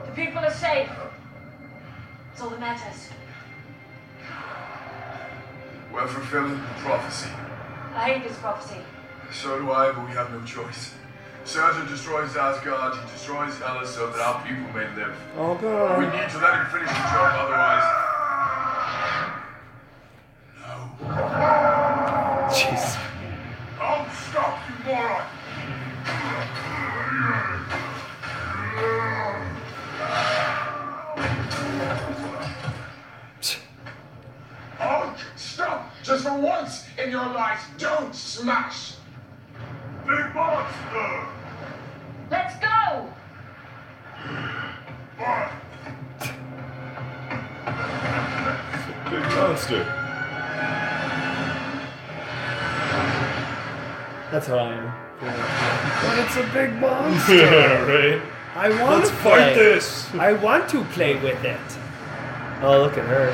The people are safe. It's all that matters. We're fulfilling the prophecy. I hate this prophecy. So do I, but we have no choice. Surtur destroys Asgard, he destroys Hela so that our people may live. Oh god. We need to let him finish the job, otherwise. Jeez. Don't stop, you moron! Oh, stop! Just for once in your life, don't smash! Big monster! Uh. Let's go! Big monster. That's how I am. But it's a big monster. Yeah, right. I want Let's to fight play. this. I want to play with it. Oh, look at her.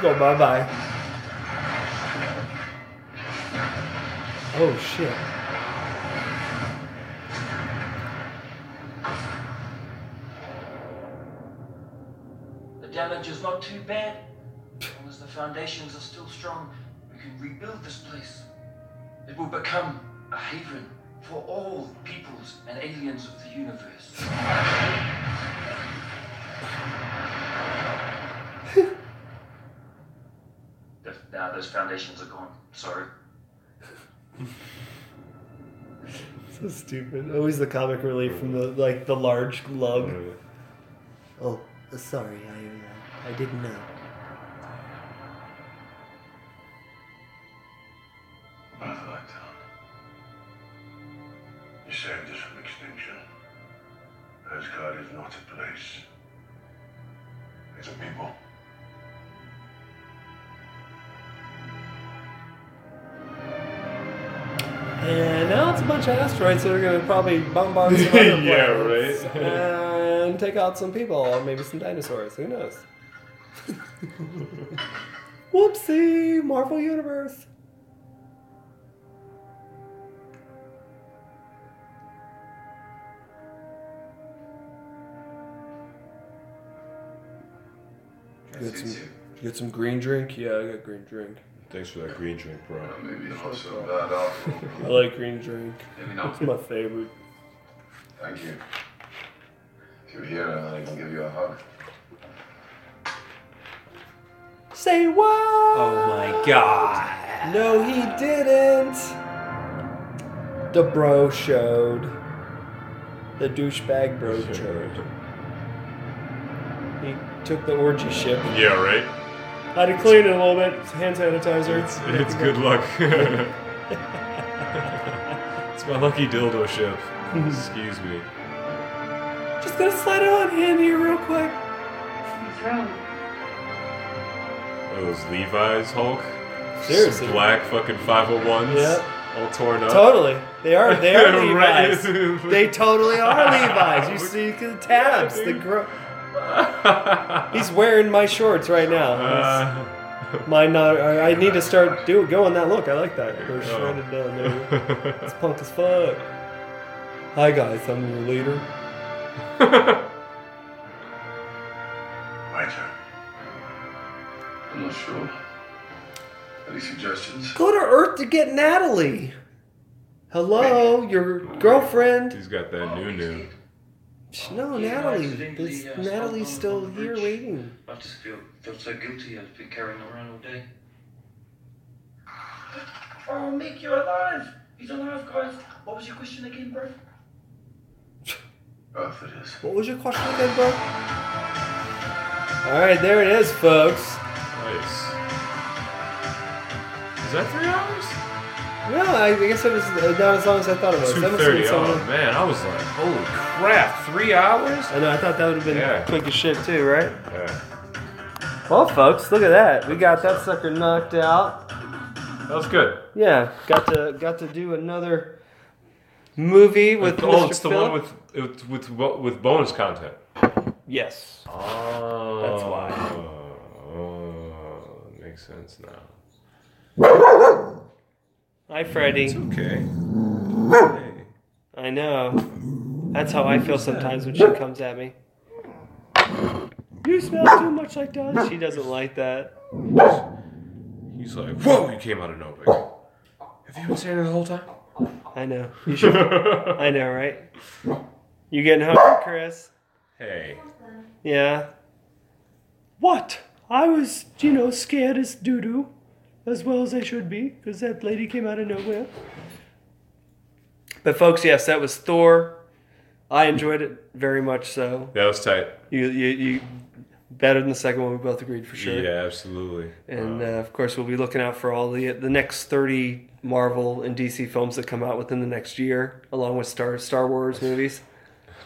Go bye bye. Oh shit. The damage is not too bad. As long as the foundations are still strong, we can rebuild this place. It will become a haven for all peoples and aliens of the universe. Th- now those foundations are gone. Sorry. So stupid. Always the comic relief from the like the large lug. Oh, sorry, I uh, I didn't know. Arthur, you saved us from extinction. Asgard is not a place. It's a people. And now it's a bunch of asteroids that are going to probably bombard some other Yeah, planets right. and take out some people, or maybe some dinosaurs. Who knows? Whoopsie, Marvel Universe. Get some, get some green drink. Yeah, I got green drink. Thanks for that green drink, bro. Maybe not so bad after I like green drink. Maybe not. It's my favorite. Thank you. If you're here, I can give you a hug. Say what? Oh my god. No, he didn't. The bro showed. The douchebag bro showed. He took the orgy ship. Yeah, right. Had to clean it a little bit. Hand sanitizer. It's, it's good luck. it's my lucky dildo ship. Excuse me. Just gonna slide it on in here real quick. Throne. Are those Levi's Hulk? Seriously. Some black fucking 501s. Yep. All torn up. Totally. They are. They are Levi's. they totally are Levi's. You see the tabs. The gro- He's wearing my shorts right now. Uh, Mine not. I I need to start do going that look. I like that. They're Oh. shredded down there. It's punk as fuck. Hi guys, I'm your leader. My turn. I'm not sure. Any suggestions? Go to Earth to get Natalie. Hello, your girlfriend. He's got that new new. No, Yeah, Natalie. accidentally, This, uh, Natalie's stopped still on here bridge. waiting. I just feel feel so guilty. I've been carrying around all day. Oh, Mick, you're alive! He's alive, guys. What was your question again, bro? Earth it is. What was your question again, bro? All right, there it is, folks. Nice. Is that three hours? Yeah, I guess it was not as long as I thought it was. Two That must have thirty. Oh man, I was like, holy crap, three hours? I know. I thought that would have been Yeah. quick as shit too, right? Yeah. Well, folks, look at that. We got that sucker knocked out. That was good. Yeah, got to got to do another movie with oh, Mr. it's the Phillip. one with with with with bonus content. Yes. Oh, That's why. Oh, makes sense now. Hi, Freddy. It's okay. I know. That's how I feel sometimes when she comes at me. You smell too much like Dodge. She doesn't like that. He's like, whoa, you came out of nowhere. Have you been saying it the whole time? I know. You should. I know, right? You getting hungry, Chris? Hey. Yeah. What? I was, you know, scared as doo doo, as well as I should be, because that lady came out of nowhere. But folks, yes, that was Thor. I enjoyed it very much so. That was tight. You, you, you better than the second one. We both agreed for sure. Yeah, absolutely. And uh, of course, we'll be looking out for all the the next thirty Marvel and DC films that come out within the next year, along with Star Star Wars movies.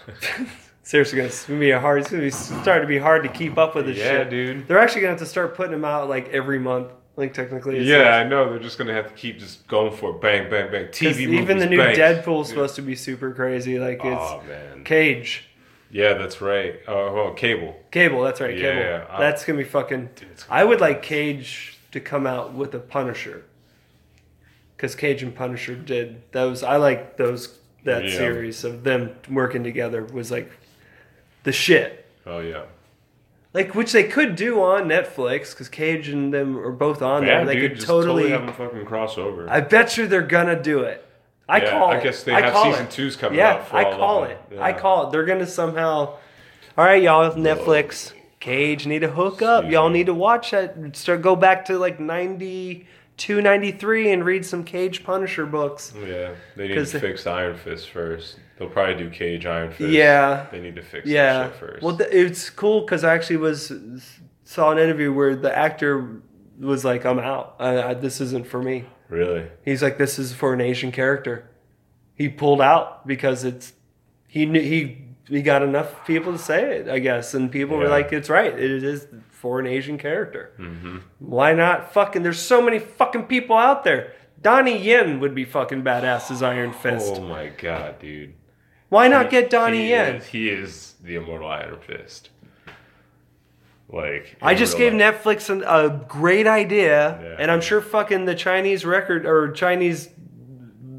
Seriously, guys, it's gonna be a hard. It's gonna be starting to be hard to keep up with this Yeah, shit, dude. They're actually gonna have to start putting them out like every month. Like technically, it's yeah, like- I know. They're just gonna have to keep just going for it. Bang, bang, bang. TV movies, even the new bang. Deadpool's supposed to be super crazy. Like it's Oh, man. Cage, Yeah, that's right. Oh, well, Cable. Cable. That's right, Yeah, Cable. yeah, that's gonna be fucking. it's I would like Cage to come out with a Punisher. Because Cage and Punisher did those. I like those that Yeah. series of them working together was like the shit. Oh yeah. Like which they could do on Netflix because Cage and them are both on yeah, there. They dude, could just totally. have them fucking crossover. I bet you they're gonna do it. I Yeah, call I it. guess they I have season it. twos coming yeah, out for I all call it. Yeah. I call it. They're gonna somehow. All right, y'all. With Netflix. Cage need to hook up. Y'all need to watch that. Start go back to like 92, 93 and read some Cage Punisher books. Yeah, they need to fix Iron Fist first. They'll probably do Cage Iron Fist. Yeah, they need to fix yeah. that shit first. Well, th- it's cool because I actually was saw an interview where the actor was like, "I'm out. I, I, this isn't for me." really? He's like, "This is for an Asian character." He pulled out because it's he knew he he got enough people to say it, I guess, and people were like, "It's right. It is for an Asian character." Mm-hmm. Why not? Fucking, there's so many fucking people out there. Donnie Yen would be fucking badass as Iron Fist. Oh my god, dude. Why not get Donnie he Yen? Is, he is the immortal Iron Fist. Like I just gave life. Netflix an, a great idea, Yeah. and I'm sure fucking the Chinese record or Chinese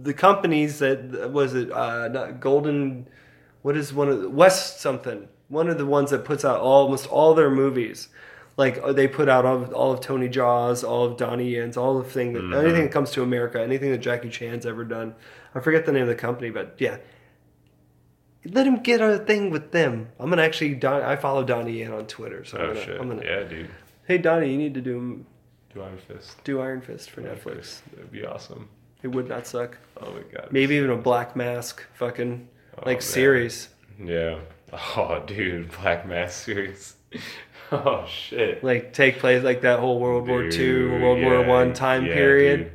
the companies that was it uh, not Golden, what is one of the, West something one of the ones that puts out almost all their movies. Like uh, they put out all of, all of Tony Jaa, all of Donnie Yen's, all the thing that Mhm. anything that comes to America, anything that Jackie Chan's ever done. I forget the name of the company, but yeah, let him get a thing with them. I'm gonna actually. Don, I follow Donnie Yen on Twitter, so Oh I'm gonna, shit! I'm gonna yeah, dude. Hey Donnie, you need to do Do Iron Fist. do Iron Fist for Iron Netflix. Fist. That'd be awesome. It would not suck. Oh my god. Maybe even a Black Mask fucking Oh, like man. series. Yeah. Oh, dude, Black Mask series. oh shit. Like take place like that whole World War Two, Dude, World War yeah, One time yeah, period. dude.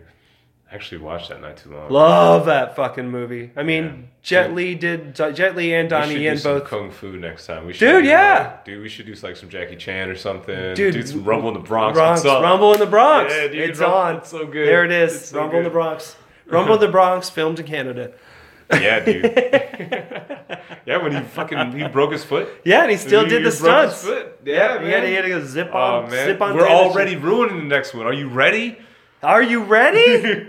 Actually watched that not too long. Love that fucking movie. I mean, Jet Li did Jet Li and Donnie do Yen some both. kung fu next time. We should Dude, do, uh, yeah. like- dude, we should do like some Jackie Chan or something. Dude, do some Rumble in the Bronx. Bronx? Rumble in the Bronx. Yeah, dude, it's Rumble- on. it's so good. There it is. So Rumble in the. Bronx. Rumble in the Bronx, filmed in Canada. Yeah, dude. yeah, when he fucking he broke his foot. Yeah, and he still He did the broke his stunts. foot. Yeah, Yeah, he had, man. he had to go zip Oh man, zip on. we're already ruining the next one. Are you ready? Are you ready?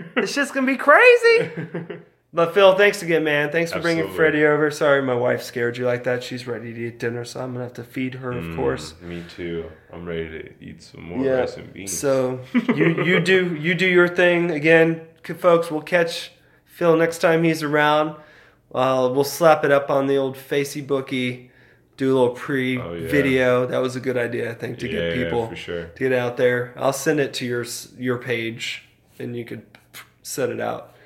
it's just gonna be crazy. But Phil, thanks again, man. Thanks for bringing Freddie over. Sorry, my wife scared you like that. She's ready to eat dinner, so I'm gonna have to feed her, of Mm, course. Me too. I'm ready to eat some more Yeah. rice and beans. So you you do you do your thing again, folks. We'll catch Phil next time he's around. Uh, we'll slap it up on the old Facey Bookie. Do a little pre Oh, yeah. video. That was a good idea, I think, to Yeah, get yeah, people for sure. to get out there. I'll send it to your your page, and you could set it out.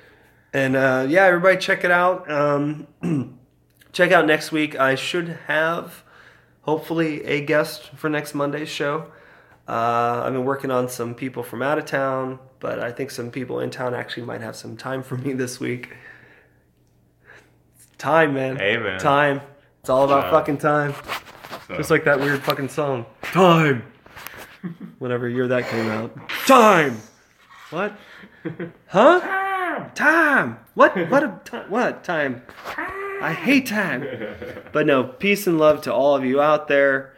And uh, yeah, everybody check it out. Um, check out next week. I should have hopefully a guest for next Monday's show. Uh, I've been working on some people from out of town, but I think some people in town actually might have some time for me this week. Time, man. Hey, man. Time. It's all about Time. fucking time. So- Just like that weird fucking song. Time. Whenever year that came out. Time. What? Huh? Time. Time. What? What? A time? What time? I hate time. But no, peace and love to all of you out there,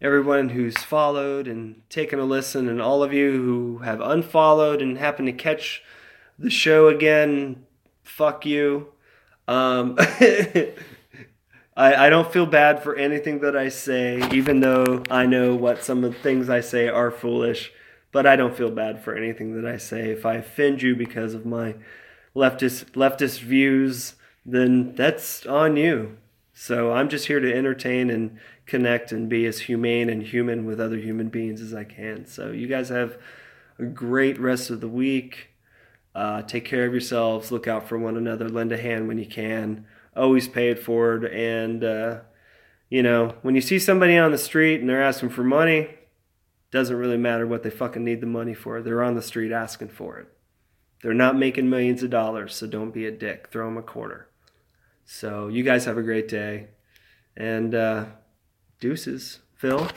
everyone who's followed and taken a listen, and all of you who have unfollowed and happen to catch the show again. Fuck you. Um, I, I don't feel bad for anything that I say, even though I know what some of the things I say are foolish. But I don't feel bad for anything that I say. If I offend you because of my leftist leftist views, then that's on you. So I'm just here to entertain and connect and be as humane and human with other human beings as I can. So you guys have a great rest of the week. Uh, take care of yourselves. Look out for one another. Lend a hand when you can. Always pay it forward. And uh, you know, when you see somebody on the street and they're asking for money, doesn't really matter what they fucking need the money for. They're on the street asking for it. They're not making millions of dollars, so don't be a dick. Throw them a quarter. So you guys have a great day. And uh, deuces. Phil,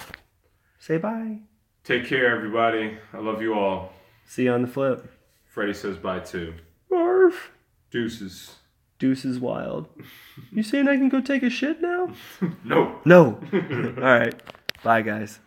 say bye. Take care, everybody. I love you all. See you on the flip. Freddie says bye too. Barf. Deuces. Deuces wild. You saying I can go take a shit now? No. No. All right. Bye, guys.